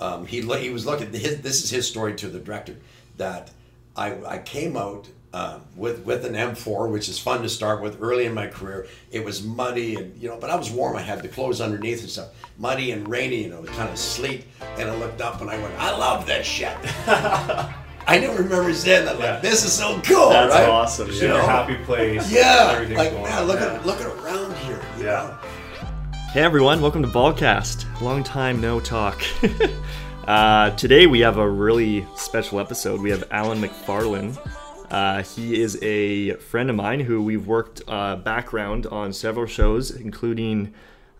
um, he he was looking. His, this is his story to the director that I I came out. Um, with with an M4, which is fun to start with early in my career. It was muddy and you know, but I was warm. I had the clothes underneath and stuff. Muddy and rainy, you know, kind of sleet. And I looked up and I went, I love this shit. I never remember saying that. Like, Yeah. this is so cool, That's right? awesome. Yeah. a happy place. Yeah, like going man, on. look Yeah. at look at around here. you Yeah. know? Hey everyone, welcome to Ballcast. Long time no talk. uh, today we have a really special episode. We have Alan McFarlane. Uh, he is a friend of mine who we've worked uh, background on several shows, including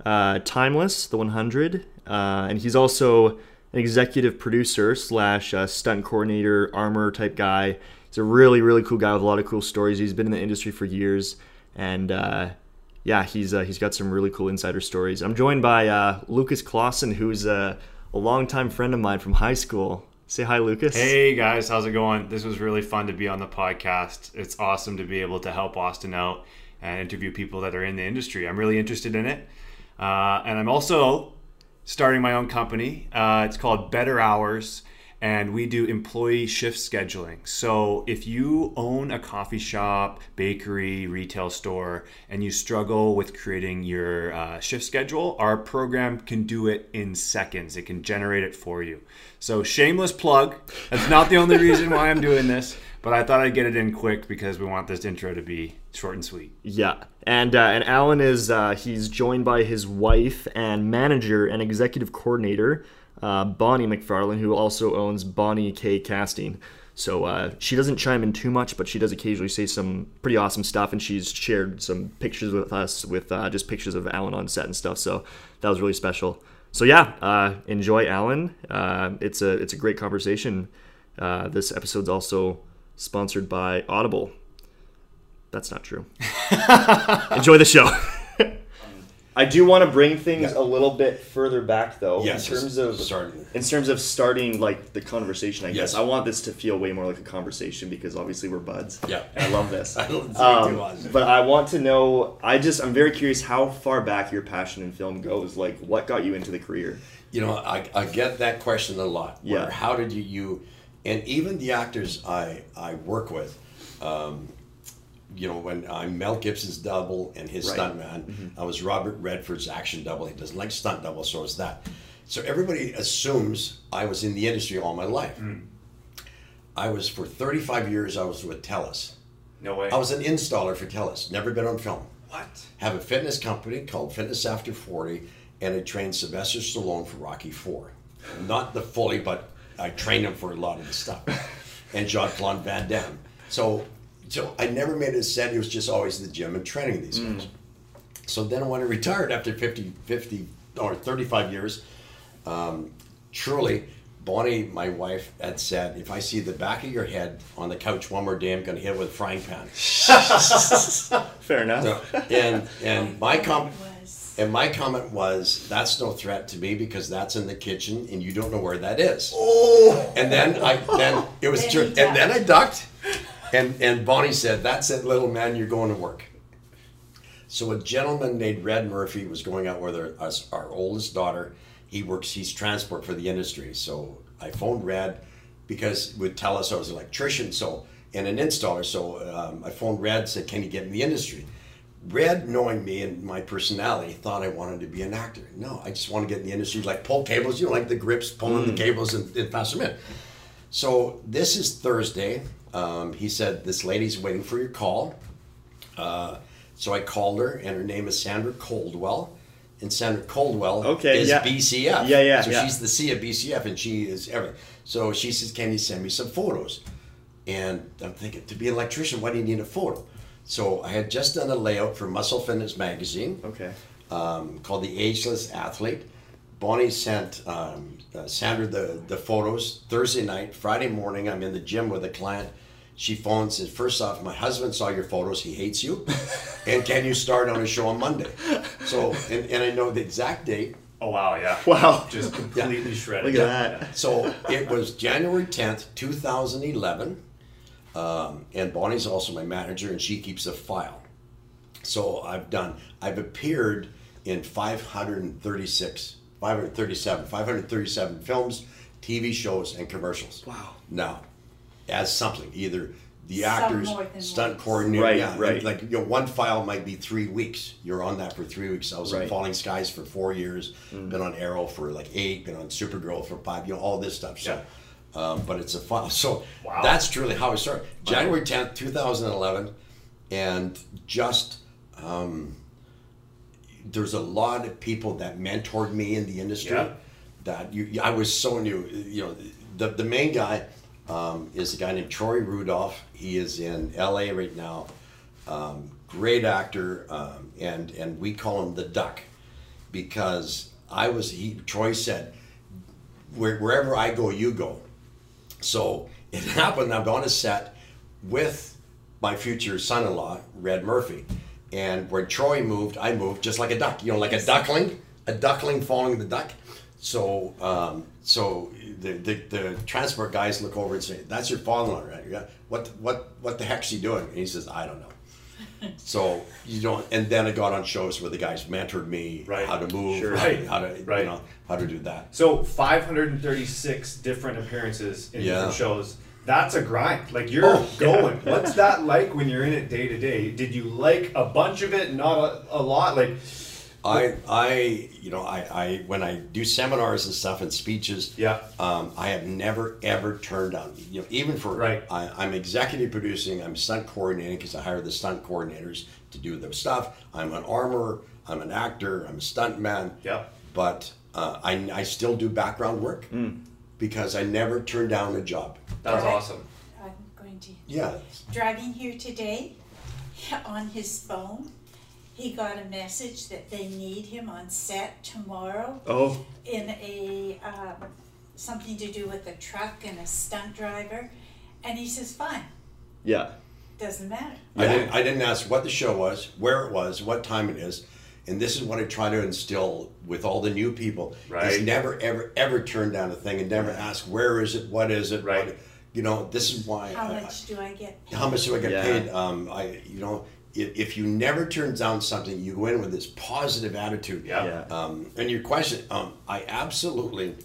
uh, Timeless, The 100, uh, and he's also an executive producer slash uh, stunt coordinator, armor type guy. He's a really really cool guy with a lot of cool stories. He's been in the industry for years, and yeah, he's uh, he's got some really cool insider stories. I'm joined by uh, Lucas Clausen, who's uh, a longtime friend of mine from high school. Say hi, Lucas. Hey guys, how's it going? This was really fun to be on the podcast. It's awesome to be able to help Austin out and interview people that are in the industry. I'm really interested in it. Uh, and I'm also starting my own company. Uh, it's called Better Hours, and we do employee shift scheduling. So if you own a coffee shop, bakery, retail store, and you struggle with creating your uh, shift schedule, our program can do it in seconds. It can generate it for you. So shameless plug. That's not the only reason why I'm doing this, but I thought I'd get it in quick because we want this intro to be short and sweet. Yeah, and uh, and Alan is uh, he's joined by his wife and manager and executive coordinator uh, Bonnie McFarlane, who also owns Bonnie K Casting. So uh, she doesn't chime in too much, but she does occasionally say some pretty awesome stuff, and she's shared some pictures with us with uh, just pictures of Alan on set and stuff. So that was really special. So yeah, uh, enjoy Alan. Uh, it's a it's a great conversation. Uh, this episode's also sponsored by Audible. That's not true. Enjoy the show. I do want to bring things Yeah. a little bit further back, though, Yes, in terms of starting. in terms of starting like the conversation. I guess I want this to feel way more like a conversation because obviously we're buds. Yeah. and I love this. I don't Um, too much. but I want to know. I just I'm very curious how far back your passion in film goes. Like, what got you into the career? You know, I, I get that question a lot. Yeah. How did you, you, and even the actors I, I work with, um, you know, when I'm Mel Gibson's double and his Right. stuntman, mm-hmm. I was Robert Redford's action double. He doesn't like stunt double, so is that. So everybody assumes I was in the industry all my life. Mm. I was for 35 years. I was with Telus. No way. I was an installer for Telus. Never been on film what? have a fitness company called Fitness After 40, and I trained Sylvester Stallone for Rocky 4. Not the fully, but I trained him for a lot of the stuff. And Jean Claude Van Damme. So, so I never made a set. It was just always the gym and training these guys. So then when I retired after 50, 50 or 35 years, um, truly, Bonnie, my wife, had said, if I see the back of your head on the couch one more day, I'm going to hit it with a frying pan. Fair enough. So, and and my com- and my comment was that's no threat to me because that's in the kitchen and you don't know where that is. Oh, And then I then it was Then true. And then I ducked, and and Bonnie said, "That's it, little man. You're going to work." So a gentleman named Red Murphy was going out with our, us, our oldest daughter. He works. He's transport for the industry. So I phoned Red because would tell us I was an electrician. So and an installer. So um, I phoned Red. Said, "Can you get in the industry?" Red, knowing me and my personality, thought I wanted to be an actor. No, I just want to get in the industry, like pull cables, you know, like the grips, pulling the cables and, and fasten them in. So this is Thursday. Um, he said, This lady's waiting for your call. Uh, so I called her, and her name is Sandra Coldwell. And Sandra Coldwell Okay, is yeah. BCF. Yeah, yeah, So yeah. she's the C of BCF, and she is everything. So she says, Can you send me some photos? And I'm thinking, to be an electrician, why do you need a photo? So I had just done a layout for Muscle Fitness magazine okay. um, called The Ageless Athlete. Bonnie sent um, uh, Sandra the, the photos Thursday night. Friday morning, I'm in the gym with a client. She phones says, First off, my husband saw your photos. He hates you. and can you start on a show on Monday? So, and, and I know the exact date. Oh wow, yeah. Wow. Just completely shredded. Look at that. So it was January 10th, 2011. Um, and Bonnie's also my manager, and she keeps a file. So I've done, I've appeared in 536 537, 537 films, TV shows, and commercials. Wow. Now, as something, either the Some actors, stunt once. coordinator, Right, yeah, right. Like you know, one file might be three weeks. You're on that for three weeks. I was Right. on Falling Skies for four years. Been on Arrow for like eight. Been on Supergirl for five. You know all this stuff. So, um, but it's a file. So Wow. that's truly how it started. January tenth, two thousand eleven, and just. Um, there's a lot of people that mentored me in the industry Yeah. that you I was so new you know the the main guy um, is a guy named Troy Rudolph he is in LA right now um, great actor um, and and we call him the duck because I was he Troy said Where, wherever I go you go so it happened I'm on a set with my future son-in-law, Red Murphy. And where Troy moved, I moved just like a duck, you know, like a duckling, a duckling following the duck. So, um, so the, the, the transport guys look over and say, "That's your father-in-law, right? Yeah. What what what the heck's he doing?" And he says, "I don't know." so you don't. And then I got on shows where the guys mentored me Right. how to move, Sure. Right. how to Right. you know how to do that. So 536 different appearances in Yeah. different shows. That's a grind. Like you're Oh, yeah. going. What's that like when you're in it day to day? Did you like a bunch of it, not a, a lot? Like I, I, you know, I, I, when I do seminars and stuff and speeches, Yeah. um, I have never ever turned down. You know, even for Right. I, I'm executive producing. I'm stunt coordinating because I hire the stunt coordinators to do their stuff. I'm an armor. I'm an actor. I'm a stunt man. Yeah. But uh, I, I still do background work because I never turn down a job. that's Right. awesome. I'm going to. Yeah. Driving here today, on his phone, he got a message that they need him on set tomorrow Oh, in a, um, something to do with a truck and a stunt driver. And he says, fine, yeah. doesn't matter. I Yeah. didn't. I didn't ask what the show was, where it was, what time it is, and this is what I try to instill with all the new people: Right. is never, ever, ever turn down a thing and never ask where is it, what is it, Right. What, you know, this is why. How I- much do I get? I- how much do I get Yeah. paid? Um, I, you know, if, if you never turn down something, you go in with this positive attitude. Yeah. Yeah. Um, and your question, um, I absolutely,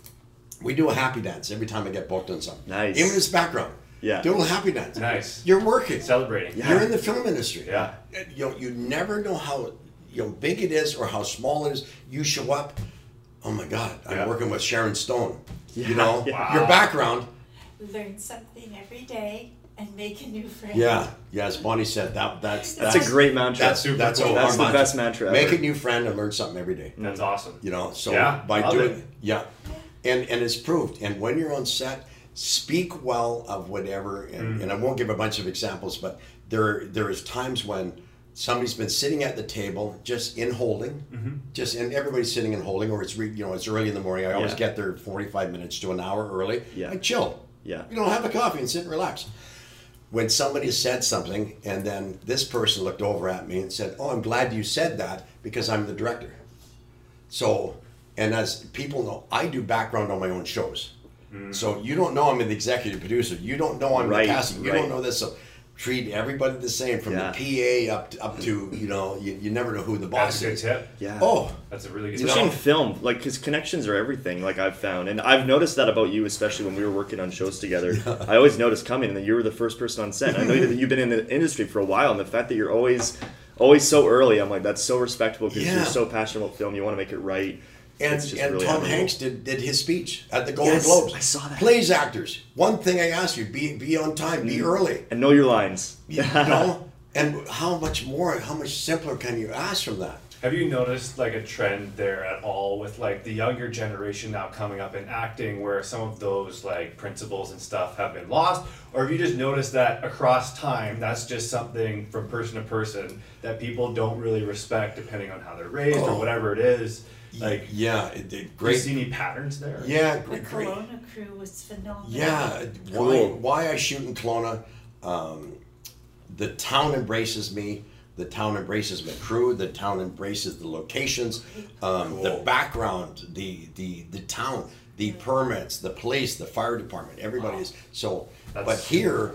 we do a happy dance every time I get booked on something. Nice. Even this background. Yeah. Do a little happy dance. Nice. You're working. Celebrating. Yeah. You're in the film industry. Yeah. You know, you never know how you know big it is or how small it is. You show up. Oh my God! I'm Yeah. working with Sharon Stone. Yeah. You know, Yeah. your background. Learn something every day and make a new friend. Yeah. Yes, Bonnie said that. That's That's a great mantra. That's super that's cool. That's the mantra. best mantra Make a new friend and learn something every day. That's awesome. You know, so Yeah, by doing it. yeah, and and it's proved. And when you're on set, speak well of whatever. And, Mm. and I won't give a bunch of examples, but there there is times when somebody's been sitting at the table just in holding, Mm-hmm. just and everybody's sitting and holding, or it's re, you know it's early in the morning. I always Yeah. get there 45 minutes to an hour early. Yeah. I chill. Yeah. You know, have a coffee and sit and relax. When somebody said something, and then this person looked over at me and said, "Oh, I'm glad you said that because I'm the director." So, and as people know, I do background on my own shows. Mm-hmm. So you don't know I'm an executive producer. You don't know I'm Right, the casting. You right. don't know this. So treat everybody the same from Yeah. the PA up to, up to you know you, you never know who the That's boss a good is. tip. Yeah. Oh, That's a really good Especially in tip. film, like, because connections are everything, like I've found. And I've noticed that about you, especially when we were working on shows together. I always noticed coming and that you were the first person on set. I know that you've been in the industry for a while, and the fact that you're always, always so early, I'm like, that's so respectable because Yeah. you're so passionate about film. You want to make it right. And, and really Tom admirable. Hanks did, did his speech at the Golden Yes, Globes. I saw that. Plays actors. One thing I ask you: be be on time, be mm. early. And know your lines. You know, and how much more, how much simpler can you ask from that? Have you noticed like a trend there at all with like the younger generation now coming up in acting where some of those like principles and stuff have been lost? Or have you just noticed that across time that's just something from person to person that people don't really respect depending on how they're raised Oh. or whatever it is? Like yeah, it, it, do you great. see any patterns there? Yeah, The great, great. Kelowna crew was phenomenal. Yeah, Cool. why why I shoot in Kelowna? Um, the town embraces me. The town embraces my crew. The town embraces the locations, um, the background, the the the town, the permits, the police, the fire department. Everybody is so. That's- but here,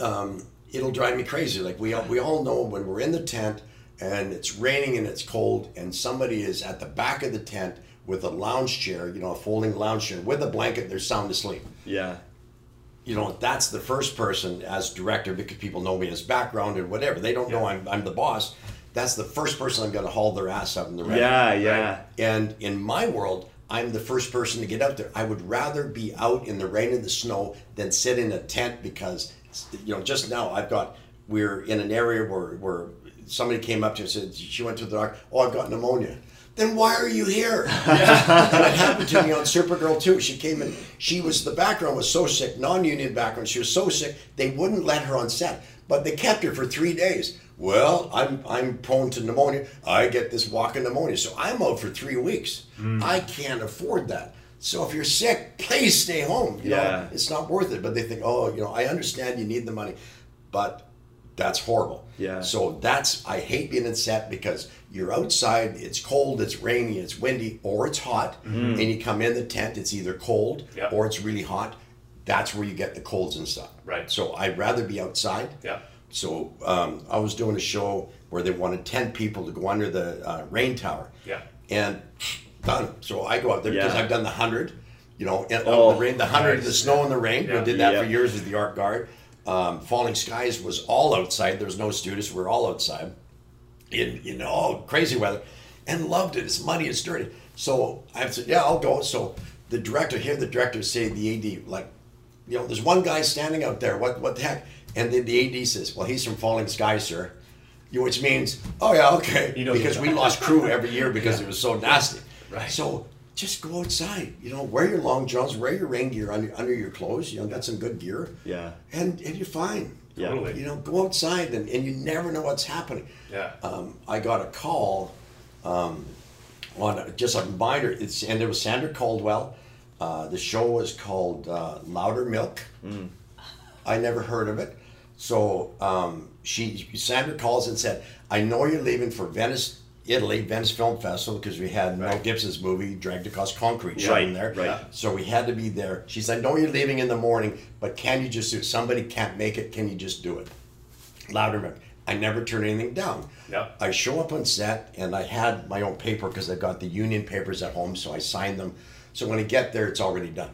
um, it'll drive me crazy. Like we all, we all know when we're in the tent and it's raining and it's cold and somebody is at the back of the tent with a lounge chair, you know, a folding lounge chair with a blanket. They're sound asleep. Yeah. You know, that's the first person as director because people know me as background and whatever. They don't know I'm, I'm the boss. That's the first person I'm going to haul their ass up in the ring. Yeah, yeah. And in my world, I'm the first person to get out there. I would rather be out in the rain and the snow than sit in a tent because, you know, just now I've got, we're in an area where, where somebody came up to me and said, she went to the doctor, oh, I've got pneumonia. Then why are you here? and it happened to me on Supergirl too. She came in, she was, the background was so sick, non union background, she was so sick, they wouldn't let her on set. But they kept her for three days. Well, I'm I'm prone to pneumonia. I get this walking pneumonia, so I'm out for three weeks. Mm. I can't afford that. So if you're sick, please stay home. You Yeah. know, it's not worth it. But they think, oh, you know, I understand you need the money, but that's horrible. Yeah. So that's I hate being in set because you're outside. It's cold. It's rainy. It's windy, or it's hot, and you come in the tent. It's either cold Yep. or it's really hot. That's where you get the colds and stuff. Right. So I'd rather be outside. Yeah. So um, I was doing a show where they wanted ten people to go under the uh, rain tower. Yeah. And done. So I go out there because I've done the hundred. You know, in, Oh, the rain, the hundred, nice. the snow and the rain. Yeah. We did that Yeah. for years with the art guard. Um, Falling Skies was all outside. There was no students. We were all outside in you know all crazy weather, and loved it. It's muddy. It's dirty. So I said, yeah, I'll go. So the director here, the director say the AD like, you know, there's one guy standing out there. What what the heck? And then the AD says, well, he's from Falling Skies, sir. You- Which means, oh yeah, okay, You know because we lost crew every year because it was so nasty. Right. So just go outside. You know, wear your long johns, wear your rain gear under, under your clothes. You know, got some good gear. Yeah. And and you're fine. Yeah. Totally. You know, go outside and, and you never know what's happening. Yeah. Um, I got a call um, on a- just a reminder. It's and it was Sandra Caldwell. Uh, the show was called uh, Loudermilk. I never heard of it. So um, she Sandra calls and said, "I know you're leaving for Venice, Italy, Venice Film Festival because we had Mel Right. Gibson's movie Dragged Across Concrete shot Right, in there. right. So we had to be there. She said, "No, you're leaving in the morning, but can you just do? It? Somebody can't make it. Can you just do it?" Loudermilk. I never turn anything down. Yep. I show up on set and I had my own paper because I've got the union papers at home, so I signed them. So when I get there, it's already done.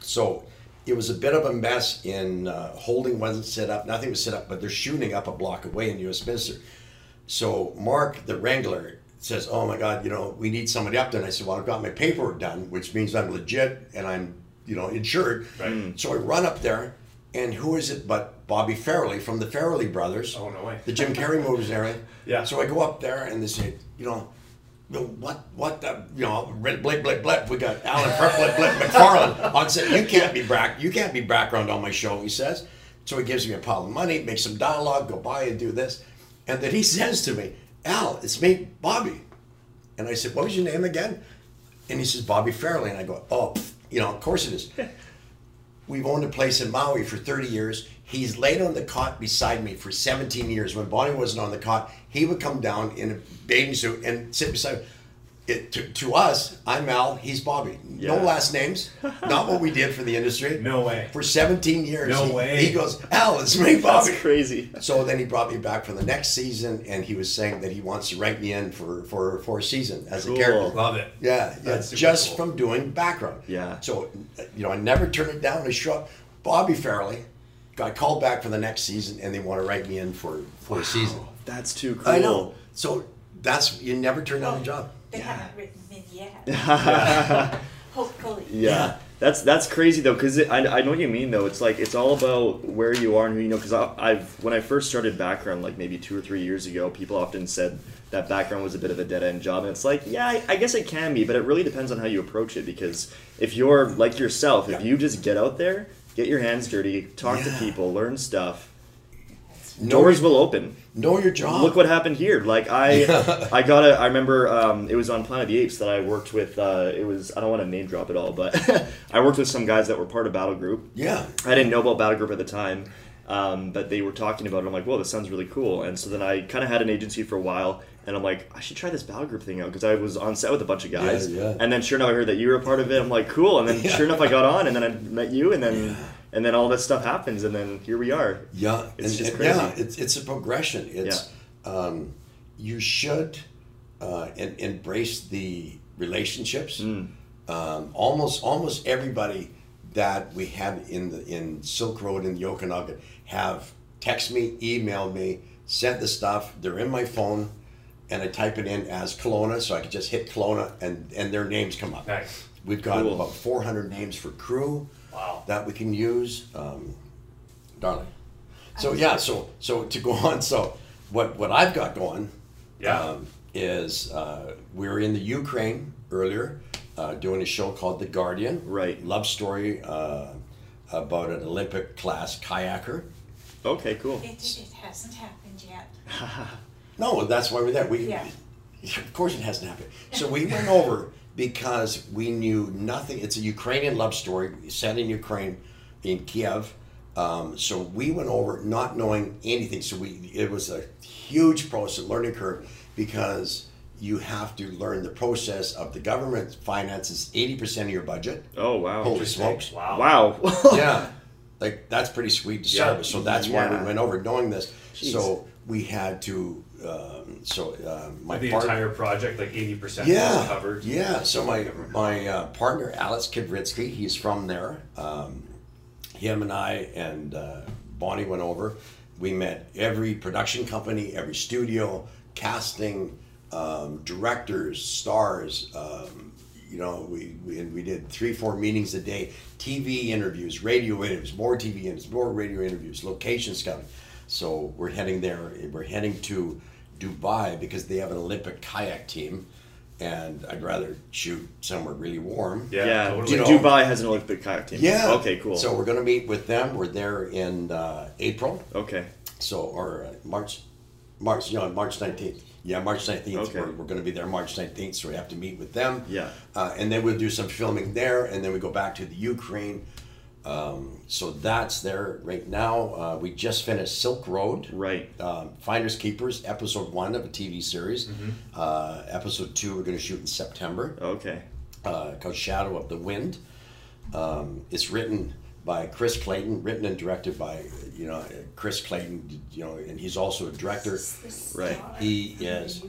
So it was a bit of a mess in uh, holding wasn't set up, nothing was set up, but they're shooting up a block away in US Minster. So Mark, the wrangler, says, "Oh my God, you know, we need somebody up there." And I said, "Well, I've got my paperwork done, which means I'm legit and I'm, you know, insured." Right. Mm. So I run up there, and who is it but Bobby Farrelly from the Farrelly Brothers? Oh, no way. The Jim Carrey movies, and everything. Yeah. So I go up there, and they say, you know. you What what the you know blip blip blip blip we got Alan blip blip McFarlane on set you can't be back you can't be background on my show he says so he gives me a pile of money makes some dialogue go by and do this and then he says to me Al it's me Bobby and I said, What was your name again? And he says, Bobby Farrelly. And I go, Oh, you know, of course it is. We've owned a place in Maui for 30 years. He's laid on the cot beside me for 17 years. When Bonnie wasn't on the cot, he would come down in a bathing suit and sit beside me. It, to, to us, I'm Al, he's Bobby. No last names. Not what we did for the industry. No way. For 17 years. No he, way. He goes, Al, it's me, Bobby. That's crazy. So then he brought me back for the next season, and he was saying that he wants to write me in for for, for a season as Cool. a character. Love it. Yeah, yeah, That's just cool. from doing background. Yeah. So, you know, I never turned it down. I show up. Bobby Farrelly got called back for the next season, and they want to write me in for for a season. That's too cool. I know. So that's you never turn down a job. They Yeah. haven't written me yet. Hopefully. Yeah. That's that's crazy though, because I, I know what you mean though. It's like it's all about where you are and who you know. Because I've when I first started background, like maybe two or three years ago, people often said that background was a bit of a dead end job, and it's like, yeah, I, I guess it can be, but it really depends on how you approach it. Because if you're like yourself, if Yeah. you just get out there, get your hands dirty, talk Yeah. to people, learn stuff, Know doors your- will open. Know your job. Look what happened here. Like I, I got a. I remember um, it was on Planet of the Apes that I worked with. Uh, it was I don't want to name drop it all, but I worked with some guys that were part of Battle Group. Yeah. I didn't know about Battle Group at the time, um, but they were talking about it. I'm like, whoa, this sounds really cool. And so then I kind of had an agency for a while, and I'm like, I should try this Battle Group thing out because I was on set with a bunch of guys. Yeah, yeah. And then sure enough, I heard that you were a part of it. I'm like, cool. And then Yeah. sure enough, I got on, and then I met you, and then and then all this stuff happens, and then here we are. Yeah, It's and, just and crazy. yeah, it's it's a progression. It's um, you should uh, en- embrace the relationships. Um, almost almost everybody that we had in the in Silk Road in the Okanagan have text me, emailed me, sent the stuff. They're in my phone, and I type it in as Kelowna, so I can just hit Kelowna, and and their names come up. Nice. We've got Cool. about 400 names for crew Wow. that we can use. Um, darling. So yeah, so so to go on, so what what I've got going Yeah. um, is uh, we were in the Ukraine earlier uh, doing a show called The Guardian. Right. Love story uh, about an Olympic class kayaker. Okay, cool. It, it hasn't happened yet. No, that's why we're there. We, Yeah. Of course, it hasn't happened. So we went over because we knew nothing. It's a Ukrainian love story set in Ukraine, in Kiev. Um, so we went over not knowing anything. So we it was a huge process, learning curve, because you have to learn the process of the government finances eighty percent of your budget. Oh wow. Holy smokes! Wow. Wow. yeah, like that's pretty sweet to start Yeah. with. So that's why we went over knowing this. Jeez. So we had to. Um, so um, my the partner- entire project, like eighty percent, yeah, was covered. Yeah. So my my uh, partner Alex Kidritsky, he's from there. Um, him and I and uh, Bonnie went over. We met every production company, every studio, casting, um, directors, stars. Um, you know, we, we we did three, four meetings a day, TV interviews, radio interviews, more TV interviews, more radio interviews, location scouting. So we're heading there. We're heading to Dubai because they have an Olympic kayak team, and I'd rather shoot somewhere really warm. Yeah, Yeah. totally. You know- Dubai has an Olympic kayak team. Yeah. Okay, cool. So we're going to meet with them. We're there in uh, April. okay. So or uh, March, March, you know, March nineteenth. Yeah, March nineteenth. Okay. We're, we're going to be there March nineteenth. So we have to meet with them. Yeah. Uh, and then we'll do some filming there, and then we go back to the Ukraine. Um, so that's there right now. Uh, we just finished Silk Road. Right. Um, Finders Keepers, episode one of a TV series. Mm-hmm. Uh, episode two, we're going to shoot in September Okay. uh, called Shadow of the Wind. Um, it's written by Chris Clayton, written and directed by you know Chris Clayton. You know, and he's also a director. Right. He is.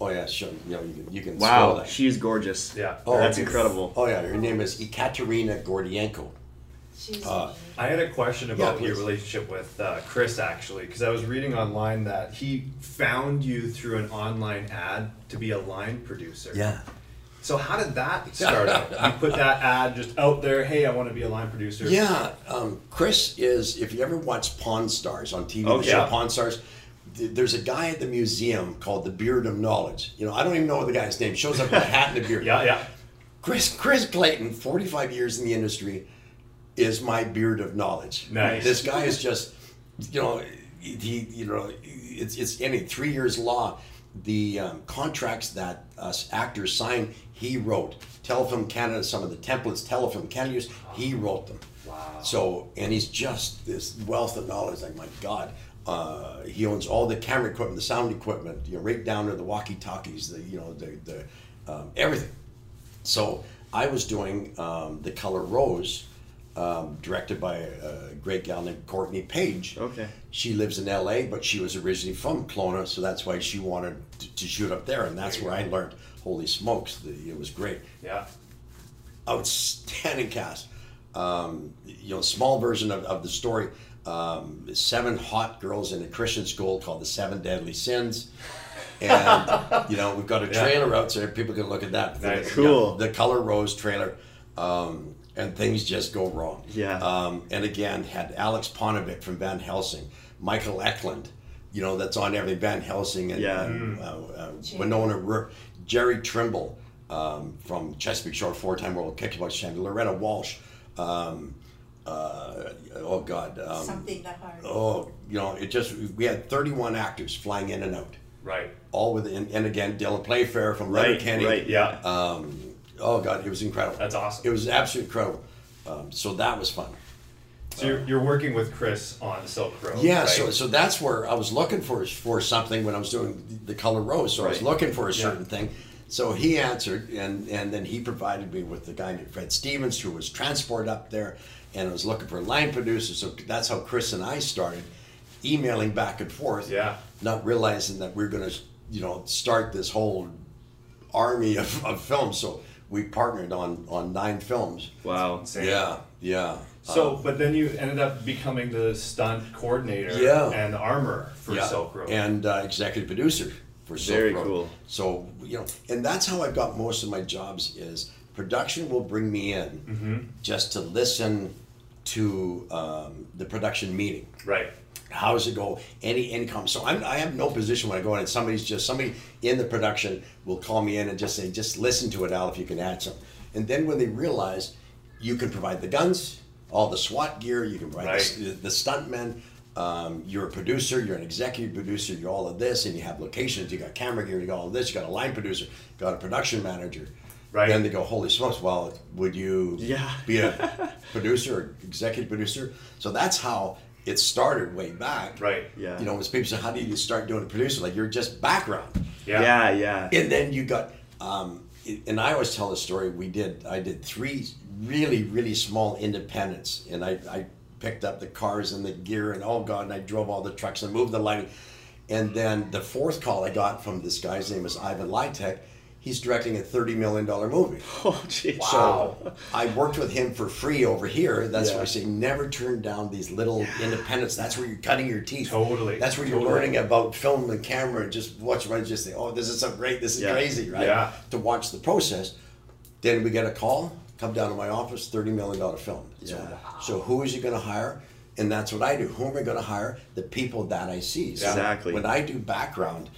Oh yeah, sure. You know, you can, you can Wow, that. she's gorgeous. Yeah. Oh, That's incredible. Oh yeah, her name is Ekaterina Gordienko. She's Uh, I had a question about Yeah, your relationship with uh, Chris actually, because I was reading online that he found you through an online ad to be a line producer. Yeah. So how did that start out? You put that ad just out there. Hey, I want to be a line producer. Yeah, um, Chris is. If you ever watch Pawn Stars on TV, Oh, the show yeah. Pawn Stars, there's a guy at the museum called the Beard of Knowledge. You know, I don't even know the guy's name. Shows up with a hat and a beard. Yeah, yeah. Chris Chris Clayton, 45 years in the industry, is my beard of knowledge. Nice. This guy is just, you know, he, you know, it's it's any three years law. The um, contracts that us actors sign, he wrote. Telefilm Canada, some of the templates Telefilm Canada used, he wrote them. Wow. So, and he's just this wealth of knowledge. Like my God, uh, he owns all the camera equipment, the sound equipment, you know, right down to the walkie-talkies, the you know, the the um, everything. So I was doing um, the Color Rose, um, directed by a great gal named Courtney Page. Okay. She lives in L.A., but she was originally from Kelowna, so that's why she wanted to, to shoot up there, and that's where I learned. Holy smokes, the, it was great Yeah. outstanding cast. Um, you know, small version of, of the story. Um, seven hot girls in a Christian school called the Seven Deadly Sins. And, you know, we've got a Yeah. trailer out so people can look at that. Nice. Cool. The Color Rose trailer. Um, and things just go wrong. Yeah. Um, and again, had Aleks Paunovic from Van Helsing, Michael Eklund, you know, that's on everything, Van Helsing, and Yeah. and, uh, uh, Jerry. Winona Rourke, Jerry Trimble um, from Chesapeake Shore, four-time world kickboxing champion, Loretta Walsh. Um, uh, oh God. Um, something that heart. oh, you know, it just we had 31 actors flying in and out, Right. all within. And again, Dylan Playfair from Right, Letterkenny. right. Yeah. Um, oh God, it was incredible. That's awesome. It was absolutely incredible. Um, so that was fun. So you're, you're working with Chris on Silk Road. Yeah, right? so so that's where I was looking for for something when I was doing the color rose. So I was looking for a Yeah. certain thing. So he answered, and and then he provided me with the guy named Fred Stevens, who was transport up there, and I was looking for line producers. So that's how Chris and I started emailing back and forth. Yeah. Not realizing that we are going to, you know, start this whole army of, of films. So we partnered on on nine films. Wow. Yeah, yeah. So, Um, but then you ended up becoming the stunt coordinator Yeah. and armor for yeah, Silk Road. and uh, executive producer for Silk Road. Very Road. cool. So you know, and that's how I've got most of my jobs. Is production will bring me in Mm-hmm. just to listen to um, the production meeting. right. How does it go? Any income? So I'm, I have no position when I go in, and somebody's just somebody in the production will call me in and just say, just listen to it, Al, if you can add some. And then when they realize you can provide the guns, all the SWAT gear, you can provide Right. the, the stuntmen. Um, you're a producer, you're an executive producer, you're all of this, and you have locations, you got camera gear, you got all of this, you got a line producer, you got a production manager. Right. Then they go, holy smokes, well, would you Yeah. be a producer or executive producer? So that's how it started way back. Right. Yeah. You know, when people say, how do you start doing a producer? Like, you're just background. Yeah. Yeah, yeah. And then you got, um, and I always tell the story. We did, I did three really, really small independents, and I, I picked up the cars and the gear, and oh god, and I drove all the trucks and moved the lighting. And then the fourth call I got from this guy's name is Ivan Litek. He's directing a thirty million dollar movie. Oh, jeez. So I worked with him for free over here. That's why I say never turn down these little independents. That's where you're cutting your teeth. Totally, That's where you're learning about film and camera and just watch right just say, Oh, this is so great, this is Yeah. crazy, right? Yeah. To watch the process. Then we get a call, come down to my office, thirty million dollar film. So, Yeah. so who is he gonna hire? And that's what I do. Who am I gonna hire? The people that I see. So Exactly. When I do background,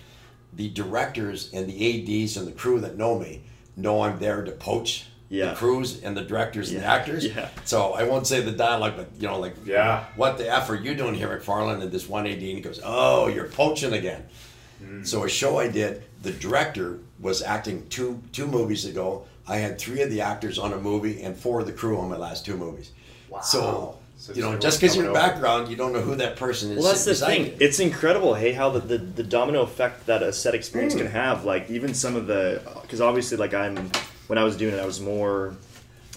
the directors and the ADs and the crew that know me know I'm there to poach Yeah. the crews and the directors and the actors. Yeah. So I won't say the dialogue, but you know, like, Yeah. what the f are you doing here, McFarlane? And this one AD, and he goes, "Oh, you're poaching again." Mm. So a show I did, the director was acting two two movies ago. I had three of the actors on a movie and four of the crew on my last two movies. Wow. So. So you know, just because you're in coming over. background, you don't know who that person is. Well, that's the thing. beside you. It's incredible, hey, how the, the, the domino effect that a set experience can have. Like even some of the, because obviously, like I'm, when I was doing it, I was more,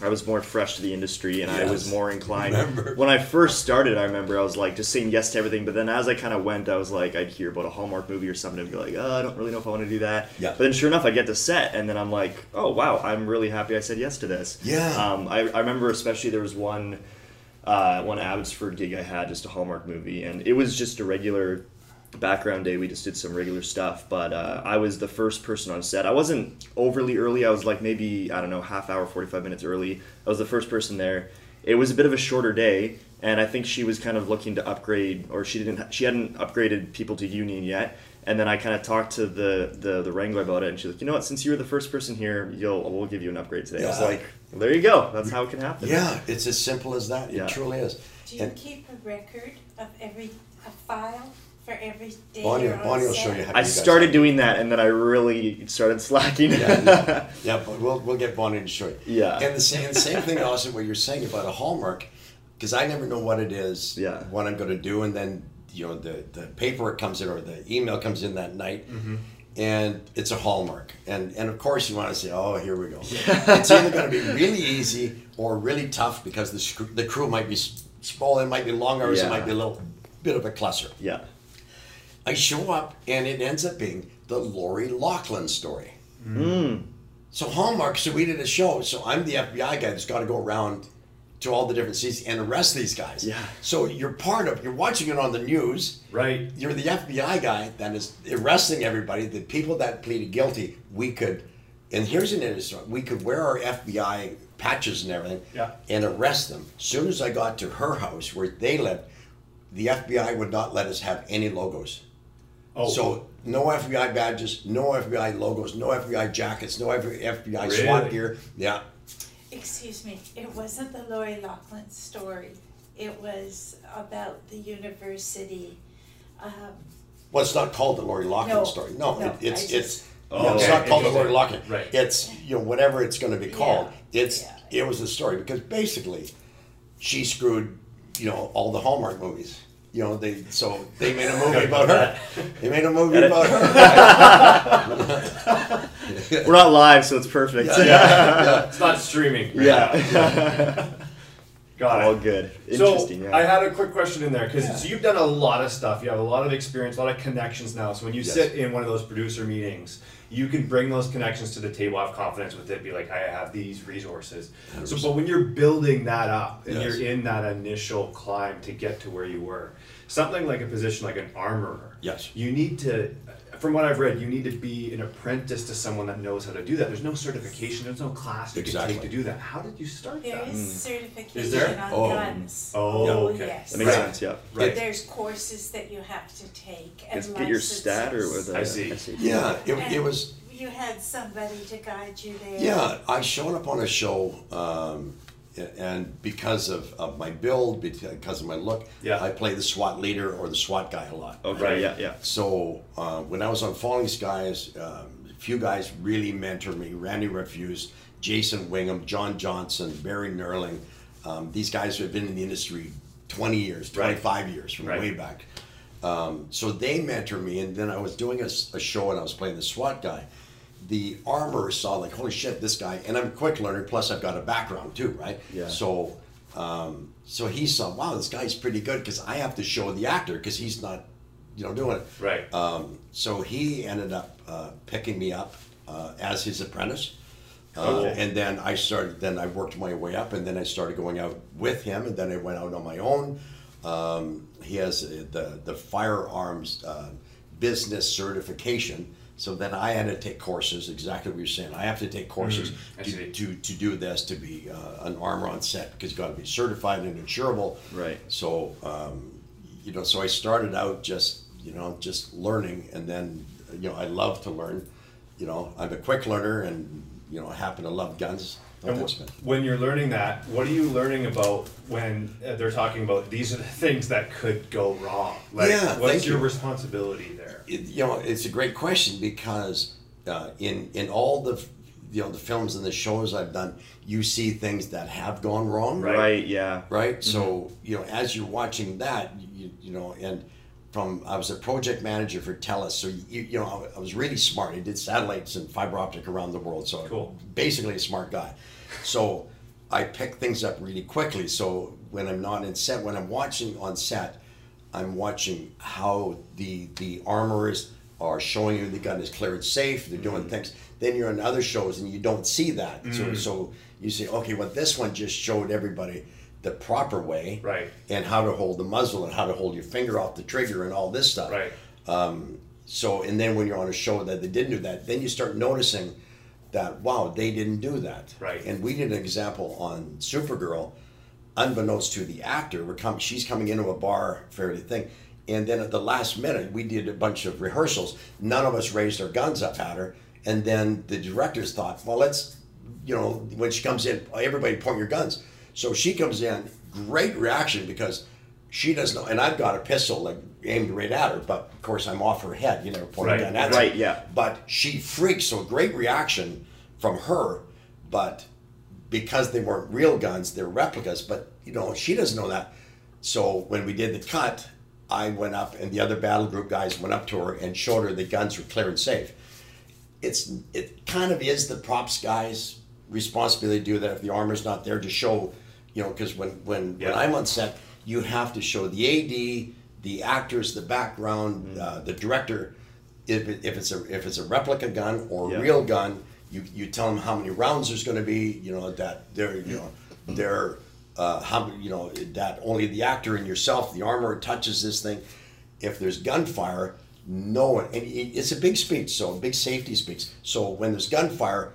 I was more fresh to the industry, and I was more inclined. Remember. When I first started, I remember I was like just saying yes to everything. But then as I kind of went, I was like, I'd hear about a Hallmark movie or something, and be like, oh, I don't really know if I want to do that. Yeah. But then sure enough, I get to set, and then I'm like, oh wow, I'm really happy I said yes to this. Yeah. Um, I, I remember especially there was one uh, one Abbotsford gig I had, just a Hallmark movie, and it was just a regular background day. We just did some regular stuff, but uh, I was the first person on set. I wasn't overly early. I was like maybe I don't know half hour, forty five minutes early. I was the first person there. It was a bit of a shorter day, and I think she was kind of looking to upgrade, or she didn't. She hadn't upgraded people to union yet. And then I kind of talked to the, the the wrangler about it, and she's like, "You know what? Since you were the first person here, you'll we'll give you an upgrade today." I was like, well, "There you go. That's how it can happen." Yeah, it's as simple as that. Yeah. It truly is. Do you And keep a record of every, a file for every day Bonnie, you're Bonnie will show you how I you started are. doing that, and then I really started slacking. Yeah, yeah, but we'll we'll get Bonnie to show you. Yeah. And the same the same thing also what you're saying about a hallmark, because I never know what it is, Yeah. what I'm going to do, and then you know the the paperwork comes in or the email comes in that night. Mm-hmm. And it's a hallmark, and and of course you want to say, oh, here we go. It's either going to be really easy or really tough because the the crew might be small, it might be long hours, Yeah. it might be a little bit of a cluster. yeah. I show up, and it ends up being the Lori Loughlin story. Mm. So Hallmark, so we did a show. So I'm the FBI guy that's got to go around to all the different cities and arrest these guys. Yeah. So you're part of. You're watching it on the news. Right. You're the FBI guy that is arresting everybody. The people that pleaded guilty, we could. And here's an interesting. We could wear our FBI patches and everything. Yeah. And arrest them. As soon as I got to her house where they lived, the FBI would not let us have any logos. Oh. So no FBI badges, no FBI logos, no FBI jackets, no FBI Really? SWAT gear. Yeah. Excuse me, it wasn't the Lori Loughlin story. It was about the university. Um, Well, it's not called the Lori Loughlin No, story. No, no, it, it's I just- it's Oh, no, it's okay, not called the Lori interesting. Loughlin. Right. It's you know whatever it's going to be called. Yeah, It's yeah. it was a story because basically, she screwed you know all the Hallmark movies. You know they so they made a movie about her. They made a movie Edit. about her. We're not live, so it's perfect. Yeah, yeah, yeah. It's not streaming. Yeah. Got it. All good. So Interesting. yeah. I had a quick question in there because so you've done a lot of stuff. You have a lot of experience, a lot of connections now. So when you Yes. sit in one of those producer meetings, you can bring those connections to the table, have confidence with it, be like, I have these resources. So, but when you're building that up and Yes. you're in that initial climb to get to where you were, something like a position like an armorer. Yes. You need to. From what I've read, you need to be an apprentice to someone that knows how to do that. There's no certification, there's no class you Exactly. can take to do that. How did you start There that? is certification Is there? on Oh. guns. Oh, Oh, okay. yes. that makes Right. sense. Yeah. Right. There's courses that you have to take and Is get your stat or licenses. with a I see. SAT? Yeah, it, And it was. You had somebody to guide you there. Yeah, I showed up on a show, um, and because of, of my build, because of my look, Yeah. I play the SWAT leader or the SWAT guy a lot. Okay. Right. Yeah. Yeah. So uh, when I was on Falling Skies, um, a few guys really mentored me: Randy Refuse, Jason Wingham, John Johnson, Barry Nerling. Um, these guys have been in the industry 20 years, Right. 25 years from Right. way back. Um, so they mentored me, and then I was doing a show and I was playing the SWAT guy. The armor saw like, holy shit, this guy, and I'm a quick learner. Plus, I've got a background too, right? Yeah. So, um, so he saw, wow, this guy's pretty good because I have to show the actor because he's not, you know, doing it. Right. Um, so he ended up uh, picking me up uh, as his apprentice. Uh, Okay. And then I started, then I worked my way up, and then I started going out with him, and then I went out on my own. Um, he has uh, the, the firearms uh, business certification. So then I had to take courses, exactly what you're saying. I have to take courses Mm-hmm. To, to, to do this, to be uh, an armor on set, because you've got to be certified and insurable. Right. So, um, you know, so I started out just, you know, just learning, and then, you know, I love to learn. You know, I'm a quick learner, and you know, I happen to love guns. And wh- when you're learning that, what are you learning about when uh, they're talking about these are the things that could go wrong? Like, Yeah, what's your you. responsibility there? it, you know, it's a great question because uh, in in all the you know the films and the shows I've done, you see things that have gone wrong. Right. Right. Yeah. right? So you know, as you're watching that, you, you know, and from I was a project manager for Telus, so you, you know, I, I was really smart. I did satellites and fiber optic around the world, so Cool. basically a smart guy. So I pick things up really quickly. So when I'm not in set, when I'm watching on set, I'm watching how the the armorers are showing you the gun is cleared safe. They're Mm-hmm. doing things. Then you're on other shows and you don't see that. Mm. So so you say, okay, well this one just showed everybody the proper way, Right. And how to hold the muzzle and how to hold your finger off the trigger and all this stuff, Right. so and then when you're on a show that they didn't do that, then you start noticing that wow, they didn't do that. Right. And we did an example on Supergirl, unbeknownst to the actor, we're come, she's coming into a bar fairly thing. And then at the last minute, we did a bunch of rehearsals. None of us raised our guns up at her. And then the directors thought, well, let's, you know, when she comes in, everybody point your guns. So she comes in, great reaction because she doesn't know. And I've got a pistol like aimed right at her, but of course I'm off her head. You never point Right, a gun at her. right, yeah. But she freaks. So great reaction from her, but because they weren't real guns, they're replicas. But you know, she doesn't know that. So when we did the cut, I went up and the other battle group guys went up to her and showed her the guns were clear and safe. It's it kind of is the props guys' responsibility to do that if the armor's not there to show, you know, because when when Yeah. when I'm on set, you have to show the AD, the actors, the background, uh, the director. If, it, if it's a if it's a replica gun or a Yeah. real gun, you you tell them how many rounds there's going to be. You know that they're you know they're uh, how you know that only the actor and yourself, the armor touches this thing. If there's gunfire, no one. And it's a big speech, so a big safety speech. So when there's gunfire,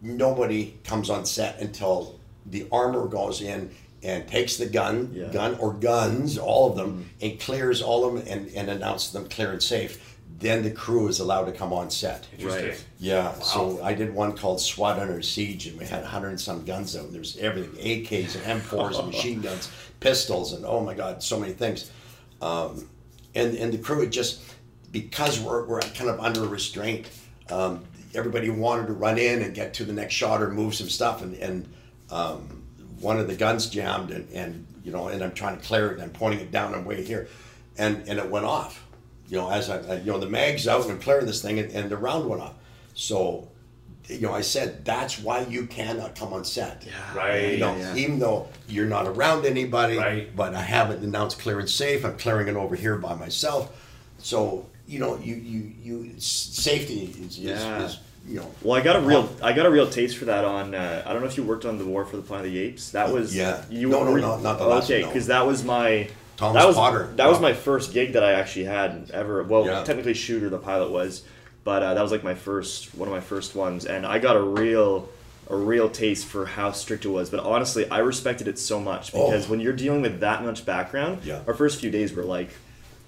nobody comes on set until the armor goes in and takes the gun, Yeah. gun or guns, all of them, and clears all of them and, and announces them clear and safe. Then the crew is allowed to come on set. Right. Yeah, so I did one called SWAT Under Siege, and we had 100 and some guns out. There was everything AKs and M4s and machine guns, pistols, and oh my God, so many things. Um, and, and the crew had just, because we're, we're kind of under restraint, um, everybody wanted to run in and get to the next shot or move some stuff. And, and um, one of the guns jammed, and, and you know, and I'm trying to clear it, and I'm pointing it down, I'm way here, and, and it went off you know, as I, I- you know, the mag's out and I'm clearing this thing, and, and the round went off. So you know, I said that's why you cannot come on set. yeah. Right. You know, yeah. even though you're not around anybody, Right. but I haven't announced clearance safe. I'm clearing it over here by myself. So you know, you you you safety is, Yeah. is, is you know. Well, I got a real, I got a real taste for that on. Uh, I don't know if you worked on the War for the Planet of the Apes. That was Yeah. You No, no, were- no, not the last Okay, no. because that was my. Thomas that was Potter. that was my first gig that I actually had ever. Well, Yeah. technically, shooter the pilot was, but uh, that was like my first one of my first ones, and I got a real. A real taste for how strict it was, but honestly, I respected it so much because Oh. when you're dealing with that much background, Yeah. our first few days were like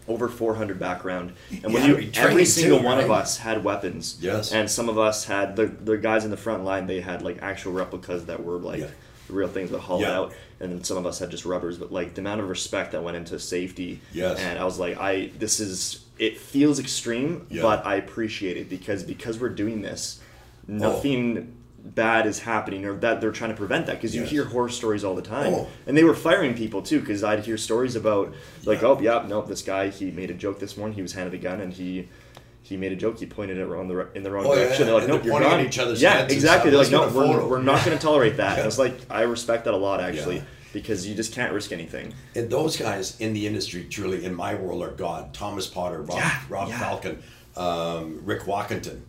over 400 background, and when Yeah, you every single too, one of us had weapons, Yes. and some of us had the the guys in the front line. They had like actual replicas that were like Yeah. the real things that hauled Yeah. out, and then some of us had just rubbers. But like the amount of respect that went into safety, Yes. and I was like, I this is it feels extreme, but I appreciate it because because we're doing this, Oh. Bad is happening, or that they're trying to prevent that because you Yes. hear horror stories all the time, Oh. and they were firing people too. Because I'd hear stories about like, oh yeah, no, this guy he made a joke this morning. He was handed a gun and he he made a joke. He pointed it around the in the wrong Oh, yeah, direction. They're like, and no, they're you're at each other's yeah, exactly. They're like, no, we're, we're not going to tolerate that. And Yeah. it's like I respect that a lot actually Yeah. because you just can't risk anything. And those guys in the industry, truly, in my world, are God. Thomas Potter, Rob, Yeah, Rob yeah. Falcon, um, Rick Walkington,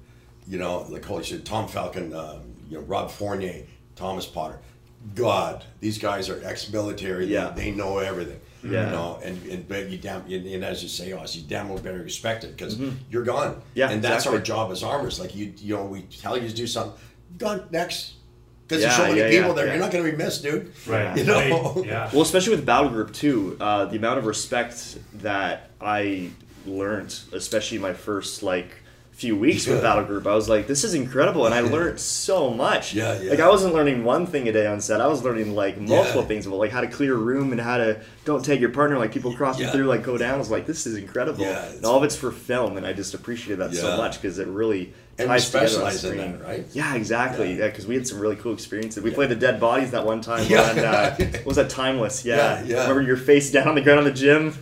you know, like holy shit, Tom Falcon, um, you know, Rob Fournier, Thomas Potter. God, these guys are ex-military. Yeah. They, they know everything. Yeah. You know, and, and but you damn, and, and as you say, Oz, you damn well better respect it because you're gone. Mm-hmm. Yeah, And that's exactly. our job as armors. Like you, you know, we tell you to do something, gone next. Because Yeah, there's so many yeah, people yeah, there, yeah. you're not going to be missed, dude. Right. You know? Right. Yeah. Well, especially with Battle Group too, uh, the amount of respect that I learned, especially my first like few weeks with Battle Group, I was like, this is incredible, and I learned so much. Yeah, yeah. Like I wasn't learning one thing a day on set; I was learning like multiple Yeah. things about like how to clear a room and how to don't tag your partner. Like people crossing Yeah. through, like go down. I was like, this is incredible. Yeah, and all of it's for film, and I just appreciated that so much because it really And ties together on in screen. that, right? Yeah, exactly. Yeah. Yeah, because we had some really cool experiences. We Yeah. played the dead bodies that one time Yeah. on uh, what was that timeless? Yeah. Yeah, yeah. Remember your face down on the ground on the gym?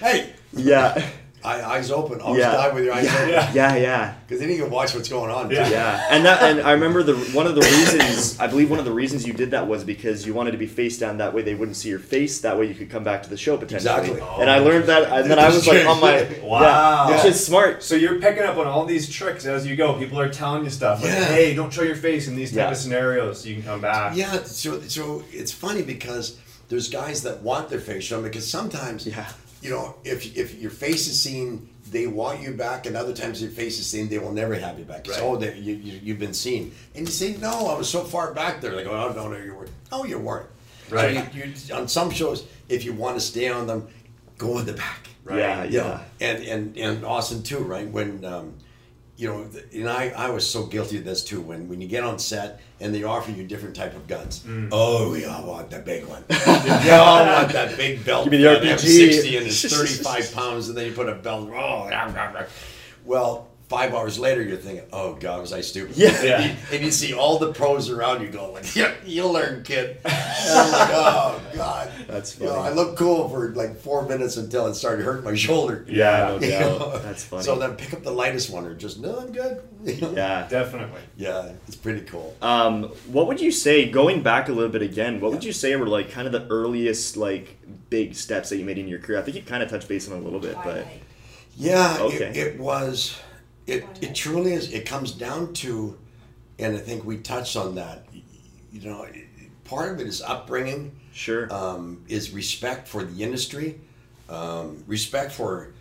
Hey, yeah. Eye, eyes open. Always Yeah. die with your eyes yeah. open. yeah, yeah, yeah, Because then you can watch what's going on. Yeah. too. And that, and I remember the one of the reasons I believe one of the reasons you did that was because you wanted to be face down. That way they wouldn't see your face. That way you could come back to the show potentially. Exactly. And I learned that, and then I was like on my Wow. yeah, which is smart. So you're picking up on all these tricks as you go. People are telling you stuff like, Yeah. "Hey, don't show your face in these type Yeah. of scenarios, so you can come back." Yeah, so so it's funny because there's guys that want their face shown because sometimes Yeah. You know if if your face is seen they want you back and other times your face is seen they will never have you back. It's, Right. oh they, you, you you've been seen and you say no I was so far back there They like oh no no you weren't no you weren't. So Right. you, you, on some shows if you want to stay on them go in the back. Right. Yeah, you know, yeah. and and and Austin too, right? When um, you know, and I I was so guilty of this too. When when you get on set and they offer you different type of guns, Mm. oh, we all want the big one. we all want that big belt. Give me the that RPG. M60 and it's thirty five pounds, and then you put a belt. Oh, rah, rah, rah. well. Five hours later, you're thinking, "Oh God, was I stupid?" Yeah. And, Yeah. you, and you see all the pros around you going, "Yep, "Yeah, you'll learn, kid." And I'm like, "Oh God, That's You know, funny. I looked cool for like four minutes until it started hurting my shoulder. Yeah, no You doubt. know? That's funny. So then pick up the lightest one or just no, I'm good. Yeah. Definitely. Yeah, it's pretty cool. Um, what would you say, going back a little bit again, what would you say were like kind of the earliest like big steps that you made in your career? I think you kind of touched base on a little bit, but Yeah, Okay. it, it was. It it truly is. It comes down to, and I think we touched on that. You know, part of it is upbringing. sure. um, is respect for the industry, um, respect for,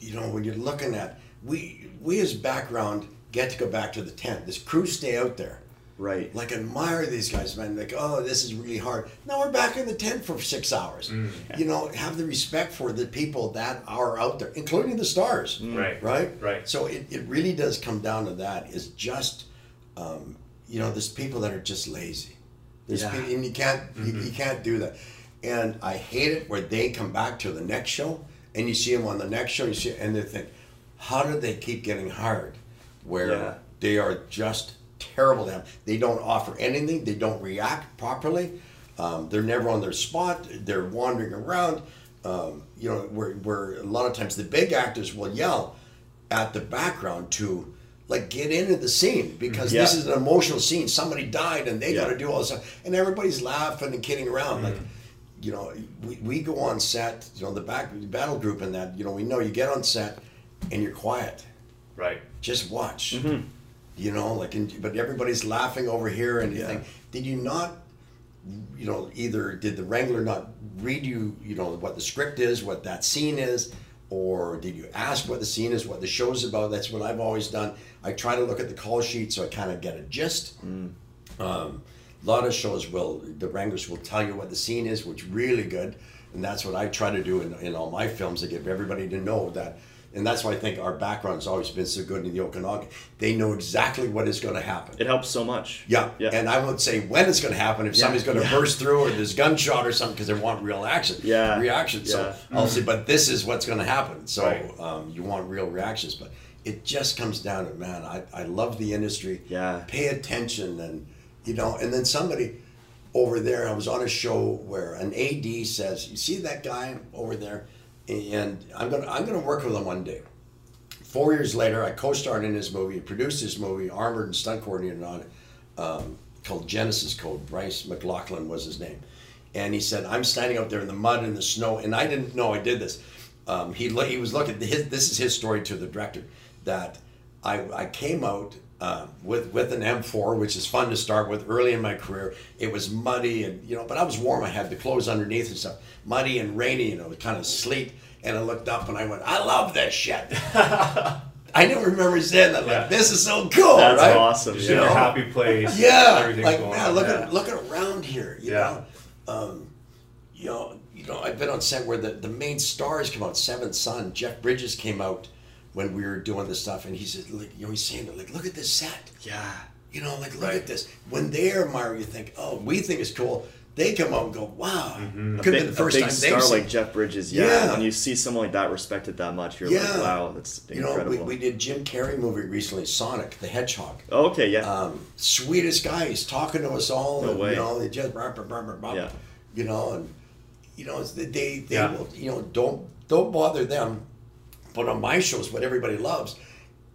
you know, when you're looking at we we as background get to go back to the tent. This crew stay out there. Right. Like admire these guys, man. Like, oh, this is really hard. Now we're back in the tent for six hours. Mm. You know, have the respect for the people that are out there, including the stars. Mm. Right. Right. Right. So it, it really does come down to that. Is just, um, you know, there's people that are just lazy. There's Yeah. people, and you can't you, you mm-hmm. can't do that. And I hate it where they come back to the next show and you see them on the next show. You see, and they think, how do they keep getting hired? Where Yeah. they are just terrible to them. They don't offer anything. They don't react properly. Um, they're never on their spot. They're wandering around. Um, you know, where, where a lot of times the big actors will yell at the background to like get into the scene because Yeah. this is an emotional scene. Somebody died and they Yeah. got to do all this stuff, and everybody's laughing and kidding around. Like, you know, we, we go on set, you know, the back the battle group and that, you know, we know you get on set and you're quiet, Right. just watch. Mm-hmm. You know, like, and, but everybody's laughing over here, and you think, did you not? You know, either did the Wrangler not read you, you know, what the script is, what that scene is, or did you ask what the scene is, what the show's about? That's what I've always done. I try to look at the call sheet so I kind of get a gist. Mm. Um, a lot of shows will, the Wranglers will tell you what the scene is, which really good. And that's what I try to do in, in all my films to give everybody to know that. And that's why I think our background's always been so good in the Okanagan. They know exactly what is going to happen. It helps so much. Yeah. Yeah. And I would say when it's going to happen, if somebody's going to Yeah. burst through or there's gunshot or something because they want real action. Yeah. Reaction. So Yeah. I'll say, but this is what's going to happen. So Right. um, you want real reactions. But it just comes down to, man, I, I love the industry. Yeah. Pay attention and, you know, and then somebody over there, I was on a show where an AD says, you see that guy over there? And I'm to I'm to work with him one day. Four years later, I co-starred in his movie, produced his movie, armored and stunt coordinated on it, um, called Genesis Code. Bryce McLaughlin was his name, and he said, "I'm standing out there in the mud and the snow," and I didn't know I did this. Um, he he was looking. His, this is his story to the director that I I came out. Uh, with with an M4, which is fun to start with early in my career. It was muddy and you know, but I was warm. I had the clothes underneath and stuff. Muddy and rainy, you know, kind of sleet. And I looked up and I went, I love this shit. I never remember saying that. Like, Yeah. this is so cool, That's right? awesome. Just in Yeah. your happy place. Yeah, Everything's like going man, on. look yeah. at look at around here. You Yeah. know, um, you know, you know. I've been on set where the, the main stars come out. Seventh Son, Jeff Bridges came out when we were doing this stuff, and he said, like, you know, he's saying, like, look at this set. Yeah. You know, like look Right. at this. When they admire, you think, oh, we think it's cool. They come out and go, wow. Mm-hmm. Could big, have the first a big time star like Jeff Bridges, yeah. Yeah. When you see someone like that respected that much, you're Yeah. like, wow, that's You know, we, we did Jim Carrey movie recently, Sonic the Hedgehog. oh, okay, yeah. um, sweetest guy. He's talking to us all. No and, way. You know, they just blah, blah, blah, blah, Yeah. You know, and you know, it's the- they they Yeah. will you know don't don't bother them. But on my shows, what everybody loves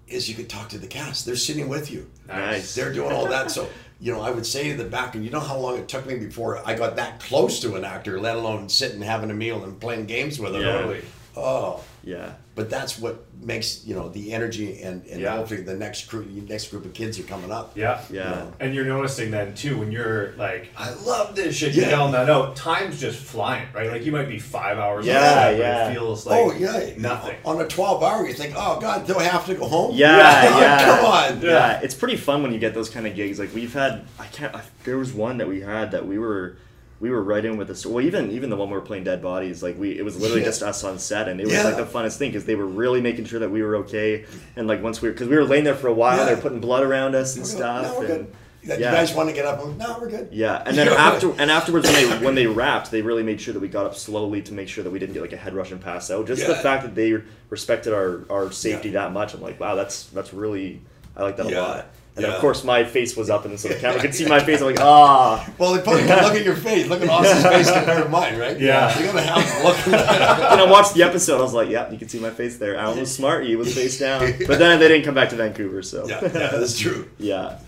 is you could talk to the cast. They're sitting with you. nice. They're doing all that. So you know, I would say in the back, and you know how long it took me before I got that close to an actor, let alone sitting having a meal and playing games with them. Yeah. Oh, yeah. But that's what makes you know the energy and, and Yeah. hopefully the next group next group of kids are coming up. Yeah. Yeah. And you're noticing then too when you're like, I love this shit. Yeah. yelling that out. Time's just flying, right? Like you might be five hours. on Yeah, set, but yeah. It feels oh, like oh yeah, nothing. On a twelve hour, you think, oh god, do I have to go home? Yeah, Yeah. yeah. Come on. Yeah. it's pretty fun when you get those kind of gigs. Like we've had, I can't. I, there was one that we had that we were, we were right in with the. Well, even even the one we were playing Dead Bodies, like we, it was literally Yeah. just us on set, and it was Yeah. like the funnest thing because they were really making sure that we were okay. And like once we were, because we were laying there for a while, Yeah. they were putting blood around us and We're stuff. No, we're and, good. You yeah. guys want to get up? No, we're good. Yeah, and then after and afterwards when they when they wrapped, they really made sure that we got up slowly to make sure that we didn't get like a head rush and pass out. Just the fact that they respected our our safety Yeah. that much, I'm like, wow, that's that's really I like that Yeah. a lot. And Yeah. of course my face was up, and so the camera could see my face. I'm like, ah, Well, they put, look at your face. Look at Austin's face compared to mine, right? Yeah. You're gonna have to look. and I watched the episode. I was like, yeah, you can see my face there. Alan was smart. He was face down. But then they didn't come back to Vancouver, so yeah, yeah, that's true. yeah.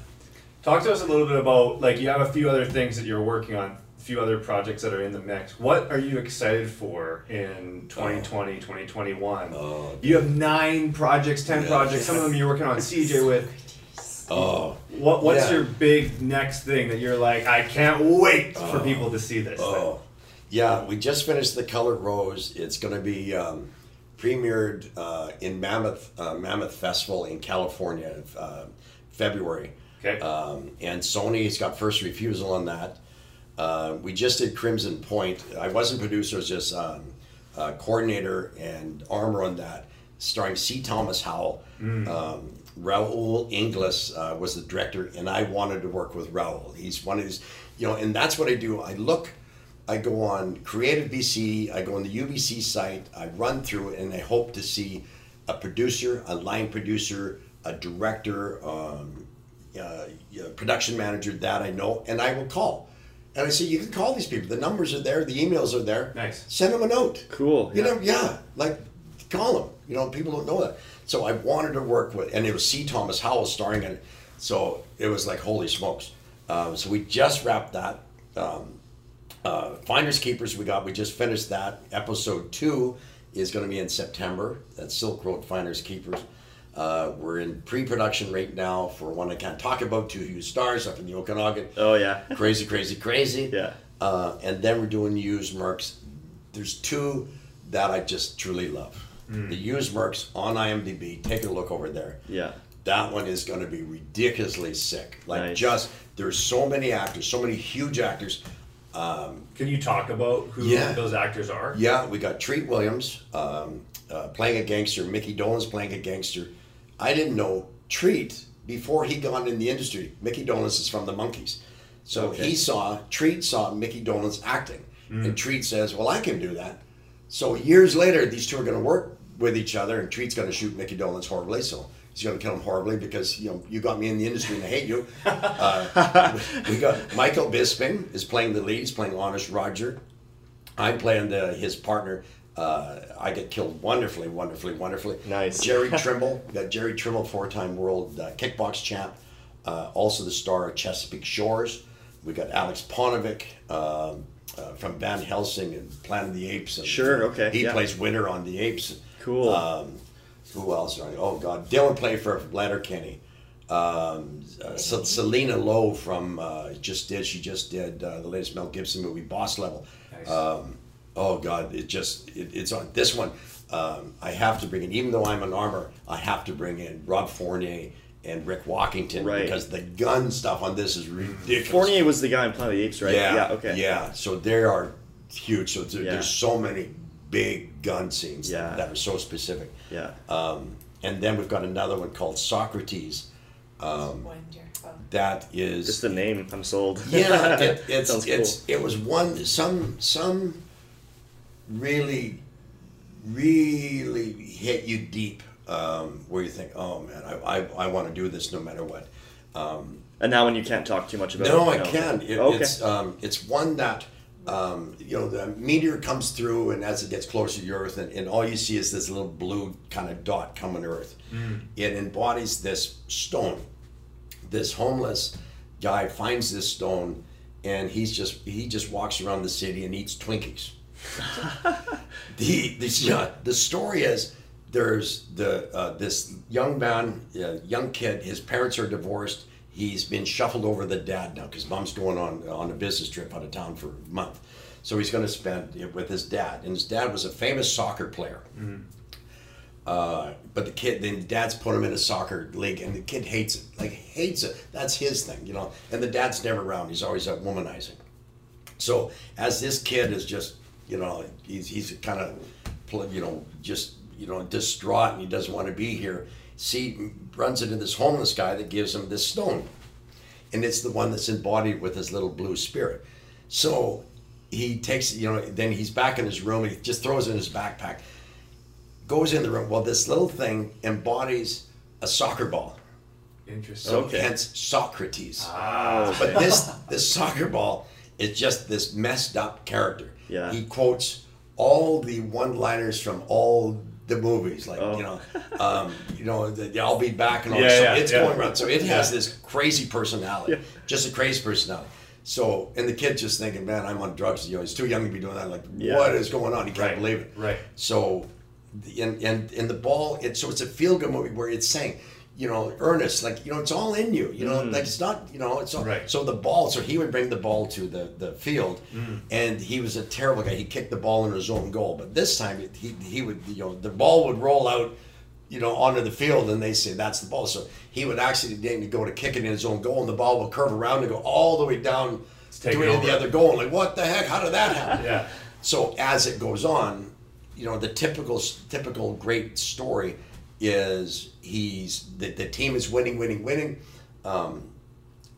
Talk to us a little bit about like you have a few other things that you're working on, a few other projects that are in the mix. What are you excited for in 2020, 2021? Oh. You have nine projects, ten Yeah. projects. Some of them you're working on CJ with. Oh, What What's Yeah. your big next thing that you're like? I can't wait for Oh. people to see this. oh, yeah. We just finished the Colored Rose. It's gonna be um, premiered uh, in Mammoth uh, Mammoth Festival in California, uh, February. Okay. Um, and Sony's got first refusal on that. Uh, we just did Crimson Point. I wasn't producer, I was just um, uh, coordinator and armor on that, starring C. Thomas Howell. Um, Raul Inglis uh, was the director, and I wanted to work with Raul. He's one of these, you know, and that's what I do. I look, I go on Creative BC, I go on the UBC site, I run through it, and I hope to see a producer, a line producer, a director, um, uh, production manager that I know, and I will call. And I say, you can call these people. The numbers are there, the emails are there. Nice. Send them a note. Cool. You yeah. know, yeah, like call them. You know, people don't know that. So I wanted to work with, and it was C. Thomas Howell starring in it. So it was like holy smokes. Um, so we just wrapped that. Um, uh, Finders Keepers, we got. We just finished that. Episode two is going to be in September. That's Silk Road Finders Keepers. Uh, we're in pre-production right now for one I can't talk about. Two huge stars up in the Okanagan. Oh yeah. crazy, crazy, crazy. Yeah. Uh, and then we're doing used mercs. There's two that I just truly love. The used mercs on IMDb. Take a look over there. Yeah. That one is going to be ridiculously sick. Like Nice. just there's so many actors, so many huge actors. Can you talk about who Yeah. those actors are? Yeah, we got Treat Williams um, uh, playing a gangster. Mickey Dolenz playing a gangster. I didn't know Treat before he got in the industry. Mickey Dolenz is from the Monkees, so Okay. he saw Treat saw Mickey Dolenz acting, and Treat says, "Well, I can do that." So years later, these two are going to work with each other, and Treat's going to shoot Mickey Dolenz horribly. So he's going to kill him horribly because you know you got me in the industry and I hate you. Uh, we got Michael Bisping is playing the lead. He's playing Honest Roger. I'm playing the his partner. Uh, I get killed wonderfully, wonderfully, wonderfully. Nice. Jerry Trimble, we got Jerry Trimble, four-time world uh, kickbox champ. Uh, also the star of Chesapeake Shores. We got Aleks Paunovic um, uh, from Van Helsing and Planet of the Apes. And, Sure, okay, He yeah. plays Winter on the Apes. Cool. Um, who else? Are Oh God, Dylan Playfair for Letterkenny. Um, uh, Se- Selina Lo from uh, just did she just did uh, the latest Mel Gibson movie Boss Level. Nice. Um, oh God, it just it, it's on this one. Um, I have to bring in, even though I'm an armor, I have to bring in Rob Fournier and Rick Walkington Right. because the gun stuff on this is ridiculous. Fournier was the guy in Planet of the Apes, right? Yeah, Yeah. Okay. Yeah, so they are huge. So there, Yeah. there's so many big gun scenes Yeah. that, are so specific. Yeah. Um, and then we've got another one called Socrates. Um, that is Just the name, I'm sold. yeah, it, it's Sounds cool. it's it was one some some really really hit you deep um, where you think, oh man, I, I, I want to do this no matter what. Um, And now, when you can't talk too much about no, it, I can. It, okay. It's um, it's one that um, you know the meteor comes through, and as it gets closer to the Earth, and, and all you see is this little blue kind of dot coming to Earth. It embodies this stone. This homeless guy finds this stone, and he's just he just walks around the city and eats Twinkies. the the, yeah, the story is there's the uh, this young man, uh, young kid. His parents are divorced. He's been shuffled over the dad now because mom's going on on a business trip out of town for a month. So he's going to spend it with his dad, and his dad was a famous soccer player. Uh, but the kid, then dad's put him in a soccer league, and the kid hates it. Like hates it. That's his thing, you know. And the dad's never around. He's always out womanizing. So as this kid is just, you know, he's he's kind of, you know, just you know distraught, and he doesn't want to be here. See, runs into this homeless guy that gives him this stone, and it's the one that's embodied with his little blue spirit. So he takes, you know, then he's back in his room, and he just throws it in his backpack. Goes in the room. Well, this little thing embodies a soccer ball. Interesting. So Okay. hence Socrates. Ah, But this this soccer ball is just this messed up character. Yeah. He quotes all the one-liners from all the movies, like Oh. you know, um, you know, the, I'll be back and all. Yeah, that. So yeah, it's yeah. going around. So it has this crazy personality, just a crazy personality. So and the kid just thinking, man, I'm on drugs. You know, he's too young to be doing that. Like, what is going on? He can't Right, believe it. right. So, the- and and and the ball, it so it's a feel good movie where it's saying, you know, earnest, like you know, it's all in you. You know, like it's not, you know, it's all. Right. So the ball, so he would bring the ball to the the field, and he was a terrible guy. He kicked the ball in his own goal, but this time he he would, you know, the ball would roll out. You know, onto the field, and they say that's the ball. So he would actually go to kick it in his own goal, and the ball would curve around and go all the way down to the other goal. And like, what the heck? How did that happen? Yeah. So as it goes on, you know, the typical typical great story is he's the, the team is winning, winning, winning, um,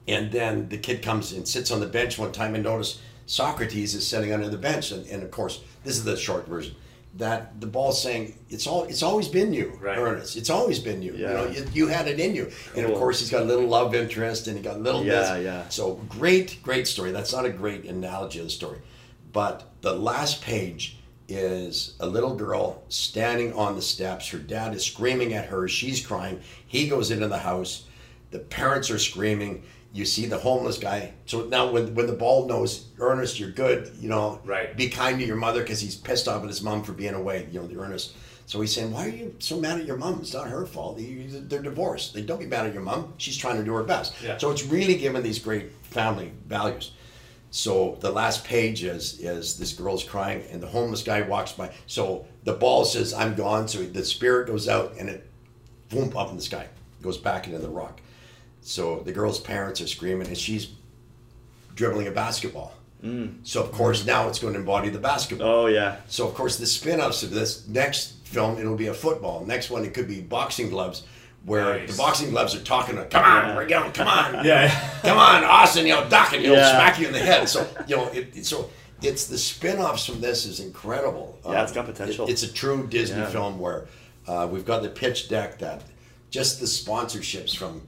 and then the kid comes and sits on the bench one time and notice Socrates is sitting under the bench, and, and of course this is the short version. That the ball's saying it's all it's always been you, Right. Ernest. It's always been you. Yeah. You know, you, you had it in you, and of course he's got a little love interest, and he got a little Yeah, this. yeah. So great, great story. That's not a great analogy of the story, but the last page is a little girl standing on the steps. Her dad is screaming at her. She's crying. He goes into the house. The parents are screaming. You see the homeless guy. So now, when when the ball knows, Ernest, you're good. You know, Right. Be kind to your mother because he's pissed off at his mom for being away. You know, the Ernest. So he's saying, "Why are you so mad at your mom? It's not her fault. They're divorced. They don't be mad at your mom. She's trying to do her best." Yeah. So it's really giving these great family values. So the last page is is this girl's crying and the homeless guy walks by. So the ball says I'm gone. So the spirit goes out and it boom up in the sky, goes back into the rock. So the girl's parents are screaming and she's dribbling a basketball. Mm. So of course now it's going to embody the basketball. Oh yeah. So of course the spin-offs of this next film it'll be a football. Next one it could be boxing gloves, where Nice. the boxing gloves are talking. Come on, Yeah. we're going. Come on, Yeah. come on, Austin, you know, duck and he'll Yeah. smack you in the head. So you know, it, it- so it's the spin-offs from this is incredible. Yeah, it's got Um, potential. it- it's a true Disney Yeah. film where uh, we've got the pitch deck that just the sponsorships from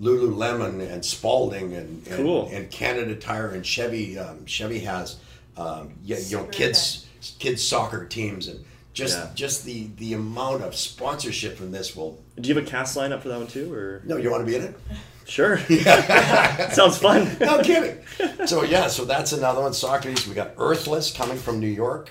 Lululemon and Spalding and and, Cool. and Canada Tire and Chevy um, Chevy has um, yeah, you know Superba. kids kids soccer teams and just Yeah. just the the amount of sponsorship from this will Do you have a cast lineup for that one too, or no you want to be in it sure? Sounds fun. no kidding. So yeah, so that's another one. Socrates. We got Earthless coming from New York.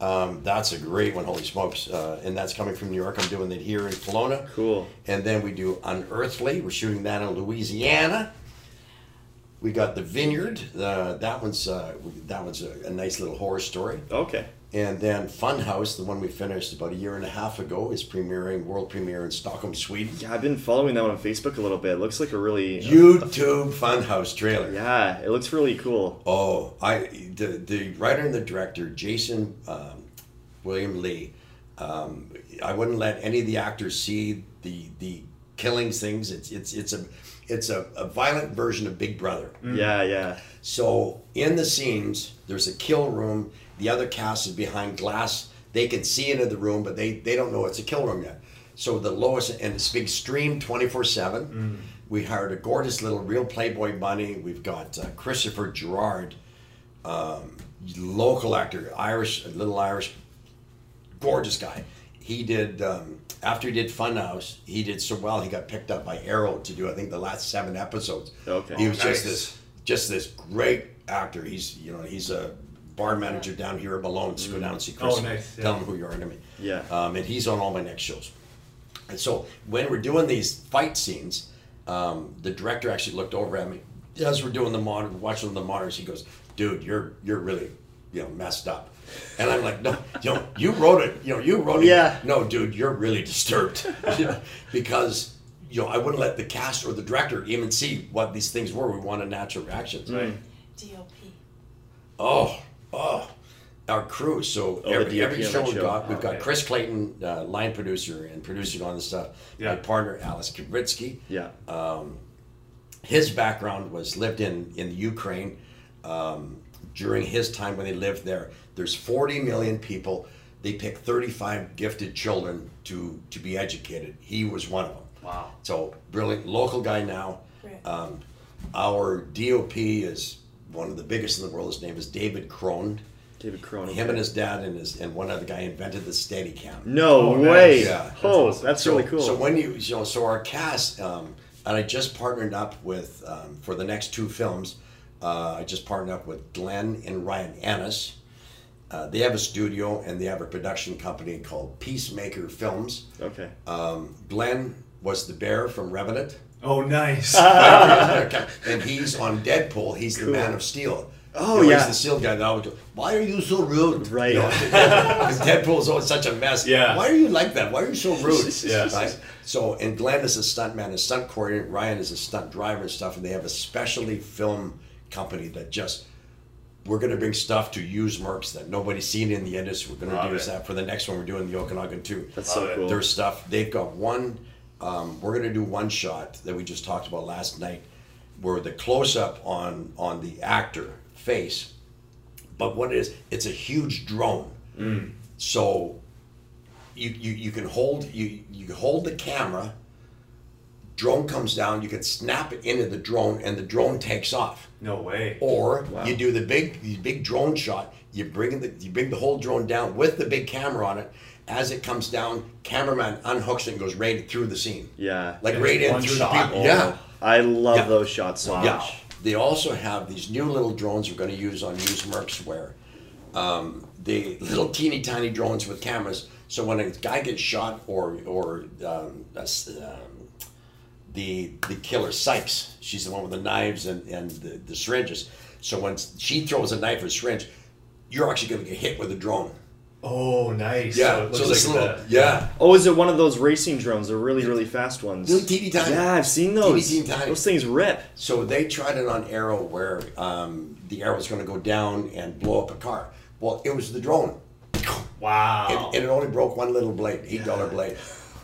Um, that's a great one. Holy smokes! Uh, and that's coming from New York. I'm doing it here in Kelowna. Cool. And then we do Unearthly. We're shooting that in Louisiana. We got the Vineyard. Uh, that one's uh, that one's a, a nice little horror story. Okay. And then Funhouse, the one we finished about a year and a half ago, is premiering world premiere in Stockholm, Sweden. Yeah, I've been following that one on Facebook a little bit. It looks like a really YouTube Funhouse trailer. Yeah, it looks really cool. Oh, I the the writer and the director Jason um, William Lee. Um, I wouldn't let any of the actors see the the killings things. It's it's it's a it's a, a violent version of Big Brother. Yeah, yeah. So in the scenes, there's a kill room. The other cast is behind glass. They can see into the room, but they they don't know it's a kill room yet. So the lowest and it's big stream twenty four seven. We hired a gorgeous little real Playboy bunny. We've got uh, Christopher Gerard, um, local actor, Irish, little Irish, gorgeous guy. He did um, after he did Funhouse. He did so well. He got picked up by Arrow to do I think the last seven episodes. Okay. He was Oh, just this just this great actor. He's you know he's a bar manager down here at Malone. So go down and see Chris. Oh, nice, Tell yeah. him who you are to me. Yeah. Um, and he's on all my next shows. And so when we're doing these fight scenes, um, the director actually looked over at me as we're doing the monitor, watching the monitors. He goes, "Dude, you're you're really you know messed up." And I'm like, "No, you know, you wrote it. You know, you wrote it. Yeah. No, dude, you're really disturbed You know, because." You know, I wouldn't let the cast or the director even see what these things were. We wanted natural reactions. Right. DOP. Oh, oh, our crew. So Oh, every, every show we've show. got, we've got Okay. Chris Clayton, uh, line producer and producing on the stuff. Yeah. My partner Alice Kavritsky. Yeah. His background was lived in in the Ukraine um, during his time when they lived there. There's 40 million people. They pick 35 gifted children to to be educated. He was one of them. Wow. So brilliant local guy now. Right. Um, our DOP is one of the biggest in the world. His name is David Crone. David Cronin. Him and his dad and his and one other guy invented the Steadicam. No Oh, nice. way. Yeah. Oh, awesome. that's So, really cool. So when you, you know, so our cast, um, and I just partnered up with um, for the next two films. Uh, I just partnered up with Glenn and Ryan Ennis. Uh, they have a studio and they have a production company called Peacemaker Films. okay. Um, Glenn was the bear from Revenant. Oh, nice. and he's on Deadpool. He's the Man of Steel. Oh, You know, yeah. He's the Steel guy that always goes, Why are you so rude? Right. You know, Because Deadpool's always such a mess. Yeah. Why are you like that? Why are you so rude? Yeah. Right? So, and Glenn is a stunt man, a stunt coordinator. Ryan is a stunt driver and stuff. And they have a specialty film company that just, we're going to bring stuff to use mercs that nobody's seen in the industry. We're going to use it. that for the next one. We're doing the Okanagan too. That's Love so it. cool. Their stuff. They've got one. Um, we're gonna do one shot that we just talked about last night, where the close up on on the actor face, but what it is, it's a huge drone. So you, you you can hold you you hold the camera, drone comes down, you can snap it into the drone, and the drone takes off. No way. Or you do the big the big drone shot. You bring the you bring the whole drone down with the big camera on it. As it comes down, cameraman unhooks it and goes right through the scene. Yeah. like right in through shot. the people. Yeah, I love Yeah. those shots so much. They also have these new little drones we're going to use on Use Mercs where um, the little teeny tiny drones with cameras. So when a guy gets shot or or um, um, the the killer Sykes, she's the one with the knives and, and the, the syringes. So when she throws a knife or syringe, you're actually going to get hit with a drone. Oh, nice. Yeah, So, so, looks this like little the- yeah. Oh, is it one of those racing drones? The really, really fast ones. Little teeny tiny. Yeah, I've seen those. Teeny, teeny tiny. Those things rip. So they tried it on Arrow where um, the arrow was going to go down and blow up a car. Well, it was the drone. Wow. And, and it only broke one little blade, eight dollar blade.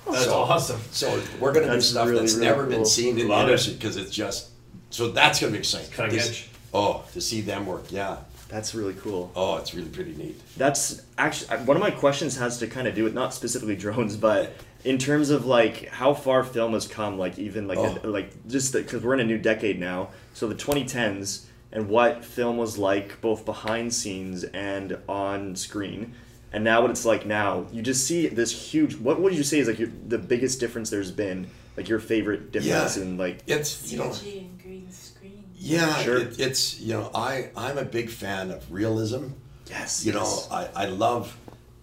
That's so, awesome. So we're going to do stuff really, that's really never cool. been seen in the Love it. industry because it's just. So that's going to be exciting. Cutting This- edge. Oh, to see them work, yeah. That's really cool. Oh, it's really pretty neat. That's actually one of my questions has to kind of do with not specifically drones, but in terms of like how far film has come, like even like Oh. like just because we're in a new decade now, so the 2010s and what film was like both behind scenes and on screen, and now what it's like now. You just see this huge. What would you say is like your, the biggest difference there's been? Like your favorite difference Yeah. in like It's you know. CG and green screen. Yeah, Sure. it, it's you know I I'm a big fan of realism. yes, you know yes. I, I love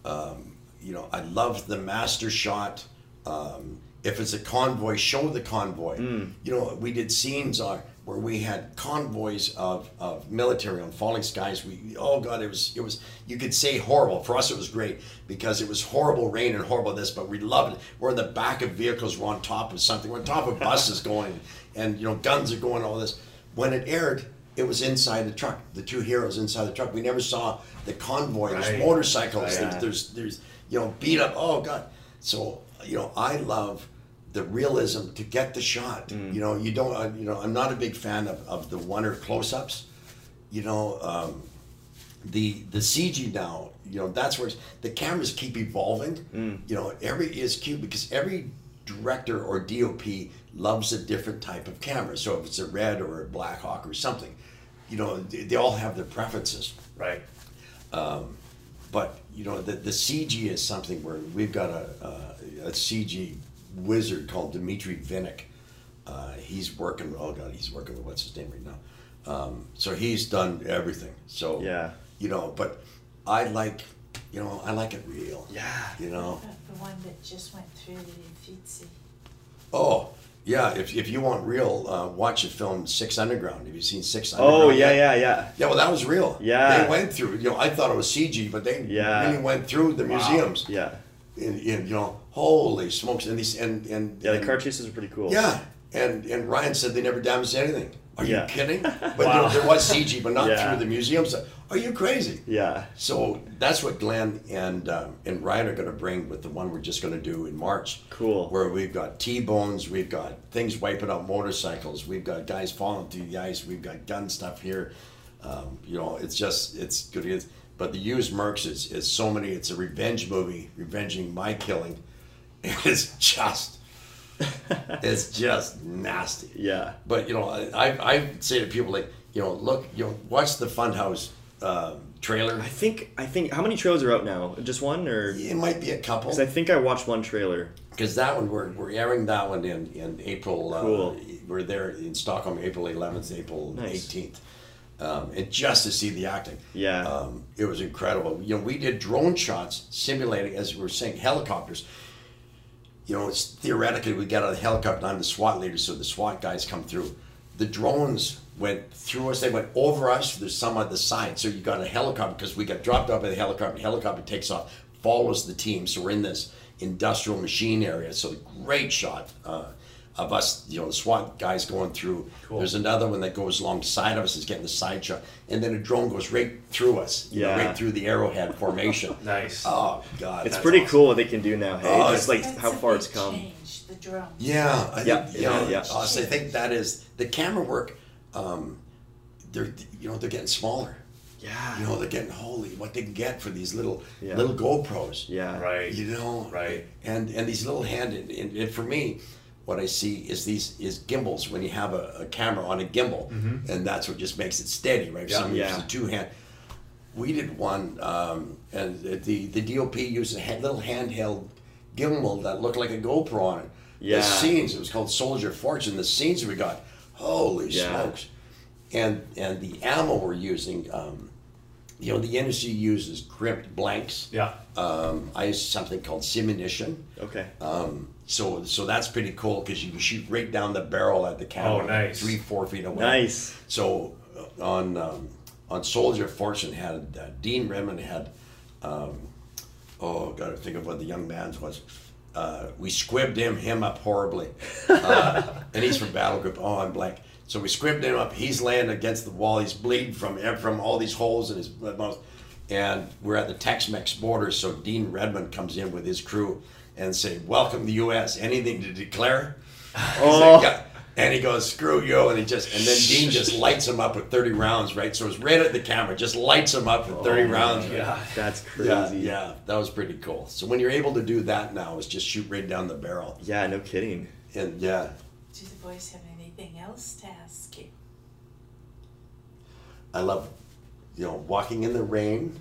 um, you know i love the master shot um, if it's a convoy show the convoy Mm. you know we did scenes on where we had convoys of, of military on falling skies we oh god it was it was you could say horrible for us it was great because it was horrible rain and horrible this but we loved it we're in the back of vehicles we're on top of something we're on top of buses going and you know guns are going all this when it aired it was inside the truck the two heroes inside the truck. We never saw the convoy Right. there's motorcycles. Right. there's, there's there's you know beat up oh god. So you know i love the realism to get the shot. You know you don't uh, you know i'm not a big fan of, of the one or close-ups. You know um, the the cg now you know that's where it's, the cameras keep evolving. You know every is cute because every director or dop loves a different type of camera so if it's a red or a black hawk or something you know they, they all have their preferences Right. but you know the, the CG is something where we've got a, a, a CG wizard called Dmitry Vinnik. Uh, he's working. Oh God, he's working with what's his name right now. Um, so he's done everything. So Yeah. you know. But I like, you know, I like it real. Yeah. You know. The the one that just went through the Uffizi. Oh yeah. If, if you want real, uh, watch the film Six Underground. Have you seen Six Underground? Oh yeah, yeah, yeah. Yeah, well, that was real. Yeah. They went through. You know, I thought it was CG, but they Yeah. really went through the museums. Yeah. and, and you know, holy smokes! And these and and Yeah, the and- car chases are pretty cool. Yeah, and and Ryan said they never damaged anything. Are Yeah. you kidding? But Wow. there, there was CG, but not Yeah. through the museums. Are you crazy? Yeah. So that's what Glenn and um, and Ryan are going to bring with the one we're just going to do in March. Cool. Where we've got T-bones, we've got things wiping out motorcycles, we've got guys falling through the ice, we've got gun stuff here. Um, you know, it's just it's good. It's, but the used Mercs is, is so many. It's a revenge movie, revenging my killing. It's just, it's just nasty. Yeah. But you know, I, I I say to people like, you know, look, you know, watch the Funhouse um, trailer. I think I think how many trailers are out now? Just one or? It might be a couple. Because I think I watched one trailer. Because that one, we're, we're airing that one in, in April. Cool. Uh, we're there in Stockholm, April 11th, April Nice. 18th. Um, and just to see the acting. Yeah. Um, it was incredible. You know, we did drone shots simulating, as we were saying, helicopters. You know, it's theoretically, we get out of the helicopter, I'm the SWAT leader, so the SWAT guys come through. The drones went through us, they went over us, there's some on the side. So you got a helicopter, because we got dropped off by the helicopter, the helicopter takes off, follows the team. So we're in this industrial machine area. So great shot uh, of us, you know, the SWAT guys going through. Cool. There's another one that goes alongside of us, is getting the side shot. And then a drone goes right through us, you know, Yeah. right through the arrowhead formation. Nice. Oh, God. It's pretty awesome. cool what they can do now. Hey, Oh, just like how far it's come. Change, the drone. Yeah, I Yeah, think, you yeah, yeah. honestly, I think that is the camera work. Um, they're you know they're getting smaller. Yeah. You know they're getting holy what they can get for these little Yeah. little GoPros. Yeah. Right. You know. Right. And and these little hand and, and, and for me, what I see is these is gimbals when you have a, a camera on a gimbal, and that's what just makes it steady, right? Yeah. Some Yeah. use a two hand. We did one, um, and the the DOP used a little handheld gimbal that looked like a GoPro on it. Yeah. The scenes, it was called Soldier Fortune. The scenes we got, holy Yeah. smokes! And and the ammo we're using, um, you know, the industry uses crimped blanks. Yeah. Um, I use something called simunition. Okay. Um, so so that's pretty cool because you can shoot right down the barrel at the camera, Oh, nice. three four feet away. Nice. So uh, on um, on Soldier Fortune had uh, Dean Redman had um, oh got to think of what the young man's was. Uh, we squibbed him him up horribly, uh, and he's from Battle Group. Oh, I'm blank. So we squibbed him up. He's laying against the wall. He's bleeding from from all these holes in his mouth. And we're at the Tex-Mex border. So Dean Redman comes in with his crew and say, "Welcome to the U.S. Anything to declare?" Oh. Yeah. And he goes, screw you. And he just, and then Dean just lights him up with 30 rounds, right? So it's right at the camera, just lights him up with 30 rounds. Yeah. That's crazy. Yeah, yeah, that was pretty cool. So when you're able to do that now, is just shoot right down the barrel. Yeah, no kidding. And yeah, Do the boys have anything else to ask you? I love, you know, walking in the rain.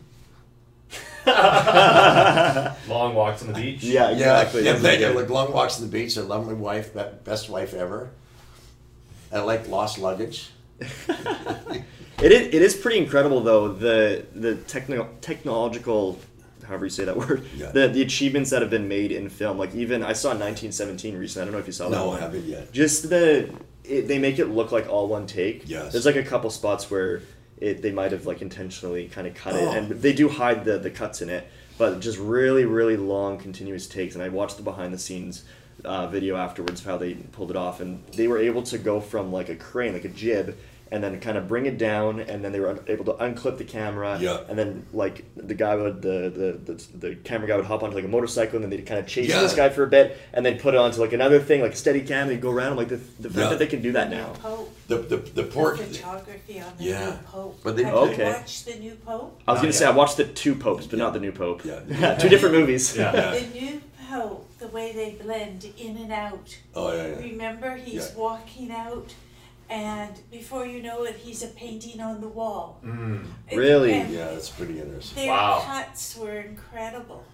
Long walks on the beach. Yeah, exactly. Yeah, yeah thank you. Like long walks on the beach. I love my wife, best wife ever. I like lost luggage. It is, it is pretty incredible though the the techno- technological however you say that word Yeah. the the achievements that have been made in film like even I saw 1917 recently I don't know if you saw that No, one. I haven't yet. just the it, they make it look like all one take Yes. there's like a couple spots where it they might have like intentionally kind of cut Oh. it and they do hide the the cuts in it but just really really long continuous takes and I watched the behind the scenes uh, video afterwards of how they pulled it off and they were able to go from like a crane like a jib and then kind of bring it down and then they were able to unclip the camera Yeah. and then like the guy would the, the the the camera guy would hop onto like a motorcycle and then they'd kind of chase Yeah. this guy for a bit and then put it onto like another thing like a steady cam and they'd go around I'm like the, the fact Yeah. that they can do that now Pope, The the the the port. photography on the Yeah. new Pope. But they- have Okay. you watched the new Pope? I was gonna say I watched the two popes but not the new pope Yeah. two different movies Yeah. Yeah. The new Pope, the way they blend in and out. Oh yeah, yeah. Remember, he's Yeah. walking out, and before you know it, he's a painting on the wall. Mm, Really? and Yeah, that's pretty interesting. Their Wow. cuts were incredible.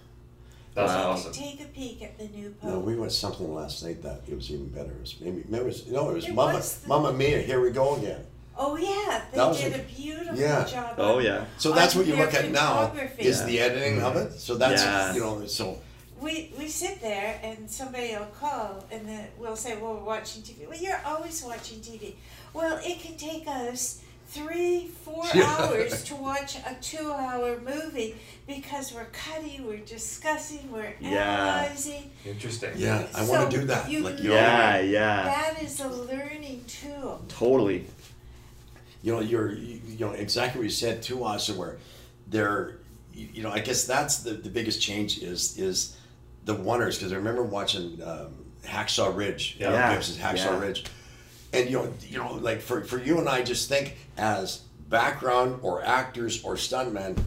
that's Wow. awesome. Take a peek at the new Pope. No, we watched something last night that it was even better. It was maybe, maybe it was, no, it was It Mama, was the- Mamma Mia. Here we go again. Oh yeah, they That was did a- a beautiful yeah. job. oh yeah So that's what you look at now photography. is the editing of it. So that's Yeah. you know so We we sit there and somebody will call and then we'll say, "Well, we're watching TV." Well, you're always watching TV. Well, it can take us three, four Yeah. hours to watch a two-hour movie because we're cutting, we're discussing, we're Yeah. analyzing. Interesting. yeah. I So want to do that. you like you know, yeah yeah That is a learning tool. totally you know you're you you know exactly what you said too, Asa. Where they're you you know I guess that's the the biggest change is is the oneers because I remember watching um, Hacksaw Ridge. Yeah. Yeah. Gibson's Hacksaw Yeah. Ridge. And you know, you know, like for, for you and I, just think as background or actors or stuntmen,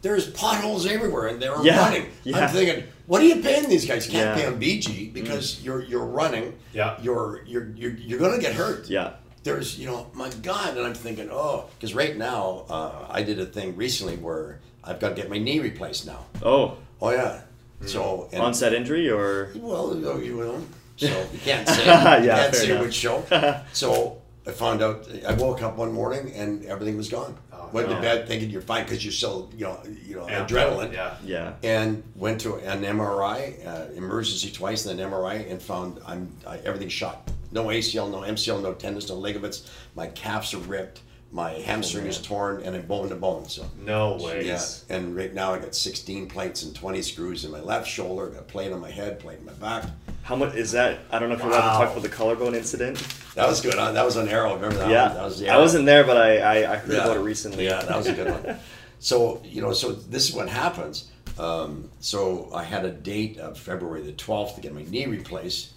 there's potholes everywhere, and they're Yeah, running. I'm thinking, what are you paying these guys? You can't pay them BG because you're you're running. Yeah. You're you're you're you're gonna get hurt. yeah There's you know, my God, and I'm thinking, oh, because right now uh, I did a thing recently where I've got to get my knee replaced now. oh Oh yeah. So and, onset injury or well, you know, you know, so you can't say Yeah, you can't fair say enough. which show. so I found out. I woke up one morning and everything was gone. Oh, went no. to bed thinking you're fine because you're still you know you know Yeah. adrenaline. Yeah. yeah And went to an MRI, uh, emergency twice, and then MRI, and found I'm I, everything's shot. No ACL, no MCL, no tendons, no ligaments. My calves are ripped. My hamstring is torn, and I'm bone to bone. So No way. yeah, and right now I got 16 plates and 20 screws in my left shoulder. Got a plate on my head, plate in my back. how much is that I don't know if we're allowed to talk about the collarbone incident That was good. That was on Arrow. Remember that? yeah. one? That was, yeah. I wasn't there, but I, I, I heard Yeah. about it recently. Yeah, that was a good one. So you know, so this is what happens. Um, so I had a date of February the 12th to get my knee replaced.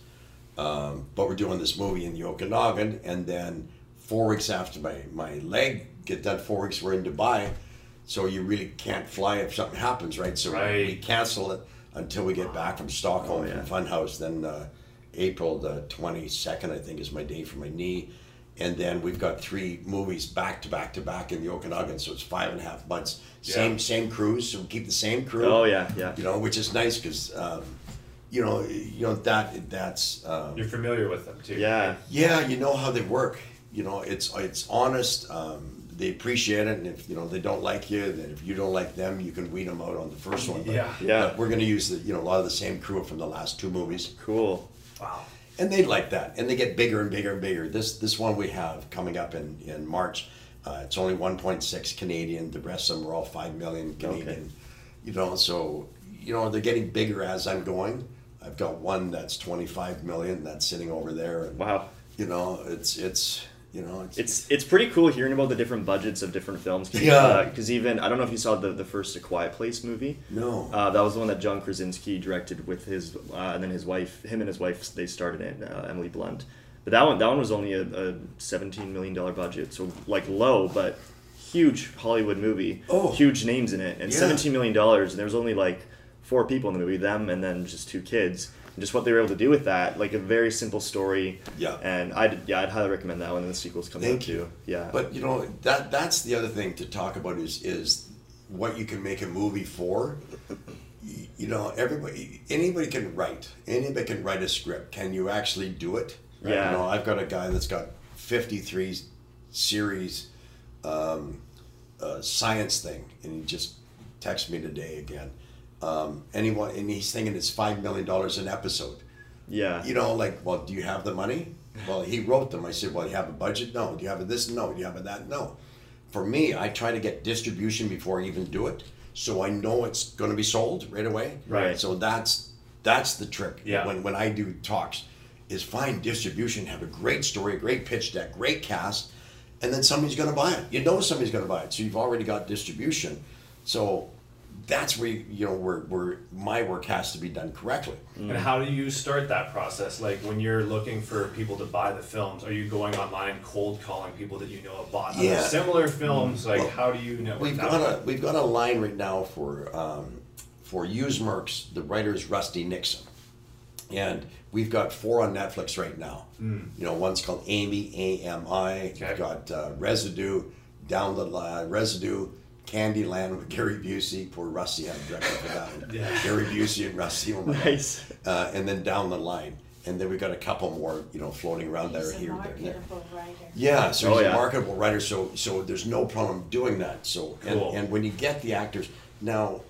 Um, but we're doing this movie in the Okanagan, and then four weeks after my my leg get done, four weeks we're in Dubai. So you really can't fly if something happens, right? So we cancel it until we get back from Stockholm Oh, yeah. from Funhouse. Then uh, April the twenty second, I think, is my day for my knee, and then we've got three movies back to back to back in the Okanagan, so it's five and a half months. Same Yeah. same crews, so we keep the same crew. Oh yeah, yeah. You know, which is nice because, um, you know, you know that that's. Um, You're familiar with them too. Yeah. yeah, you know how they work. You know, it's it's honest. Um, they appreciate it, and if you know they don't like you, then if you don't like them, you can weed them out on the first one. But, Yeah. Yeah. but we're going to use the you know a lot of the same crew from the last two movies, Cool. Wow. and they like that, and they get bigger and bigger and bigger. This this one we have coming up in in March. Uh, it's only 1.6 Canadian. The rest of them are all five million Canadian. Okay. You know, so you know they're getting bigger as I'm going. I've got one that's 25 million that's sitting over there. And, Wow. you know it's it's you know it's, It's it's pretty cool hearing about the different budgets of different films. Cause, Yeah. Because even I don't know if you saw the the first A Quiet Place movie. no Uh, that was the one that John Krasinski directed with his, uh, and then his wife, him and his wife, they started in it, uh, Emily Blunt. But that one, that one was only a, a seventeen million dollar budget, so like low, but huge Hollywood movie. Oh. huge names in it, and Yeah. seventeen million dollars. And there was only like four people in the movie, them and then just two kids. And just what they were able to do with that, like a very simple story. Yeah. And I'd yeah, I'd highly recommend that one. And the sequel's coming Thank out you. too. Yeah. but you know that that's the other thing to talk about is is what you can make a movie for you know everybody anybody can write anybody can write a script can you actually do it Yeah. you know i've got a guy that's got 53 series um, uh, science thing and he just texted me today again um, and, and he's thinking it's five million dollars an episode yeah. you know, like, well, do you have the money? Well, he wrote them. I said, well, you have a budget? No. Do you have a this? No. Do you have a that? No. For me, I try to get distribution before I even do it, so I know it's going to be sold right away. Right. So that's that's the trick. Yeah. When when I do talks, is find distribution, have a great story, a great pitch deck, great cast, and then somebody's going to buy it. You know somebody's going to buy it, so you've already got distribution. So that's where you know where where my work has to be done correctly. And how do you start that process? Like when you're looking for people to buy the films, are you going online cold calling people that you know have bought other similar films? Like Well, how do you know? We've got a we've got a line right now for um, for used mercs. The writer is Rusty Nixon, and we've got four on Netflix right now. You know, one's called Amy A M I. Okay. We've got uh, Residue, Down the Line, Residue, Candyland with Gary Busey. Poor Rusty had a director for that one. Yeah. Gary Busey and Rusty. Oh my God. Nice. Uh, and then Down the Line, and then we've got a couple more, you know, floating around there, He's a here, there, and there. writer. Yeah, so Oh, he's yeah. a marketable writer, so so there's no problem doing that. So and, Cool. and when you get the actors now,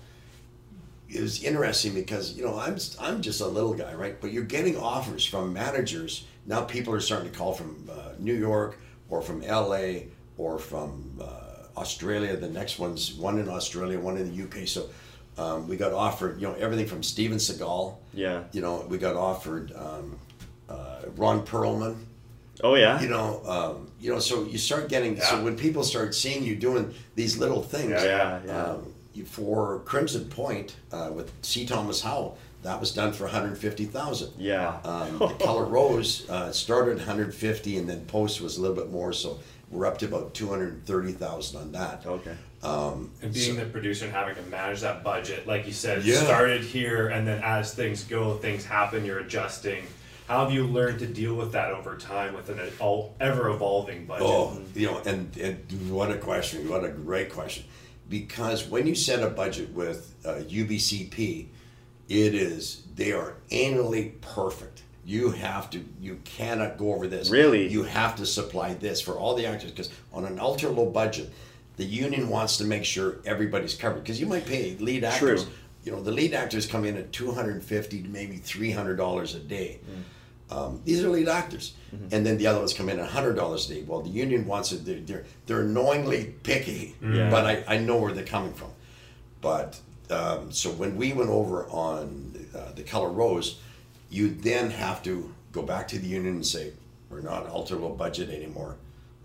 it was interesting because you know I'm I'm just a little guy, right? But you're getting offers from managers now. People are starting to call from uh, New York or from L.A. or from uh, Australia. The next one's one in Australia, one in the UK. So um, we got offered, you know, everything from Steven Seagal. Yeah. You know, we got offered um, uh, Ron Perlman Oh yeah. you know, um, you know, so you start getting so when people start seeing you doing these little things, Yeah, yeah, yeah. Um, you, for Crimson Point uh, with C. Thomas Howell, that was done for one hundred fifty thousand. yeah. Um, the Color Rose uh, started one hundred fifty, and then Post was a little bit more, so we're up to about two hundred thirty thousand on that. okay. Um, And being so- the producer and having to manage that budget, like you said, Yeah. started here, and then as things go, things happen. You're adjusting. How have you learned to deal with that over time with an all, ever evolving budget? Oh, you know, and, and what a question! What a great question! Because when you set a budget with uh, UBCP, it is they are annually perfect. You have to, you cannot go over this. Really? you have to supply this for all the actors because on an ultra low budget, the union wants to make sure everybody's covered because you might pay lead actors. True. You know, the lead actors come in at two hundred and fifty to maybe three hundred dollars a day. Um, these are lead actors, and then the other ones come in at hundred dollars a day. Well, the union wants it. They're they're, they're annoyingly picky, Yeah. but I, I know where they're coming from. But um, so when we went over on uh, the color rose, you then have to go back to the union and say we're not ultra low budget anymore.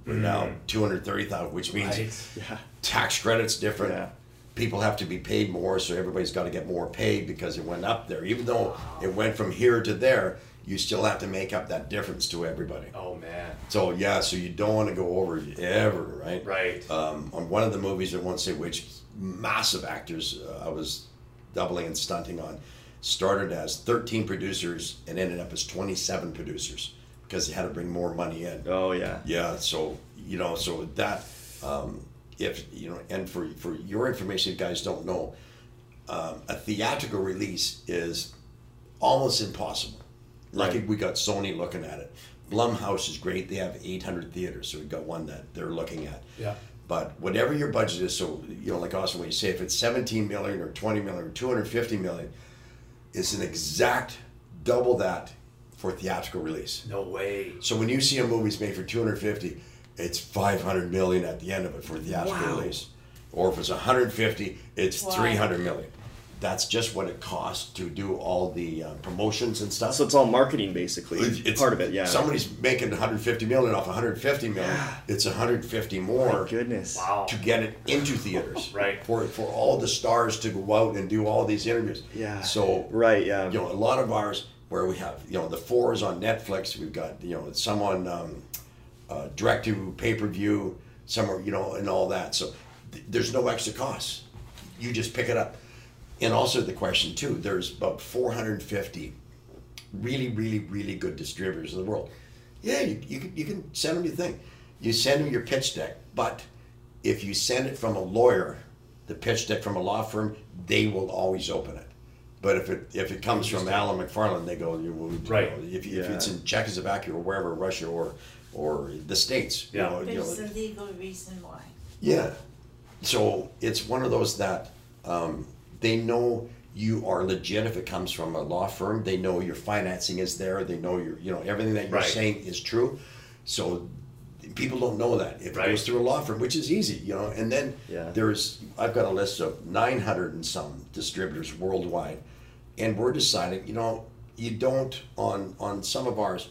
We're now two hundred thirty thousand, which means Right. Yeah. tax credits different. Yeah. People have to be paid more, so everybody's got to get more paid because it went up there. Even though it went from here to there, you still have to make up that difference to everybody. Oh man. So yeah, so you don't want to go over ever, right? Right. Um, on one of the movies, I won't say which, massive actors uh, I was doubling and stunting on. Started as 13 producers and ended up as 27 producers because they had to bring more money in. Oh yeah. Yeah, so you know, so that um, if you know, and for for your information, you guys don't know, um, a theatrical release is almost impossible. Like Right. we got Sony looking at it. Blumhouse is great; they have 800 theaters, so we got one that they're looking at. Yeah. But whatever your budget is, so you know, like Austin, when you say if it's 17 million or 20 million or 250 million, it's an exact double that for theatrical release. No way. So when you see a movie's made for 250, it's 500 million at the end of it for theatrical Wow. release. Or if it's 150, it's Wow. 300 million. That's just what it costs to do all the uh, promotions and stuff. So it's all marketing basically. It's- part of it, yeah. Somebody's making 150 million off 150 million. It's 150 more My goodness. Wow. to get it into theaters. Right. For for all the stars to go out and do all these interviews. Yeah. So Right, yeah. you know, a lot of ours where we have, you know, the four is on Netflix. We've got, you know, some on um, uh, direct to pay per view, some are, you know, and all that. So th- there's no extra costs. You just pick it up. And also the question too, there's about 450 really, really, really good distributors in the world. Yeah, you, you, can, you can send them your thing. You send them your pitch deck, but if you send it from a lawyer, the pitch deck from a law firm, they will always open it. But if it if it comes from Alan McFarland, they go, you will, you Right. know, if, if it's in Czechoslovakia or wherever, Russia or or the States, Yeah. you know, you know, There's a legal reason why. yeah. So it's one of those that um, they know you are legit if it comes from a law firm. They know your financing is there. They know your, you know, everything that you're Right. saying is true. So people don't know that if it Right. goes through a law firm, which is easy, you know. And then Yeah. there's I've got a list of 900 and some distributors worldwide, and we're deciding, you know, you don't on on some of ours.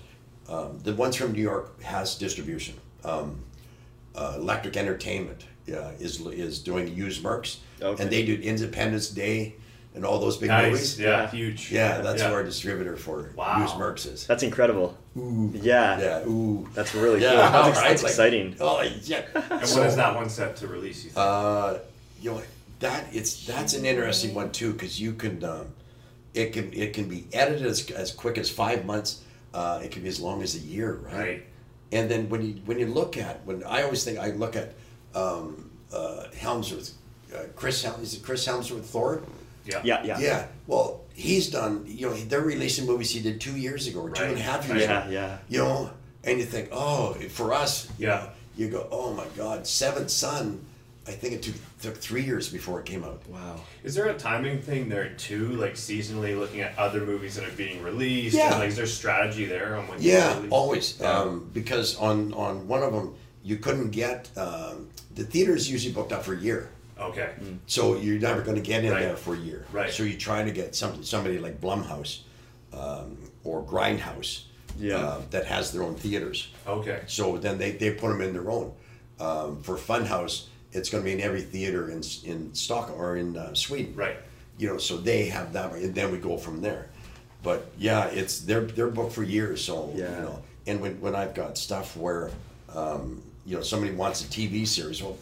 Um, the ones from New York has distribution. Um, uh, Electric Entertainment uh, is is doing used mercs, Okay. and they do Independence Day and all those big Nice. movies. Yeah. Huge. Yeah, that's Yeah. who our distributor for Wow. used mercs is. That's incredible. Ooh. Yeah. Yeah, ooh, That's really yeah, cool. That's, ex- right, that's like- exciting. Oh yeah. And So, when is that one set to release? You think? Uh, you know that it's that's an interesting one too because you can um, it can it can be edited as, as quick as five months. Uh, it can be as long as a year, right? right. And then when you when you look at when I always think I look at um, uh, Helmsworth, uh, Chris Helm is it Chris Helmsworth Thor? Yeah. Yeah, yeah. Yeah. Well, he's done. You know, they're releasing movies he did two years ago or two and a Right. half years Yeah, ago. yeah. yeah. You know, and you think, oh, for us, you Yeah. know, you go, oh my God, Seventh Son. I think it took, took three years before it came out. Wow. Is there a timing thing there too, like seasonally looking at other movies that are being released? Yeah. And, like, is there strategy there on when Yeah, always. Yeah. Um, because on on one of them, you couldn't get um, the theater's usually booked up for a year. Okay. So you're never going to get in Right. there for a year. Right. So you're trying to get some, somebody like Blumhouse um, or Grindhouse Yeah. uh, that has their own theaters. Okay. So then they, they put them in their own. Um, for Funhouse, it's going to be in every theater in in Stockholm or in uh, Sweden. Right. You know, so they have that, and then we go from there. But yeah, it's they're they're booked for years. So Yeah. you know, and when when I've got stuff where um, you know somebody wants a TV series, well,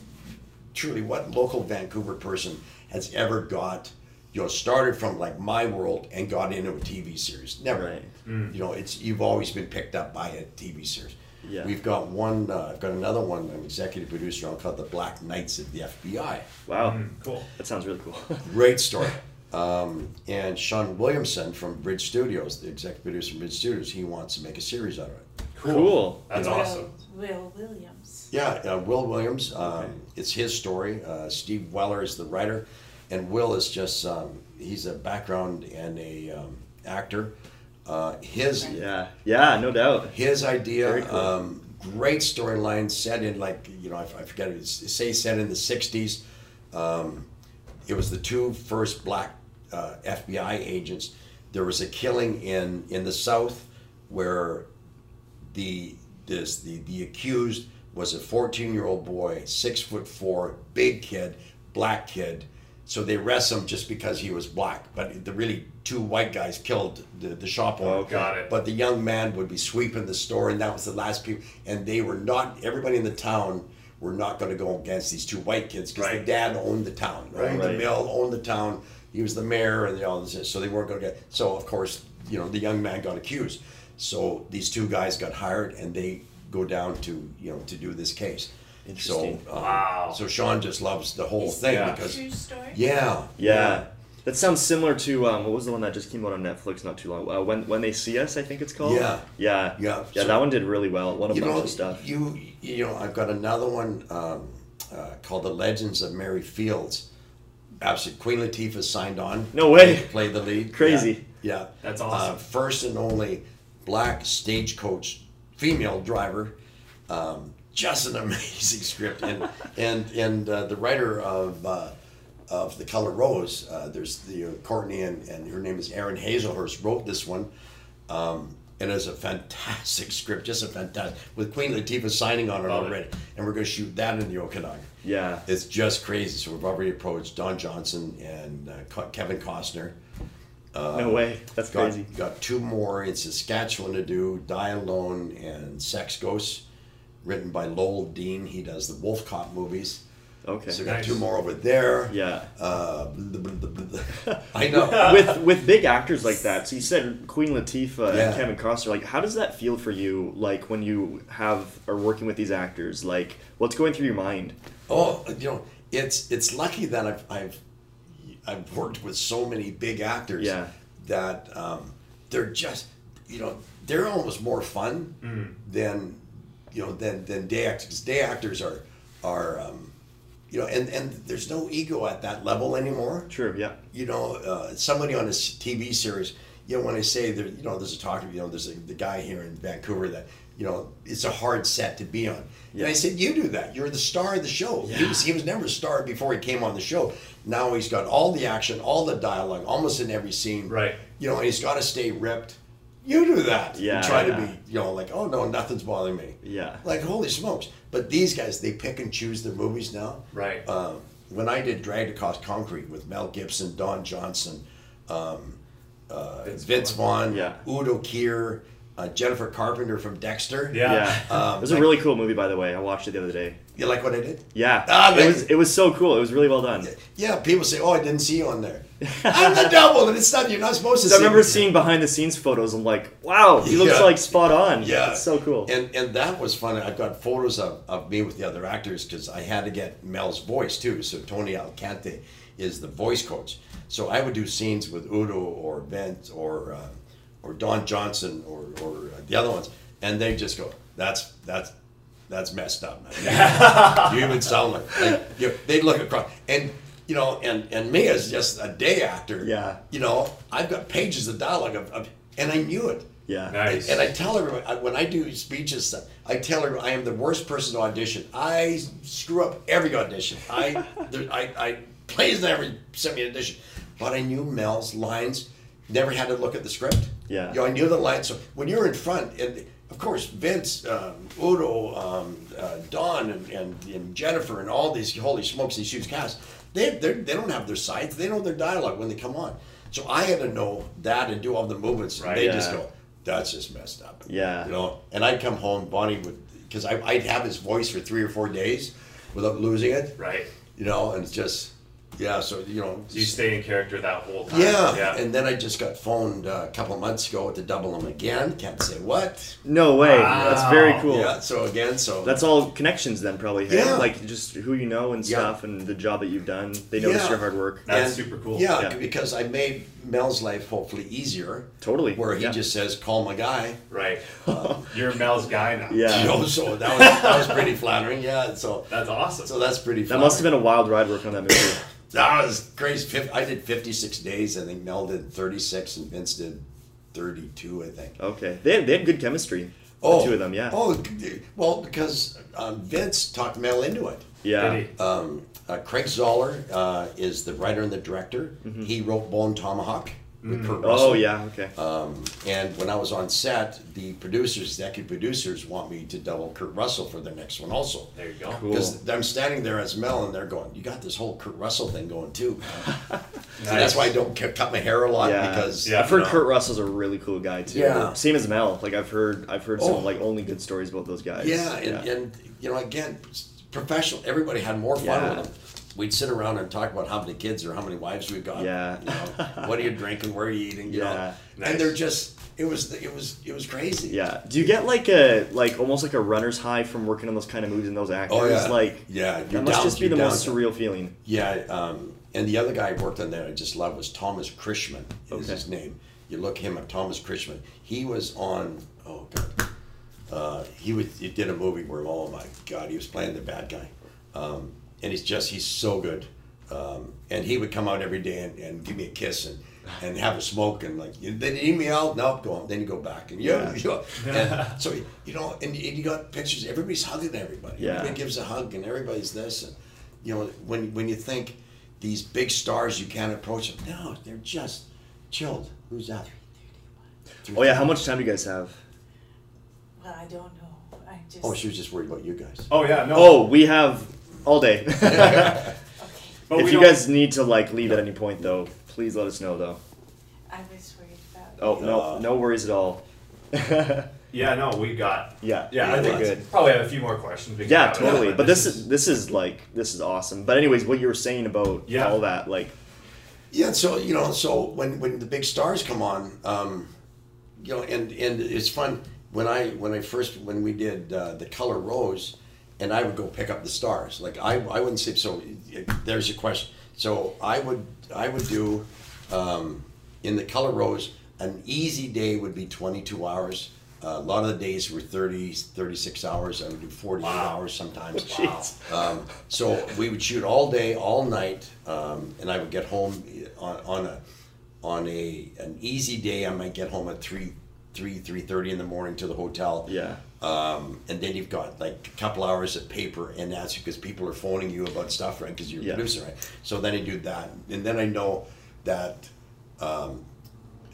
truly, what local Vancouver person has ever got you know started from like my world and got into a TV series? Never. Right. You know, it's you've always been picked up by a TV series. Yeah. We've got one. Uh, I've got another one. I'm executive producer on called The Black Knights of the FBI. Wow. Mm, cool. That sounds really cool. Great story. Um, and Sean Williamson from Bridge Studios, the executive producer from Bridge Studios, he wants to make a series out of it. Cool. Cool. That's You know. awesome. Will Williams. Yeah, uh, Will Williams. Um, Okay. It's his story. Uh, Steve Weller is the writer, and Will is just um, he's a background and a um, actor. Uh, his yeah. Yeah, no doubt. his idea Very cool. um, great storyline set in like you know I, I forget it say set in the 60s um, it was the two first black uh, FBI agents there was a killing in in the south where the this the the accused was a 14 year old boy six foot four big kid black kid so they arrest him just because he was black but the really two white guys killed the, the shop owner Okay. Got it. but the young man would be sweeping the store, and that was the last people. And they were not. Everybody in the town were not going to go against these two white kids because the dad owned the town, owned the Right. mill, owned the town. he was the mayor and all this. So they weren't going to get. So of course, you know, the young man got accused. So these two guys got hired, and they go down to you know to do this case. Interesting. So, uh, Wow. So Sean just loves the whole Is thing Yeah. because True story. yeah, Yeah. That sounds similar to um, what was the one that just came out on Netflix not too long? Uh, when when they see us, I think it's called. Yeah. Yeah. Yeah. Yeah. So- that one did really well. One a you bunch know, of stuff. you you know, I've got another one um, uh, called The Legends of Mary Fields. Absolutely, Queen Latifah signed on. No way. to play the lead. Crazy. Yeah, yeah. That's awesome. Uh, first and only black stagecoach female driver. Um, just an amazing script, and and and uh, the writer of. Uh, of the color rose uh, there's the uh, courtney and, and her name is erin hazelhurst wrote this one um, and it's a fantastic script, just a fantastic with Queen Latifah signing on it Love it. already, and we're going to shoot that in the Okanagan. Yeah. It's just crazy. So we've already approached Don Johnson and uh, Kevin Costner. No way. That's Got, crazy. got two more in Saskatchewan to do: Die Alone and Sex Ghosts, written by Lowell Dean. He does the Wolf Cop movies. Okay. So we got Nice. two more over there. Yeah. Uh, blah, blah, blah, blah, blah. I know. with with big actors like that, so you said Queen Latifah Yeah. and Kevin Costner. Like, how does that feel for you? Like when you have are working with these actors, like what's going through your mind? Oh, you know, it's it's lucky that I've I've I've worked with so many big actors Yeah. that um, they're just you know they're almost more fun than you know than than day actors. 'Cause day actors are are um, you know and and there's no ego at that level anymore True. Yeah. you know, uh, somebody on a TV series, you know, when I say there, you know, there's a talker, you know, there's a, the guy here in Vancouver that, you know, it's a hard set to be on. And I said, you do that. You're the star of the show. He, was, he was never a star before he came on the show. Now he's got all the action, all the dialogue, almost in every scene. Right. You know, and he's got to stay ripped. You do that. Yeah, And try yeah. to be, you know, like, oh no, nothing's bothering me. Yeah. Like, holy smokes. But these guys, they pick and choose their movies now. Right. Um, when I did Dragged Across Concrete with Mel Gibson, Don Johnson, um, uh, Vince Vince, Vaughn, Yeah. Udo Kier, uh, Jennifer Carpenter from Dexter. Yeah. Yeah. Um, it was a really cool movie, by the way. I watched it the other day. You like what I did? Yeah. Ah, it was it was so cool. It was really well done. Yeah, people say, "Oh, I didn't see you on there." I'm the double, and it's not. You're not supposed to. I remember me. seeing behind the scenes photos. I'm like, wow, he looks Yeah. like spot on. Yeah, it's so cool. And and that was fun. I've got photos of, of me with the other actors because I had to get Mel's voice too. So Tony Alcante is the voice coach. So I would do scenes with Udo or Vince or uh, or Don Johnson or or the other ones, and they just go, "That's that's." That's messed up, man. you even sound like, like you know, they'd look across, and you know, and and me as just a day actor, Yeah. you know, I've got pages of dialogue of, of and I knew it. yeah. Nice. And I tell everyone I- when I do speeches, stuff, I tell everyone I am the worst person to audition. I screw up every audition. I, there, I, I plays never sent me an audition, but I knew Mel's lines. Never had to look at the script. Yeah. you know, I knew the lines. So when you're in front, and of course Vince, um, Udo, um, uh, Don, and, and, and Jennifer, and all these holy smokes, these huge casts, they they're- don't have their sides. They know their dialogue when they come on. So I had to know that and do all the movements. Right. they just go, that's just messed up. Yeah. You know, and I'd come home, Bonnie would, because I'd have his voice for three or four days without losing it, Right. you know, and it's just, yeah, so, you know. So you stay in character that whole time. yeah. Yeah. and then I just got phoned uh, a couple of months ago to double them again. Can't say what. No way. Wow. That's very cool. Yeah, so again, so. That's all connections then, probably. hey? Yeah. Like just who you know and Yeah. stuff, and the job that you've done. They notice Yeah. your hard work. That's super cool. Yeah, Yeah. because I made Mel's life hopefully easier. Totally. Where he Yeah. just says, call my guy. Right. You're Mel's guy now. Yeah. You know, so that was, that was pretty flattering. Yeah, so. That's awesome. So that's pretty. That must have been a wild ride working on that movie. That was crazy. I did 56 days. I think Mel did 36 and Vince did 32, I think. okay. They had, they had good chemistry. Oh, The two of them, yeah. Oh, well, because um, Vince talked Mel into it. yeah. Um, uh, Craig Zahler uh, is the writer and the director. He wrote Bone Tomahawk with Kurt Russell. Oh yeah. Okay. Um, and when I was on set, the producers, executive producers, want me to double Kurt Russell for the next one also. There you go. Cool. Because I'm standing there as Mel, and they're going, "You got this whole Kurt Russell thing going too." man." So that's why I don't cu- cut my hair a lot Yeah. because Yeah. I've heard no. Kurt Russell's a really cool guy too. Yeah. Same as Mel. Like I've heard I've heard Oh. some like only good stories about those guys. Yeah, and, and you know, again, professional. Everybody had more fun Yeah. with them. We'd sit around and talk about how many kids or how many wives we've got. Yeah. You know, what are you drinking? Where are you eating? You Yeah. know, Nice. and they're just it was it was it was crazy. Yeah. Do you get like a like almost like a runner's high from working on those kind of movies and those actors? Oh yeah. Like yeah. That must down- just be the down most surreal feeling. Yeah, um, and the other guy I worked on that I just loved was Thomas Kretschmann. Is Okay. his name? You look him up, Thomas Kretschmann. He was on. Oh god. Uh, he was. He did a movie where oh my god, he was playing the bad guy, um, and he's just he's so good. Um, and he would come out every day and, and give me a kiss and, and have a smoke and like they need me out nope go on then you go back and yeah, Yeah. you so you know and, you- and you got pictures everybody's hugging everybody Yeah. everybody gives a hug and everybody's this and you know when when you think these big stars you can't approach them no they're just chilled who's that Oh yeah, how much time do you guys have? Well, I don't know. I just. oh she was just worried about you guys Oh yeah, no. Oh, we have all day. Okay. if you don't- guys need to like leave at any point though, please let us know though. I was worried about. Oh no, Uh, no worries at all. yeah, Yeah, no, we got. yeah, Yeah, I think good. probably have a few more questions. Yeah, totally. But this is this is like this is awesome. But anyways, what you were saying about Yeah. all that, like Yeah, so you know, so when when the big stars come on, um, you know, and and it's fun when I when I first when we did uh, the Color Rose, and I would go pick up the stars. Like I I wouldn't say so. uh, There's your question. So I would I would do um, in the Color Rose an easy day would be 22 hours. Uh, a lot of the days were 30, 36 hours. I would do 48 Wow. hours sometimes. Jeez. Um, so we would shoot all day, all night, um, and I would get home on, on a on a an easy day. I might get home at three three three thirty in the morning to the hotel. yeah, Um, and then you've got like a couple hours of paper, and that's because people are phoning you about stuff, right? Because you're a Yeah. producer, right? So then I do that, and then I know that um,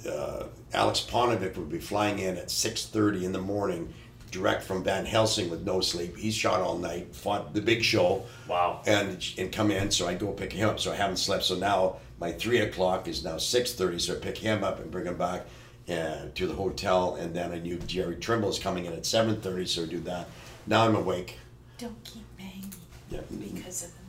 uh, Aleks Paunovic would be flying in at six thirty in the morning, direct from Van Helsing with no sleep. He's shot all night, fought the big show, Wow. and and come in. So I go pick him up. So I haven't slept. So now my three o'clock is now six thirty. So I pick him up and bring him back uh, to the hotel, and then I knew Jerry Trimble is coming in at seven thirty. So I do that. Now I'm awake. Don't keep banging Yeah. because of the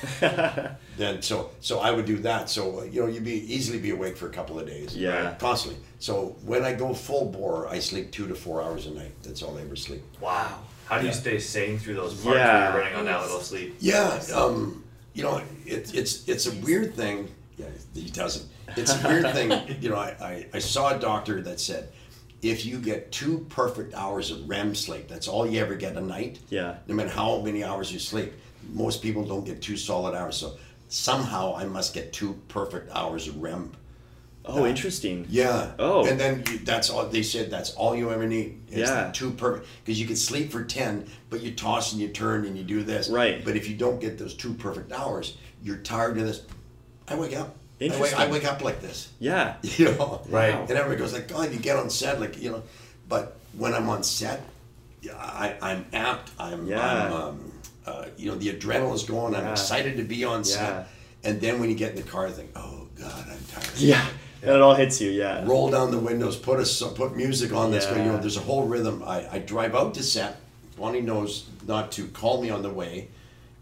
microphone. Then so so I would do that. So uh, you know you'd be easily be awake for a couple of days. Yeah. right? Constantly. So when I go full bore, I sleep two to four hours a night. That's all I ever sleep. Wow. How do you stay sane through those parts Yeah. where you're running on that little sleep? Yeah, um, you know, it, it's it's a weird thing. Yeah, he doesn't. It's a weird thing. You know, I, I, I saw a doctor that said if you get two perfect hours of REM sleep, that's all you ever get a night. Yeah. No matter how many hours you sleep, most people don't get two solid hours. So somehow I must get two perfect hours of REM. Oh, uh, interesting. Yeah. Oh. And then you, that's all they said. That's all you ever need. Yeah. Two perfect because you can sleep for ten, but you toss and you turn and you do this. Right. But if you don't get those two perfect hours, you're tired of this. I wake up. I wake, I wake up like this. Yeah. You know. Right. And everybody goes like, God, you get on set like you know, but when I'm on set, yeah, I, I'm apt. I'm. Yeah. I'm um, uh, you know, the adrenaline's going. I'm Yeah. excited to be on set. Yeah. set. And then when you get in the car, I think, oh God, I'm tired Yeah. And it all hits you. Yeah. roll down the windows, put a so- put music on that's going. You know, there's a whole rhythm. I, I drive out to set. Bonnie knows not to call me on the way,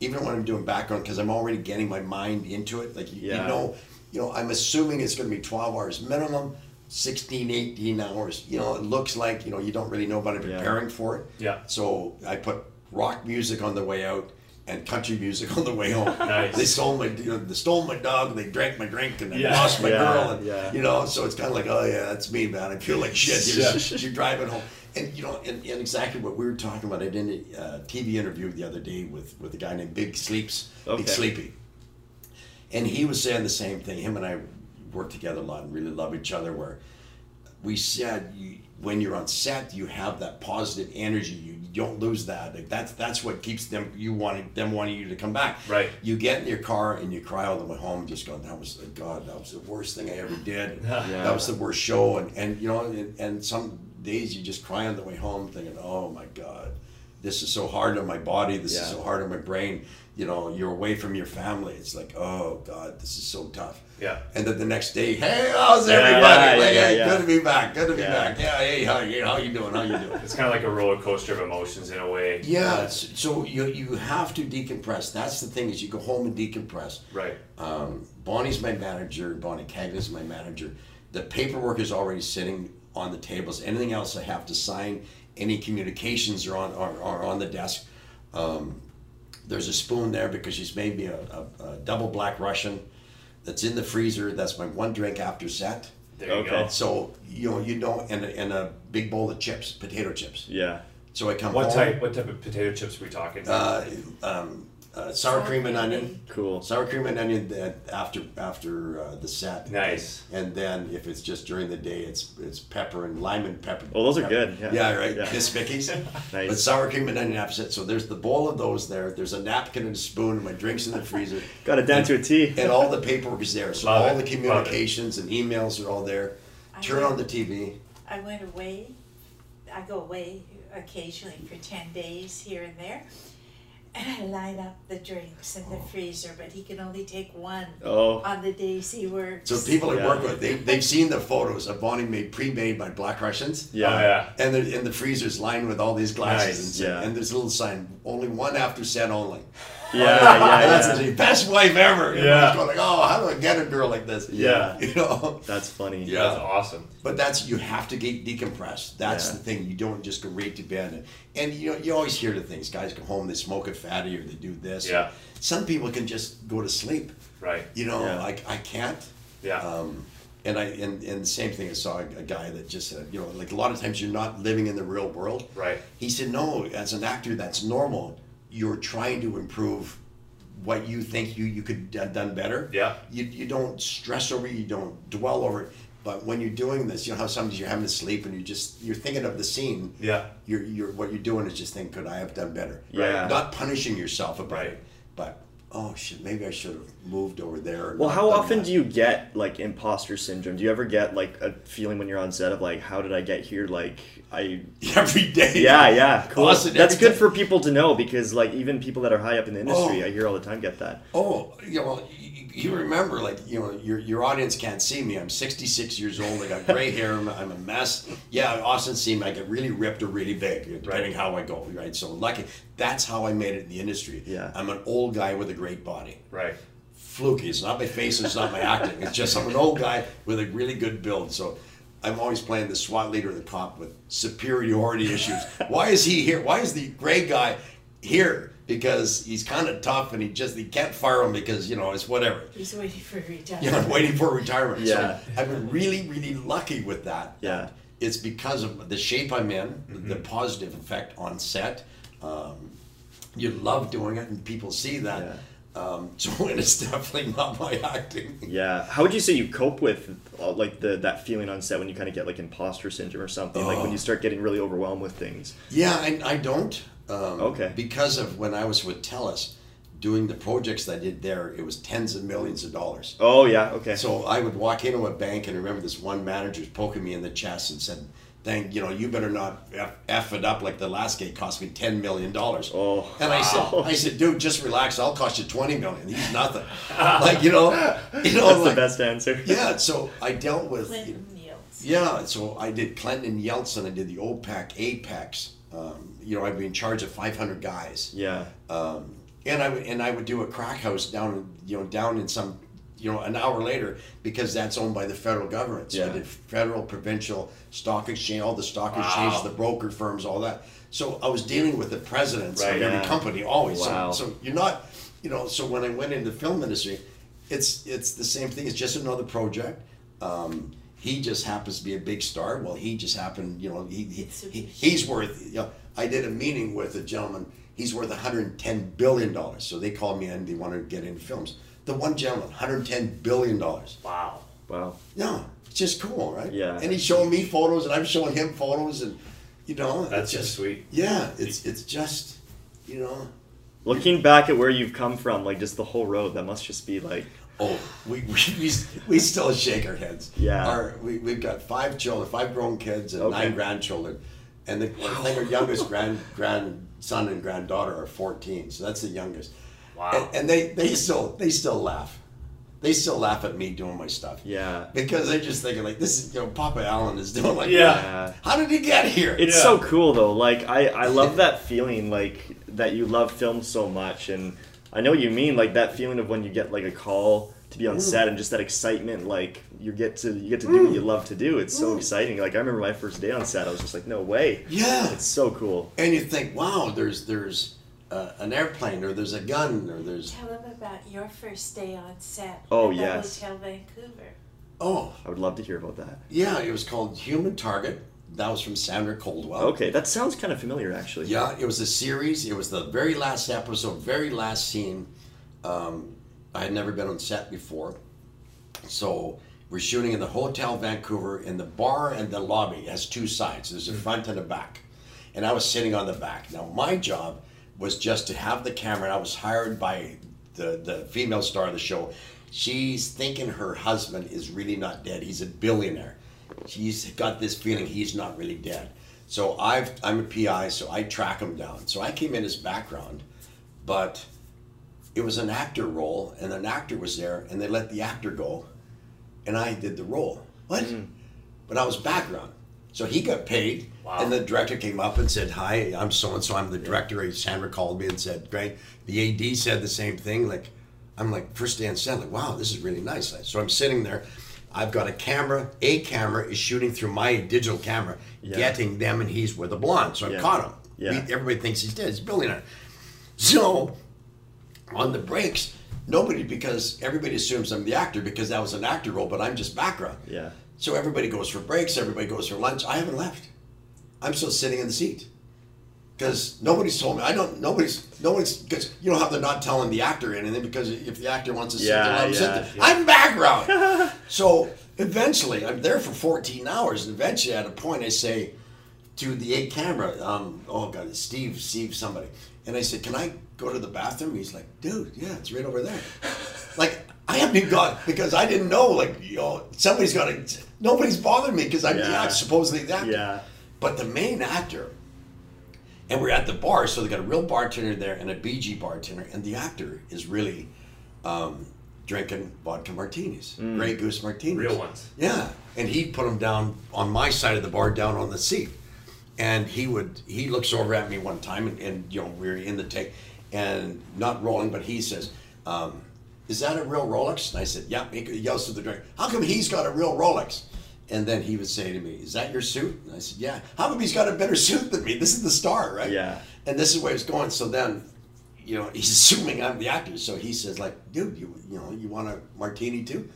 even when I'm doing background, because I'm already getting my mind into it. Like you, Yeah. you know, you know, I'm assuming it's going to be 12 hours minimum, 16, 18 hours. You know, it looks like you know you don't really know about it Yeah. preparing for it. Yeah. So I put rock music on the way out. And country music on the way home. Nice. They stole my, you know, they stole my dog. They drank my drink, and they Yeah. lost my Yeah, girl. And, yeah. You know, so it's kind of like, oh yeah, that's me, man. I feel like shit. You're, Yeah. you're driving home, and you know, and, and exactly what we were talking about. I did a uh, TV interview the other day with with a guy named Big Sleeps, Okay. Big Sleepy, and he was saying the same thing. Him and I work together a lot and really love each other. Where we said you, when you're on set, you have that positive energy. You, you don't lose that. Like that's that's what keeps them you wanting them wanting you to come back. Right. You get in your car and you cry all the way home, just going, "That was God. That was the worst thing I ever did. Yeah. That was the worst show." And and you know, and, and some days you just cry on the way home, thinking, "Oh my God." This is so hard on my body. This Yeah. is so hard on my brain. You know, you're away from your family. It's like, oh God, this is so tough. Yeah. And then the next day, hey, how's everybody? yeah, like, yeah, hey, good to be back. Good to be back. Yeah, hey, how you how you doing? How you doing? It's kind of like a roller coaster of emotions in a way. Yeah, so you you have to decompress. That's the thing is you go home and decompress. Right. Um, Bonnie's my manager. Bonnie Cagnes my manager. The paperwork is already sitting on the tables. Anything else I have to sign, any communications are on are, are on the desk. Um, there's a spoon there because she's made me a, a, a double black Russian that's in the freezer. That's my one drink after set. There you Okay. go. So you know you don't and a, and a big bowl of chips, potato chips. Yeah. So I come What home. type? What type of potato chips are we talking? Uh, um, uh, sour cream and onion. Cool. Sour cream and onion that after after uh, the set. Nice. And then if it's just during the day, it's it's pepper and lime and pepper. Oh, those are pepper. good, yeah. Yeah, right. Yeah. Miss Vickie's. Nice. But sour cream and onion after set. So there's the bowl of those there. There's a napkin and a spoon. And my drinks in the freezer. Got it down to a T. And all the paperwork is there. So Love all it. the communications and emails are all there. I Turn know. on the TV. I went away. I go away occasionally for 10 days here and there. And I line up the drinks in the oh. freezer, but he can only take one Oh. on the days he works. So people I Yeah. work with, they, they've seen the photos of Bonnie made pre-made by Black Russians. Yeah. Oh, yeah. And the, and the freezer's lined with all these glasses Nice, and, yeah. and there's a little sign, only one after set only. Yeah, yeah, That's yeah. the best wife ever. You Yeah. it's going like, oh, how do I get a girl like this? Yeah. You know? That's funny. Yeah. That's awesome. But that's, you have to get decompressed. That's Yeah. the thing. You don't just go right to bed. And, and you know, you always hear the things. Guys come home, they smoke a fatty or they do this. Yeah. Some people can just go to sleep. Right. You know, Yeah. I, I can't. Yeah. Um, and I and, and the same thing. I saw a, a guy that just said, you know, like a lot of times you're not living in the real world. Right. He said, no, as an actor, that's normal. You're trying to improve what you think you you could have done better. Yeah. You you don't stress over it. You don't dwell over it. But when you're doing this, you know how sometimes you're having to sleep and you just you're thinking of the scene. Yeah. You're you're what you're doing is just think, could I have done better? Yeah. Not punishing yourself about Right. it, but oh shit, maybe I should have moved over there. Well, how often that. do you get like imposter syndrome? Do you ever get like a feeling when you're on set of like, how did I get here? Like, I. every day? Yeah, yeah, cool. Austin, That's good ti- for people to know because like even people that are high up in the industry, Oh. I hear all the time get that. Oh, yeah, know, you, remember, like, you know, your, your audience can't see me. I'm 66 years old. I got gray hair. I'm, I'm a mess. Yeah, Austin see me. I get really ripped or really big, depending how I go, right? So, lucky. That's how I made it in the industry. Yeah. I'm an old guy with a great body. Right. Fluky. It's not my face. It's not my acting. It's just I'm an old guy with a really good build. So, I'm always playing the SWAT leader, of the cop with superiority issues. Why is he here? Why is the gray guy here? Because he's kind of tough and he just he can't fire him because you know it's whatever. He's waiting for retirement. Yeah, I'm waiting for retirement. Yeah. So I've been really, really lucky with that. Yeah. It's because of the shape I'm in, Mm-hmm. the positive effect on set. Um, you love doing it, and people see that. Yeah. Um, so it's definitely not my acting. Yeah. How would you say you cope with uh, like the that feeling on set when you kind of get like imposter syndrome or something? Like when Oh. you start getting really overwhelmed with things. Yeah, I, I don't. Um, Okay. Because of when I was with Telus, doing the projects that I did there, it was tens of millions of dollars. Oh yeah. Okay. So I would walk into a bank and remember this one manager was poking me in the chest and said, "Thank you know you better not f, f it up like the last gate cost me ten million dollars." Oh, and I said, wow. "I said, dude, just relax. I'll cost you twenty million. He's nothing. like you know, you know, That's like, the best answer. yeah. So I dealt with Clinton Yeltsin. yeah, so I did Clinton and Yeltsin. I did the OPEC, Apex. Um, you know, I'd be in charge of 500 guys. Yeah. Um, and I would and I would do a crack house down, you know, down in some, you know, an hour later because that's owned by the federal government. So Yeah. Did federal, provincial, stock exchange, all the stock Wow. exchanges, the broker firms, all that. So I was dealing with the presidents Right. of every Yeah. company always. Wow. So, so you're not, you know. So when I went into the film industry, it's it's the same thing. It's just another project. Um, he just happens to be a big star. Well, he just happened, you know, he, he, he he's worth. You know, I did a meeting with a gentleman. He's worth 110 billion dollars. So they called me and they wanted to get into films. The one gentleman, 110 billion dollars. Wow. Wow. No, it's just cool, right? Yeah. And he's showing me photos, and I'm showing him photos, and you know, That's it's just just sweet. Yeah, it's it's just, you know. Looking back at where you've come from, like just the whole road, that must just be like. Oh, we, we, we, we still shake our heads. Yeah. Our, we, we've got five children, five grown kids, and Okay. nine grandchildren. And the, I think our youngest grand son and granddaughter are 14, so that's the youngest. Wow. And, and they they still they still laugh. They still laugh at me doing my stuff. Yeah. Because they're just thinking like this is you know Papa Allen is doing like Yeah. Yeah. How did he get here? It's Yeah. so cool though. Like I, I love that feeling like that you love film so much and I know what you mean like that feeling of when you get like a call to be on mm. set and just that excitement like you get to you get to do what you mm. love to do. It's so mm. exciting. Like I remember my first day on set I was just like no way. yeah. It's so cool. and you think, wow, there's there's uh, an airplane or there's a gun or there's Tell them about your first day on set. Oh, at yes. Hotel Vancouver. oh I would love to hear about that. yeah, it was called Human Target. That was from Sandra Coldwell. Okay, that sounds kind of familiar actually. Yeah, it was a series. It was the very last episode, very last scene. Um, I had never been on set before, so we're shooting in the Hotel Vancouver. In the bar and the lobby has two sides. There's a front and a back, and I was sitting on the back. Now my job was just to have the camera. And I was hired by the the female star of the show. She's thinking her husband is really not dead. He's a billionaire. She's got this feeling he's not really dead. So I've I'm a PI, so I track him down. So I came in as background, but it was an actor role, and an actor was there, and they let the actor go, and I did the role. What? Hmm. But I was background, so he got paid, Wow. and the director came up and said, "Hi, I'm so and so. I'm the director." Sandra called me and said, "Great." The AD said the same thing. Like, I'm like first day on set, like, "Wow, this is really nice." So I'm sitting there. I've got a camera. A camera is shooting through my digital camera, Yeah. getting them, and he's with a blonde. So I Yeah. caught him. Yeah. We- everybody thinks he's dead. He's a billionaire. So on the breaks, nobody because everybody assumes I'm the actor because that was an actor role, but I'm just background. Yeah. So everybody goes for breaks, everybody goes for lunch. I haven't left. I'm still sitting in the seat. Because nobody's told me. I don't. Nobody's. Nobody's. Because you don't have to not telling the actor anything. Because if the actor wants to sit Yeah, there, let him sit yeah, there. yeah. I'm background. so eventually, I'm there for 14 hours, and eventually, at a point, I say to the eight camera, um, oh god, it's Steve, Steve, somebody, and I said, can I go to the bathroom? He's like, dude, yeah, it's right over there. like I haven't even got because I didn't know. Like you know, somebody's got to. Nobody's bothered me because I'm the Yeah. act- supposedly the actor. Yeah. But the main actor, and we're at the bar, so they got a real bartender there and a BG bartender, and the actor is really um, drinking vodka martinis, Grey Goose martinis, Real ones. Yeah, and he put them down on my side of the bar, down on the seat, and he would he looks over at me one time, and, and you know we are in the take, and not rolling, but he says. Um, is that a real Rolex? And I said, yeah. He yells to the drink, how come he's got a real Rolex? And then he would say to me, is that your suit? And I said, yeah. How come he's got a better suit than me? This is the star, right? Yeah. And this is where it's going. So then, you know, he's assuming I'm the actor. So he says, like, dude, you you know, you want a martini too?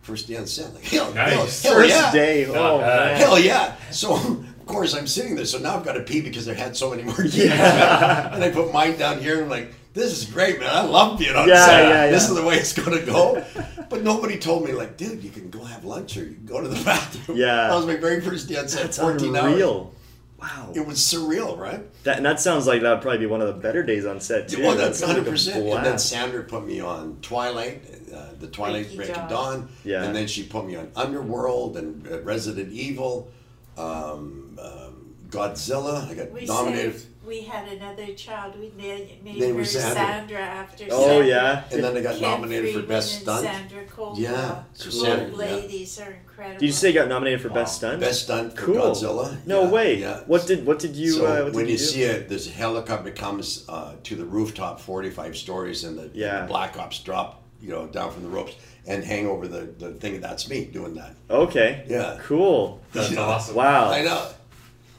First day on set, like, hell, Nice. hell, hell First yeah. day. Not Oh man. Hell yeah! So of course I'm sitting there. So now I've got to pee because I've had so many martinis. Yeah. and I put mine down here and I'm like, this is great, man. I love being on Yeah, set. yeah, This is the way it's gonna go. But nobody told me like, dude, you can go have lunch or you can go to the bathroom. Yeah. That was my very first day on set. That's 14 hours. unreal. Wow. It was surreal, right? That, and that sounds like that would probably be one of the better days on set too. Well, That that's sounds like a 100. percent And then blast. Sandra put me on Twilight, uh, the Twilight Break of Dawn. Dawn. Yeah. And then she put me on Underworld and uh, Resident Evil, um, um, Godzilla. I got We nominated. said we had another child. We made, made They her were Sandra. Sandra, after Oh Sandra. yeah. And then they got Ken nominated for Friedman Best and Stunt. Sandra Coldwell. Yeah, so Both Sandra- yeah. ladies are incredible. Did you say you got nominated for Wow. best stunt? Best Stunt for Cool. Godzilla. No Yeah, way. Yeah. What did what did you so uh, what when did you, do? see it, this helicopter comes uh, to the rooftop, forty-five stories, and the, Yeah. the Black Ops drop, you know, down from the ropes and hang over the, the thing. That's me doing that. Okay. Yeah. Cool. That's You know, awesome. Wow. I know.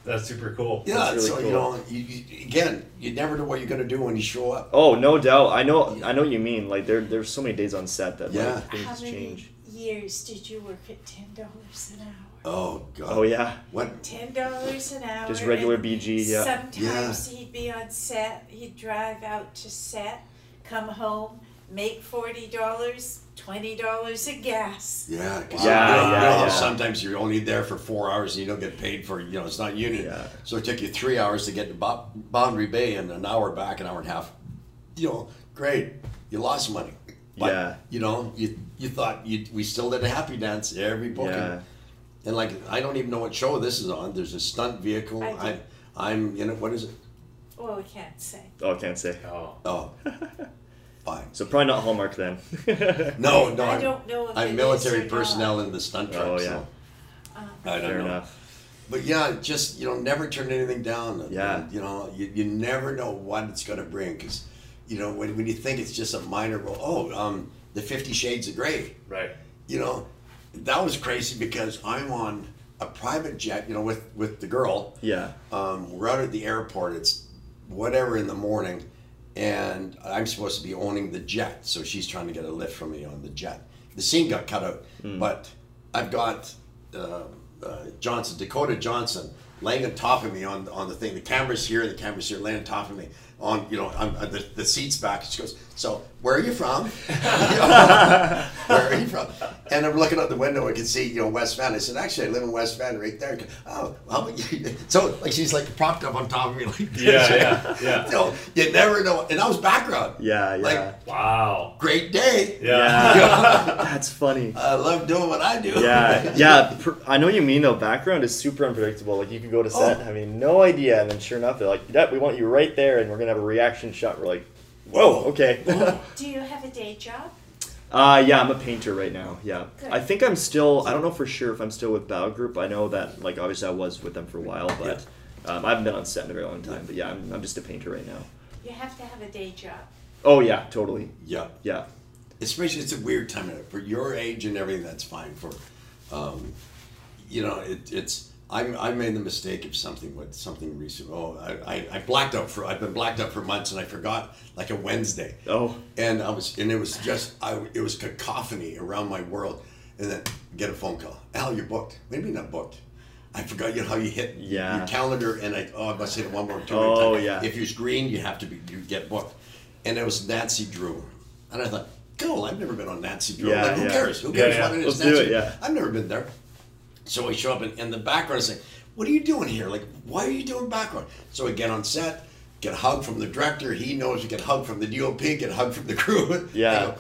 That's super cool. Yeah. That's really so cool. you know, you, you, again, you never know what you're gonna do when you show up. Oh, no doubt. I know. I know what you mean. Like there, there's so many days on set that Yeah. like, How things many change. years did you work at ten dollars an hour? Oh God. Oh yeah. What? Ten dollars an hour. Just regular BG. Yeah. Sometimes he'd be on set. He'd drive out to set, come home, make forty dollars, twenty dollars in gas. Yeah, you know, yeah, you know yeah. Sometimes you're only there for four hours and you don't get paid for. You know, it's not union. Yeah. So it took you three hours to get to Bo- Boundary Bay and an hour back, an hour and a half. You know, great. You lost money. But, Yeah. You know, you you thought you we still did a happy dance every booking. Yeah. And like I don't even know what show this is on. There's a stunt vehicle. I, I I'm in it. What is it? Well, we can't say. Oh, I can't say. Oh. Oh, fine. So probably not Hallmark then. No, no. I I'm, don't know if I'm military or not. personnel in the stunt truck. Oh, yeah. So Um, I don't Fair know. enough. But yeah, just you know, never turn anything down. Yeah. You know, you, you never know what it's going to bring because, you know, when, when you think it's just a minor role, oh, um, the Fifty Shades of Grey. Right. You know, that was crazy because I'm on a private jet. You know, with with the girl. Yeah. Um, we're out at the airport. It's whatever in the morning, and I'm supposed to be owning the jet. So she's trying to get a lift from me on the jet. The scene got cut out, but I've got uh, uh, Johnson, Dakota Johnson, laying on top of me on on the thing. The camera's here. The camera's here, laying on top of me. On you know, uh, the the seat's back. She goes, "So where are you from? where are you from?" And I'm looking out the window. I can see you know West Van. I said, "Actually, I live in West Van, right there." Oh, well, so like she's like propped up on top of me like this. Yeah, yeah, yeah. You know, you never know. And that was background. Yeah, yeah. Like, Wow. great day. Yeah. Yeah. That's funny. I love doing what I do. Yeah, yeah. Per, I know what you mean though. Background is super unpredictable. Like you could go to set Oh. having no idea, and then sure enough, they're like, "Yep, we want you right there, and we're gonna have a reaction shot." We're like, "Whoa, okay." do you have a day job? uh, yeah, I'm a painter right now. Yeah, Good. I think I'm still. I don't know for sure if I'm still with Bow Group. I know that like obviously I was with them for a while, but um, I haven't been on set in a very long time. But yeah, I'm, I'm just a painter right now. You have to have a day job. Oh yeah, totally. Yeah. Yeah, Especially, it's a weird time for your age and everything. That's fine for, um, you know, it, it's. I, I made the mistake of something with something recent. Oh, I, I, I blacked out for. I've been blacked out for months, and I forgot like a Wednesday. Oh. And I was, and it was just, I, it was cacophony around my world, and then get a phone call. Al, you're booked. Maybe not booked. I forgot you know how you hit Yeah. your calendar, and I oh I must hit it one more two Oh, time. yeah. If it's green, you have to be you get booked. And it was Nancy Drew, and I thought, cool. I've never been on Nancy Drew. Yeah, like, who yeah. cares? Who cares yeah. what it is? Let's do Nancy it, yeah. I've never been there. So I show up in, in the background and say, What are you doing here? Like, why are you doing background? So I get on set, get a hug from the director. He knows you get a hug from the DOP, get a hug from the crew. Yeah.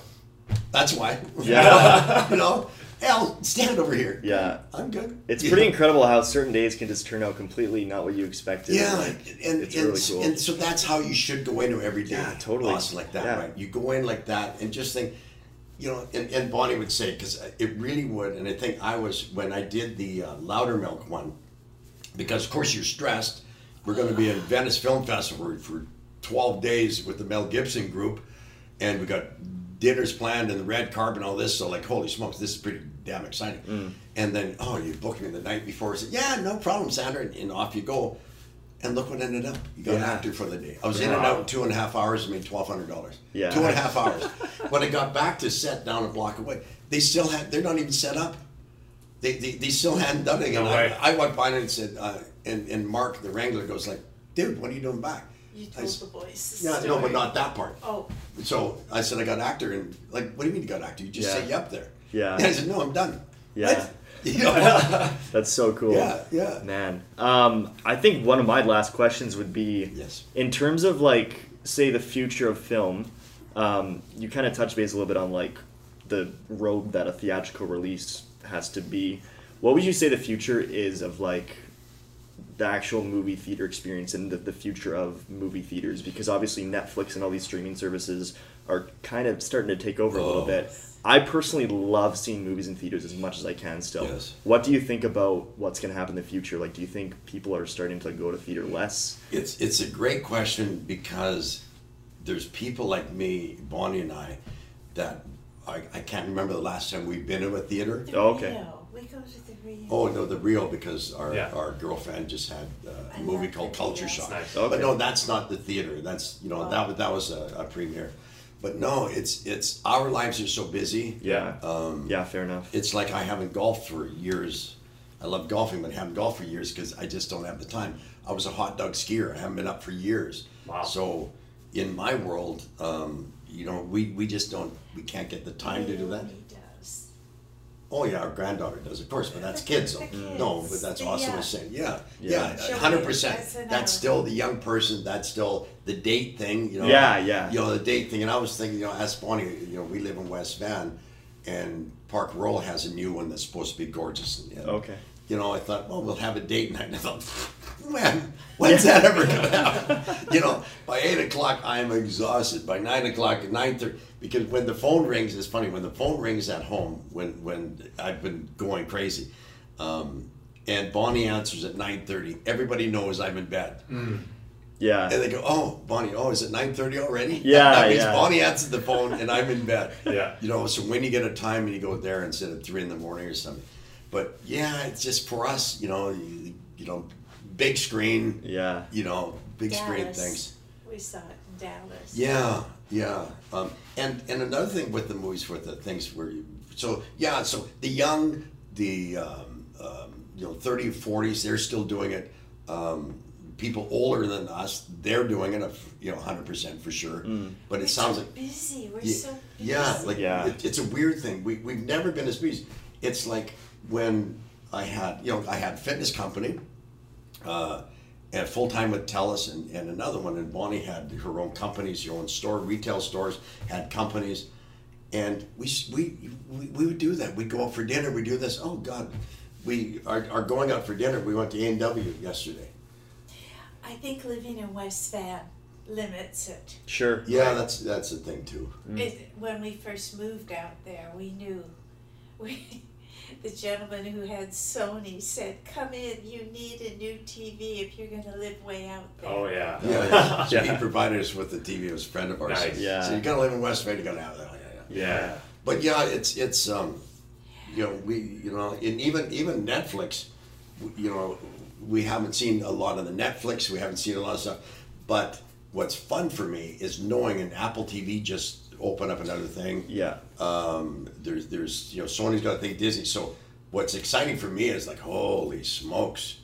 Go, That's why. Yeah. you know, Al, stand over here. Yeah. I'm good. It's pretty incredible how certain days can just turn out completely not what you expected. Yeah, Like, and, it's and, really cool. and so that's how you should go into every day. Yeah, totally. boss, like that, Yeah. right? You go in like that and just think, you know, and, and Bonnie would say, because it really would, and I think I was, when I did the uh, Loudermilk one, because of course you're stressed. We're going to be in Venice Film Festival for 12 days with the Mel Gibson group, and we got dinners planned and the red carpet and all this. So like, holy smokes, this is pretty damn exciting. Mm. And then, oh, you booked me the night before. I said, yeah, no problem, Sandra, and, and off you go. And look what ended up. You got an Yeah. actor for the day. I was in and out in two and a half hours. I made twelve hundred dollars. Yeah. Two and a half hours. when I got back to set down a block away, they still had. They're not even set up. They, they, they still hadn't done it. No and way. I, I went by and said, uh, and, and Mark, the wrangler, goes like, "Dude, what are you doing back?" You I told s- the boys. Yeah, no, but not that part. Oh, So I said, I got actor, and like, what do you mean you got actor? You just Yeah. say you up there. Yeah. And I said, no, I'm done. Yeah. What? You know? That's so cool. yeah, yeah. Man, um, I think one of my last questions would be Yes. in terms of like, say, the future of film. Um, you kind of touched base a little bit on like the road that a theatrical release has to be. What would you say the future is of like the actual movie theater experience and the, the future of movie theaters? Because obviously Netflix and all these streaming services are kind of starting to take over a little Oh. bit. I personally love seeing movies in theaters as much as I can still. Yes. What do you think about what's going to happen in the future? Like, do you think people are starting to go to theater less? It's it's a great question because there's people like me, Bonnie and I, that I, I can't remember the last time we've been to a theater. the Oh, okay. Rio. We go to the Rio. Oh no, the Rio because our Yeah. our girlfriend just had uh, I a movie called Culture Rio. Shock. Nice. Okay. But no, that's not the theater. That's you know Oh. that that was a, a premiere. But no, it's it's our lives are so busy. Yeah. Um, yeah, fair enough. it's like I haven't golfed for years. I love golfing, but haven't golfed for years because I just don't have the time. I was a hot dog skier. I haven't been up for years. Wow. So, in my world, um, you know, we, we just don't, we can't get the time to do that. Naomi does. Oh yeah, our granddaughter does, of course, but that's kids. So. The No, but that's the- also yeah. a saying. Yeah, Yeah. yeah, hundred that's percent. That's still the young person. That's still the date thing. You know. Yeah, yeah. You know the date thing, and I was thinking, you know, ask Bonnie. You know, we live in West Van, and Park Royal has a new one that's supposed to be gorgeous. And, Okay. you know, I thought, well, we'll have a date night. And I thought, when? When's that ever gonna happen? You know, by eight o'clock I'm exhausted. By nine o'clock, at nine thirty, because when the phone rings, it's funny when the phone rings at home when when I've been going crazy, um, and Bonnie answers at nine thirty. Everybody knows I'm in bed. Yeah. And they go, "Oh, Bonnie, oh, is it nine thirty already?" Yeah, that means yeah. Bonnie answered the phone and I'm in bed. Yeah. you know. So when you get a time and you go there instead of three in the morning or something, but yeah, it's just for us, you know, you, you know, big screen, Yeah. you know, big screen things. We saw it in Dallas. Yeah, yeah. Um, and and another thing with the movies, with the things where you, so yeah, so the young, the um, um, you know, 30, 40s, they're still doing it. Um, people older than us, they're doing it, of you know, hundred percent for sure. But We're it sounds so like busy. We're yeah, so busy. yeah, like Yeah. It, it's a weird thing. We we've never been as busy. It's like when I had you know I had a fitness company, uh, and full time with Telus and, and another one, and Bonnie had her own companies, her own store, retail stores, had companies, and we we we, we would do that. We'd go out for dinner. We do this. Oh God, we are, are going out for dinner. We went to A and W yesterday. I think living in West Van limits it. Sure. Yeah, that's that's the thing too. it. When we first moved out there, we knew. We, the gentleman who had Sony said, "Come in. You need a new TV if you're going to live way out there." Oh yeah. Yeah, so he provided us with the TV. It was a friend of ours. Nice. Yeah. So you gotta live in West Van. You gotta have that. Yeah, yeah. Yeah. But yeah, it's it's um, you know we you know and even even Netflix, you know, we haven't seen a lot of the Netflix. We haven't seen a lot of stuff. But what's fun for me is knowing an Apple TV just opened up another thing. Yeah. Um, there's there's you know Sony's got a thing Disney. So what's exciting for me is like holy smokes,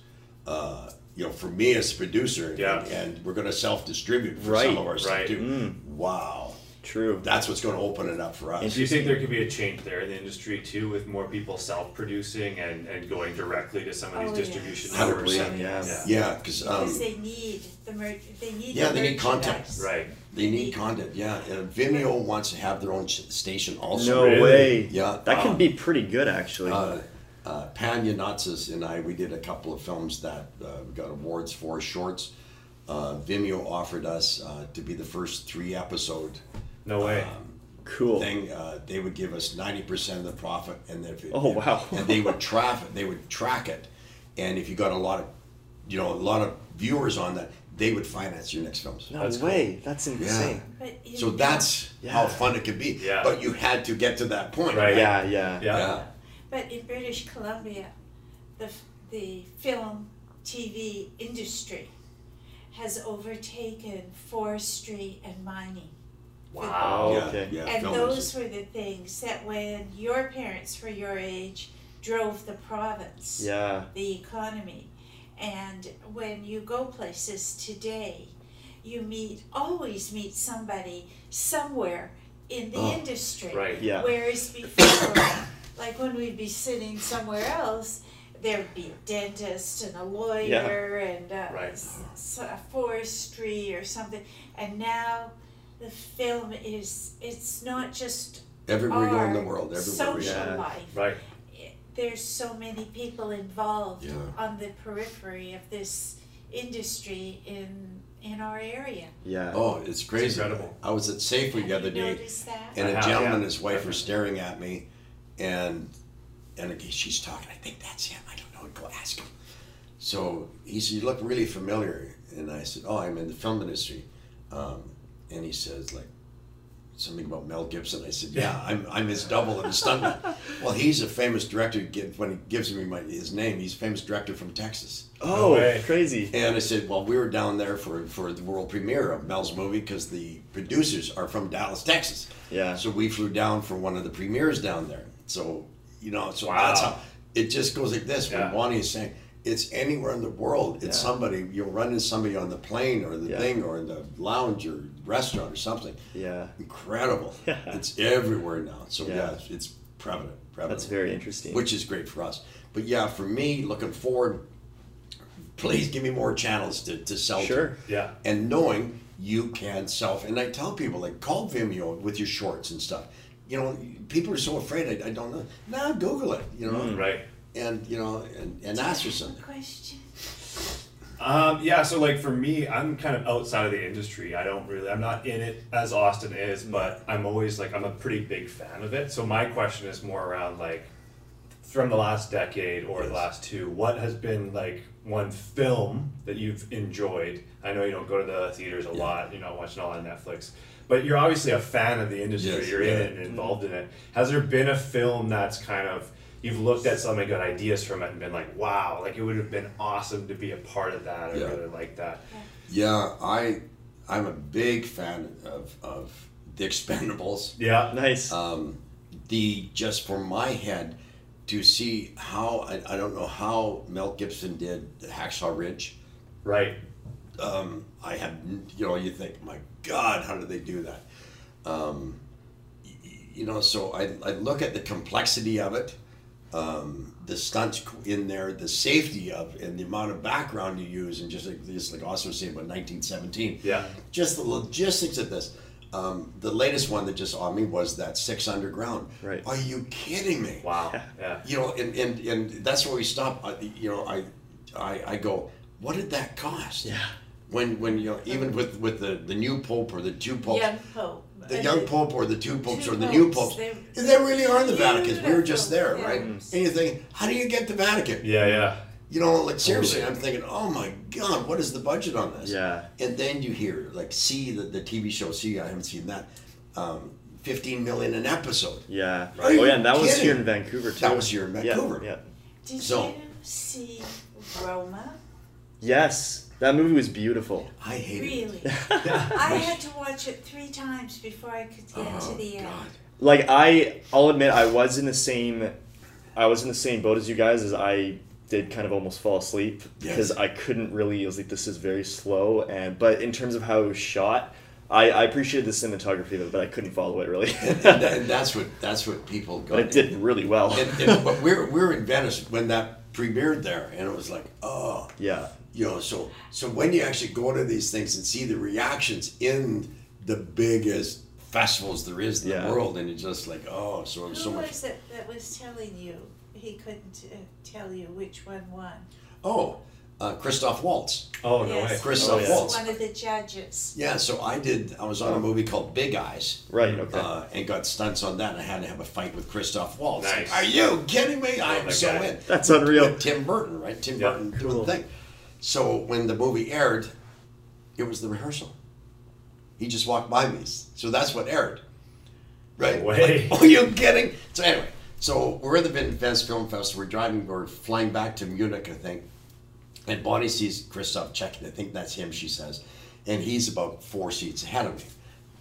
uh, you know for me as a producer, Yeah. and, and we're gonna self distribute for Right, some of our stuff right. too. Wow, True. that's what's going to open it up for us. Do you think there could be a change there in the industry too, with more people self-producing and, and going directly to some of these Oh, distribution yes. networks? 100%, yeah. yeah. Yeah, because um, Because they need the mer- they need Yeah, the they need content. Right. they need content. Yeah, and Vimeo wants to have their own ch- station also. No Really? way. Yeah, That um, can be pretty good, actually. Uh, uh, Pan Yanatsas and I, we did a couple of films that uh, we got awards for shorts. Uh, Vimeo offered us uh, to be the first three episode No way. cool. thing. Uh, they would give us ninety percent of the profit, and if it, Oh, wow. and they would track it. They would track it, and if you got a lot of, you know, a lot of viewers on that, they would finance your next films. no That's cool. way. That's insane. But you So that's Yeah. how fun it could be. Yeah. But you had to get to that point. Right. Yeah, yeah. Yeah. Yeah. But in British Columbia, the, the film TV industry has overtaken forestry and mining. Wow. Oh, yeah, okay. Yeah. and those were the things that when your parents were your age drove the province, Yeah. the economy. And when you go places today, you meet, always meet somebody somewhere in the Oh, industry. Right. Yeah. Whereas before, like when we'd be sitting somewhere else, there'd be a dentist and a lawyer and a, Right. s- s- a forestry or something. And now the film is, it's not just everywhere you go in the world, everywhere. social yeah. Yeah. life. Right. There's so many people involved Yeah. on the periphery of this industry in in our area. Yeah. Oh, it's crazy. incredible. I was at Safeway Have the other day, and I a have, gentleman yeah. and his wife were staring at me, and and again, she's talking. I think that's him. I don't know. Go ask him. So he said, "You look really familiar," and I said, "Oh, I'm in the film industry," um, and he says, "Like." Something about Mel Gibson. I said, "Yeah, I'm, I'm his double and his stuntman." well, he's a famous director. When he gives me my, his name, he's a famous director from Texas. Oh, way. crazy. And I said, well, we were down there for, for the world premiere of Mel's movie because the producers are from Dallas, Texas. Yeah. So we flew down for one of the premieres down there. So, you know, so Wow. that's how it just goes like this. Yeah. When Bonnie is saying, it's anywhere in the world. It's Yeah. somebody, you'll run into somebody on the plane or the Yeah. thing or in the lounge or restaurant or something. Yeah. Incredible. Yeah. It's everywhere now. So, Yeah. yeah, it's, it's prevalent, prevalent. That's very interesting. Which is great for us. But yeah, for me, looking forward, please give me more channels to, to sell to. Sure. Yeah. And knowing you can self, and I tell people, like, call Vimeo with your shorts and stuff. You know, people are so afraid, I, I don't know. Nah, Google it, you know. Mm. Right. and you know, and, and ask her something. Question. Um, yeah, so like for me, I'm kind of outside of the industry. I don't really, I'm not in it as Austin is, but I'm always like, I'm a pretty big fan of it. So my question is more around like, from the last decade or the last two, what has been like one film that you've enjoyed? I know you don't go to the theaters a Yeah. lot, you're not watching all on Netflix, but you're obviously a fan of the industry. Yes, you're in it and involved in it. Has there been a film that's kind of you've looked at something, got ideas from it, and been like, wow, like it would have been awesome to be a part of that or Yeah. really like that. Yeah, I I'm a big fan of of the Expendables. Yeah. Nice. Um, the just for my head to see how I, I don't know how Mel Gibson did Hacksaw Ridge. Right. Um, I have you know you think my God how did they do that? Um, y- y- you know so I, I look at the complexity of it. Um, the stunts in there, the safety of, and the amount of background you use, and just like just like also was saying about 1917 Yeah. just the logistics of this. Um, the latest one that just on me was that Six Underground. Right. Are you kidding me? Wow. Yeah. You know, and, and, and that's where we stop. I, you know, I, I I go, what did that cost? Yeah. When when you know even with with the, the new pope or the two popes, Young Pope. The young pope or the two popes two or the new popes, popes, they- they, really are the Vatican. We were just there, beautiful right? films. And you think, how do you get the Vatican? Yeah. Yeah. You know, like seriously, Totally. I'm thinking, oh my God, what is the budget on this? Yeah. And then you hear like see the, the TV show. See, I haven't seen that. Um, Fifteen million an episode. Yeah. Are you oh yeah, and that was here in Vancouver too. That was here in Yeah, Vancouver. Yeah. Did So- you see Roma? Yes, that movie was beautiful. I hate Really? it. Really? I had to watch it three times before I could get to Oh the end. God. Like I, I'll admit, I was in the same, I was in the same boat as you guys. As I did kind of almost fall asleep because Yes. I couldn't really. I was like, this is very slow, and but in terms of how it was shot, I, I appreciated the cinematography of it, but I couldn't follow it really. And, and, and that's what that's what people got. but it did really well. And, and but we're we're in Venice when that premiered there, and it was like, oh, yeah. You know. So so when you actually go to these things and see the reactions in the biggest festivals there is in Yeah. the world, and it's just like, oh, so Who so much. was it that was telling you he couldn't uh, tell you which one won? Oh, uh, Christoph Waltz. Oh no yes, way. he Christoph Waltz. one of the judges. Yeah, so I did. I was on a movie called Big Eyes. Right. Okay. Uh, and got stunts on that, and I had to have a fight with Christoph Waltz. Nice. Are you kidding me? I am that so guy. in. That's unreal. With Tim Burton, right? Tim Yeah, Burton doing cool. the thing. So when the movie aired, it was the rehearsal. He just walked by me, so that's what aired. Right? No way. Like, are you kidding? So anyway, so we're at the Vin- Venice Film Festival. We're driving, we're flying back to Munich, I think. And Bonnie sees Christoph checking. I think that's him, she says. And he's about four seats ahead of me.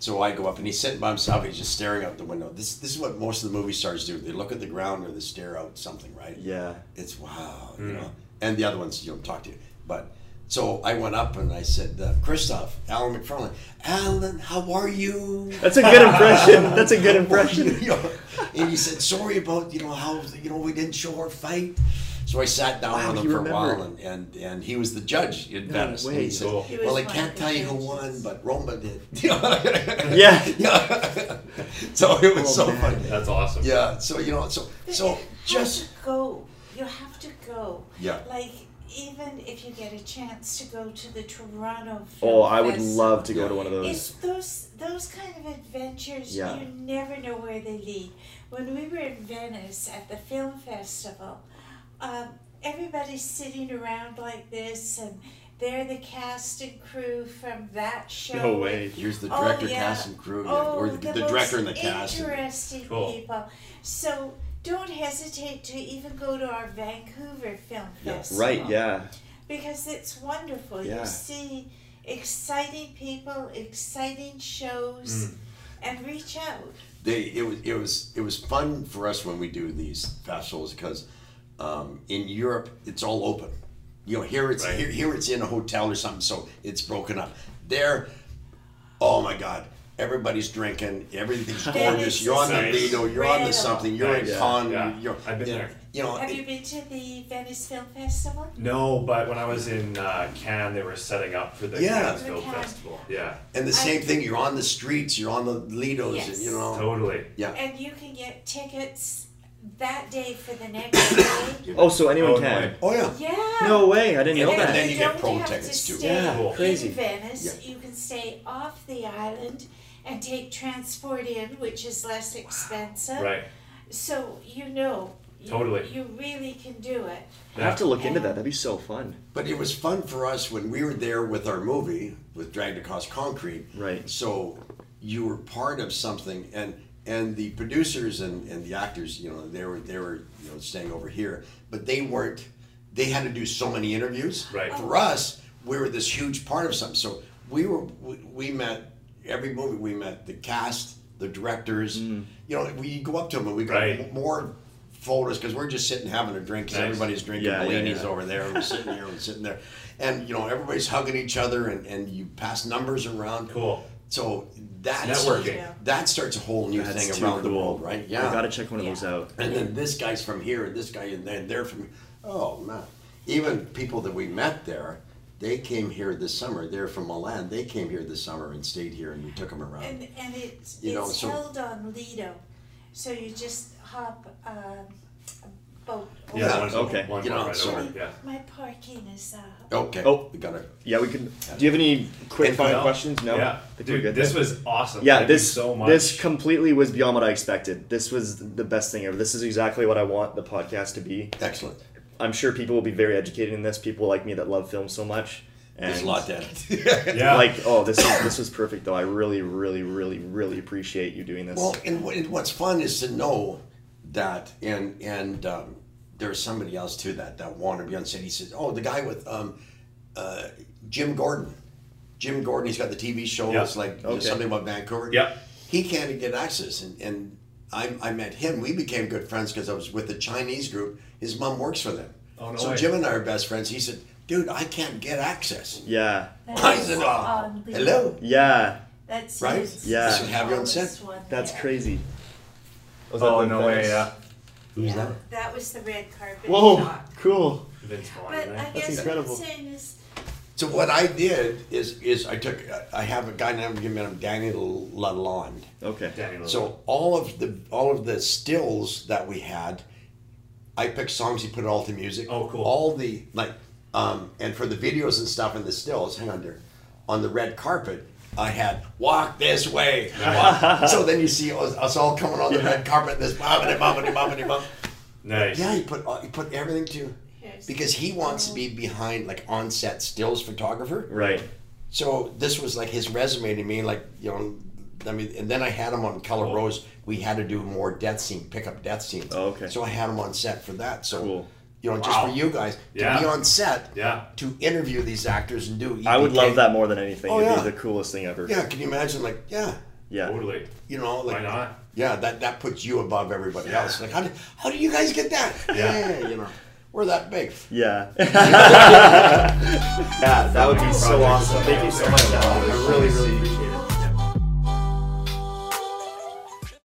So I go up and he's sitting by himself. He's just staring out the window. This, this is what most of the movie stars do. They look at the ground or they stare out something, right? yeah. It's wow, you hmm. know. And the other ones, you know, talk to you. But so I went up and I said, uh, Christoph, Alan McFarlane, Alan, how are you? That's a good impression. That's a good impression. You know, and he said, sorry about, you know, how, you know, we didn't show our fight. So I sat down Wow, with him he for a while, and, and, and he was the judge in No Venice. And way. he said, Cool. He well, I can't tell you who won, but Roma did. yeah. Yeah. so it was Oh, so man. funny. That's awesome. Yeah. So you know, so so just go. You have to go. yeah. Like even if you get a chance to go to the Toronto. Film Oh, I would Festival, love to go to one of those. It's those. those those kind of adventures Yeah. you never know where they lead. When we were in Venice at the film festival, um, everybody's sitting around like this, and they're the cast and crew from that show. No way. Here's the Oh, director, yeah. cast, and crew, Oh, or the, the, the director and the cast. and- Interesting Cool. people. So don't hesitate to even go to our Vancouver Film Yeah. Festival. Right. Yeah. Because it's wonderful. Yeah. You see exciting people, exciting shows, Mm. and reach out. they it was it was it was fun for us when we do these festivals because um, in Europe it's all open. You know, here it's Right. here, here it's in a hotel or something, so it's broken up. There, oh my God, everybody's drinking, everything's gorgeous. You're on the. Lido, you're on the something, you're in Nice. Cannes, Yeah. you're, I've been you know, there. You know, Have it- you been to the Venice Film Festival? No, but when I was in uh, Cannes, they were setting up for the Yeah. Cannes Film Cannes. Festival. Yeah, and the I- same thing. You're on the streets, you're on the Lidos, Yes. and you know, totally. yeah, And you can get tickets that day for the next day. Oh, so anyone Oh, can? way. Oh yeah. Yeah. No way! I didn't know that. And that. then you get don't pro tickets, to too. Stay Yeah, crazy. In Venice, Yeah. you can stay off the island and take transport in, which is less expensive. Right. So you know, you, Totally. you really can do it. I have to look into that. That'd be so fun. But it was fun for us when we were there with our movie with Dragged Across Concrete. Right. So you were part of something, and and the producers and, and the actors, you know, they were they were you know staying over here, but they weren't. They had to do so many interviews. Right. For us, we were this huge part of something. So we were we, we met every movie. We met the cast, the directors. Mm. You know, we go up to them and we got Right. more photos because we're just sitting having a drink because Nice. everybody's drinking Yeah, yeah, Bellinis yeah. over there we're sitting here and sitting there and you know everybody's hugging each other and, and you pass numbers around Cool. so that Networking. That starts a whole new That's thing too around the world right yeah I gotta check one of those out. and then this guy's from here and this guy and then they're from oh man even people that we met there they came here this summer they're from Milan they came here this summer and stayed here and we took them around And and it's You know, it's so- held on Lido, so you just hop um, a boat. Yeah. Yeah, One, okay. One You know, right so- over. Yeah. My parking is up. okay Oh. we got it. Yeah, we can. Do you have any quick Anything final else? questions? No. Yeah. I think we're Dude, good this there. was awesome. Yeah, Thank this you so much. this completely was beyond what I expected. This was the best thing ever. This is exactly what I want the podcast to be. excellent I'm sure people will be very educated in this. People like me that love film so much. And there's a lot to yeah. Like, oh, this is this was perfect though. I really, really, really, really appreciate you doing this. Well, and, what- and what's fun is to know that, and and um, there's somebody else too that that wanted to be on set. He says, "Oh, the guy with um, uh, Jim Gordon, Jim Gordon. He's got the TV show. Yeah. It's like Okay. something about Vancouver. Yeah. He can't get access, and and I, I met him. We became good friends because I was with the Chinese group. His mom works for them. Oh, no so way. Jim and I are best friends. He said, "Dude, I can't get access." yeah, I said, "Oh, on hello." yeah, That's Right? his Yeah. Should have you on set. one that's there. crazy. Was Oh the no way. Yeah. Who's Yeah, that? that was the red carpet Whoa, shot. cool. Vince Vaughn, But right? That's guess incredible. what I'm is, So what I did is is I took I have a guy named him Daniel Lalonde. Okay. Danny Lillard. So all of the all of the stills that we had, I picked songs. He put it all to music. Oh, cool. All the like, um, and for the videos and stuff and the stills. Hang on there, on the red carpet. I had walk this way. Walk. so then you see us, us all coming on the Yeah. red carpet. This bobbity bobbity bobbity bob. nice. Yeah, he put he put everything to because he wants to be behind like on set stills photographer. Right. So this was like his resume to me, like you know, I mean, and then I had him on Color Cool. Rose. We had to do more death scene, pick up death scenes. Oh, okay. So I had him on set for that. So Cool. you know, just for you guys to Yeah. be on set, Yeah. to interview these actors and do. I would love that more than anything. Oh, It'd yeah. be the coolest thing ever. Yeah, can you imagine? Like, yeah, Yeah. Totally. you know, like Why not? Yeah, that that puts you above everybody else. Like, how did how do you guys get that? Yeah. you know, we're that big. Yeah. yeah, that would be so awesome. Thank you so much, Alan. I really, really appreciate it.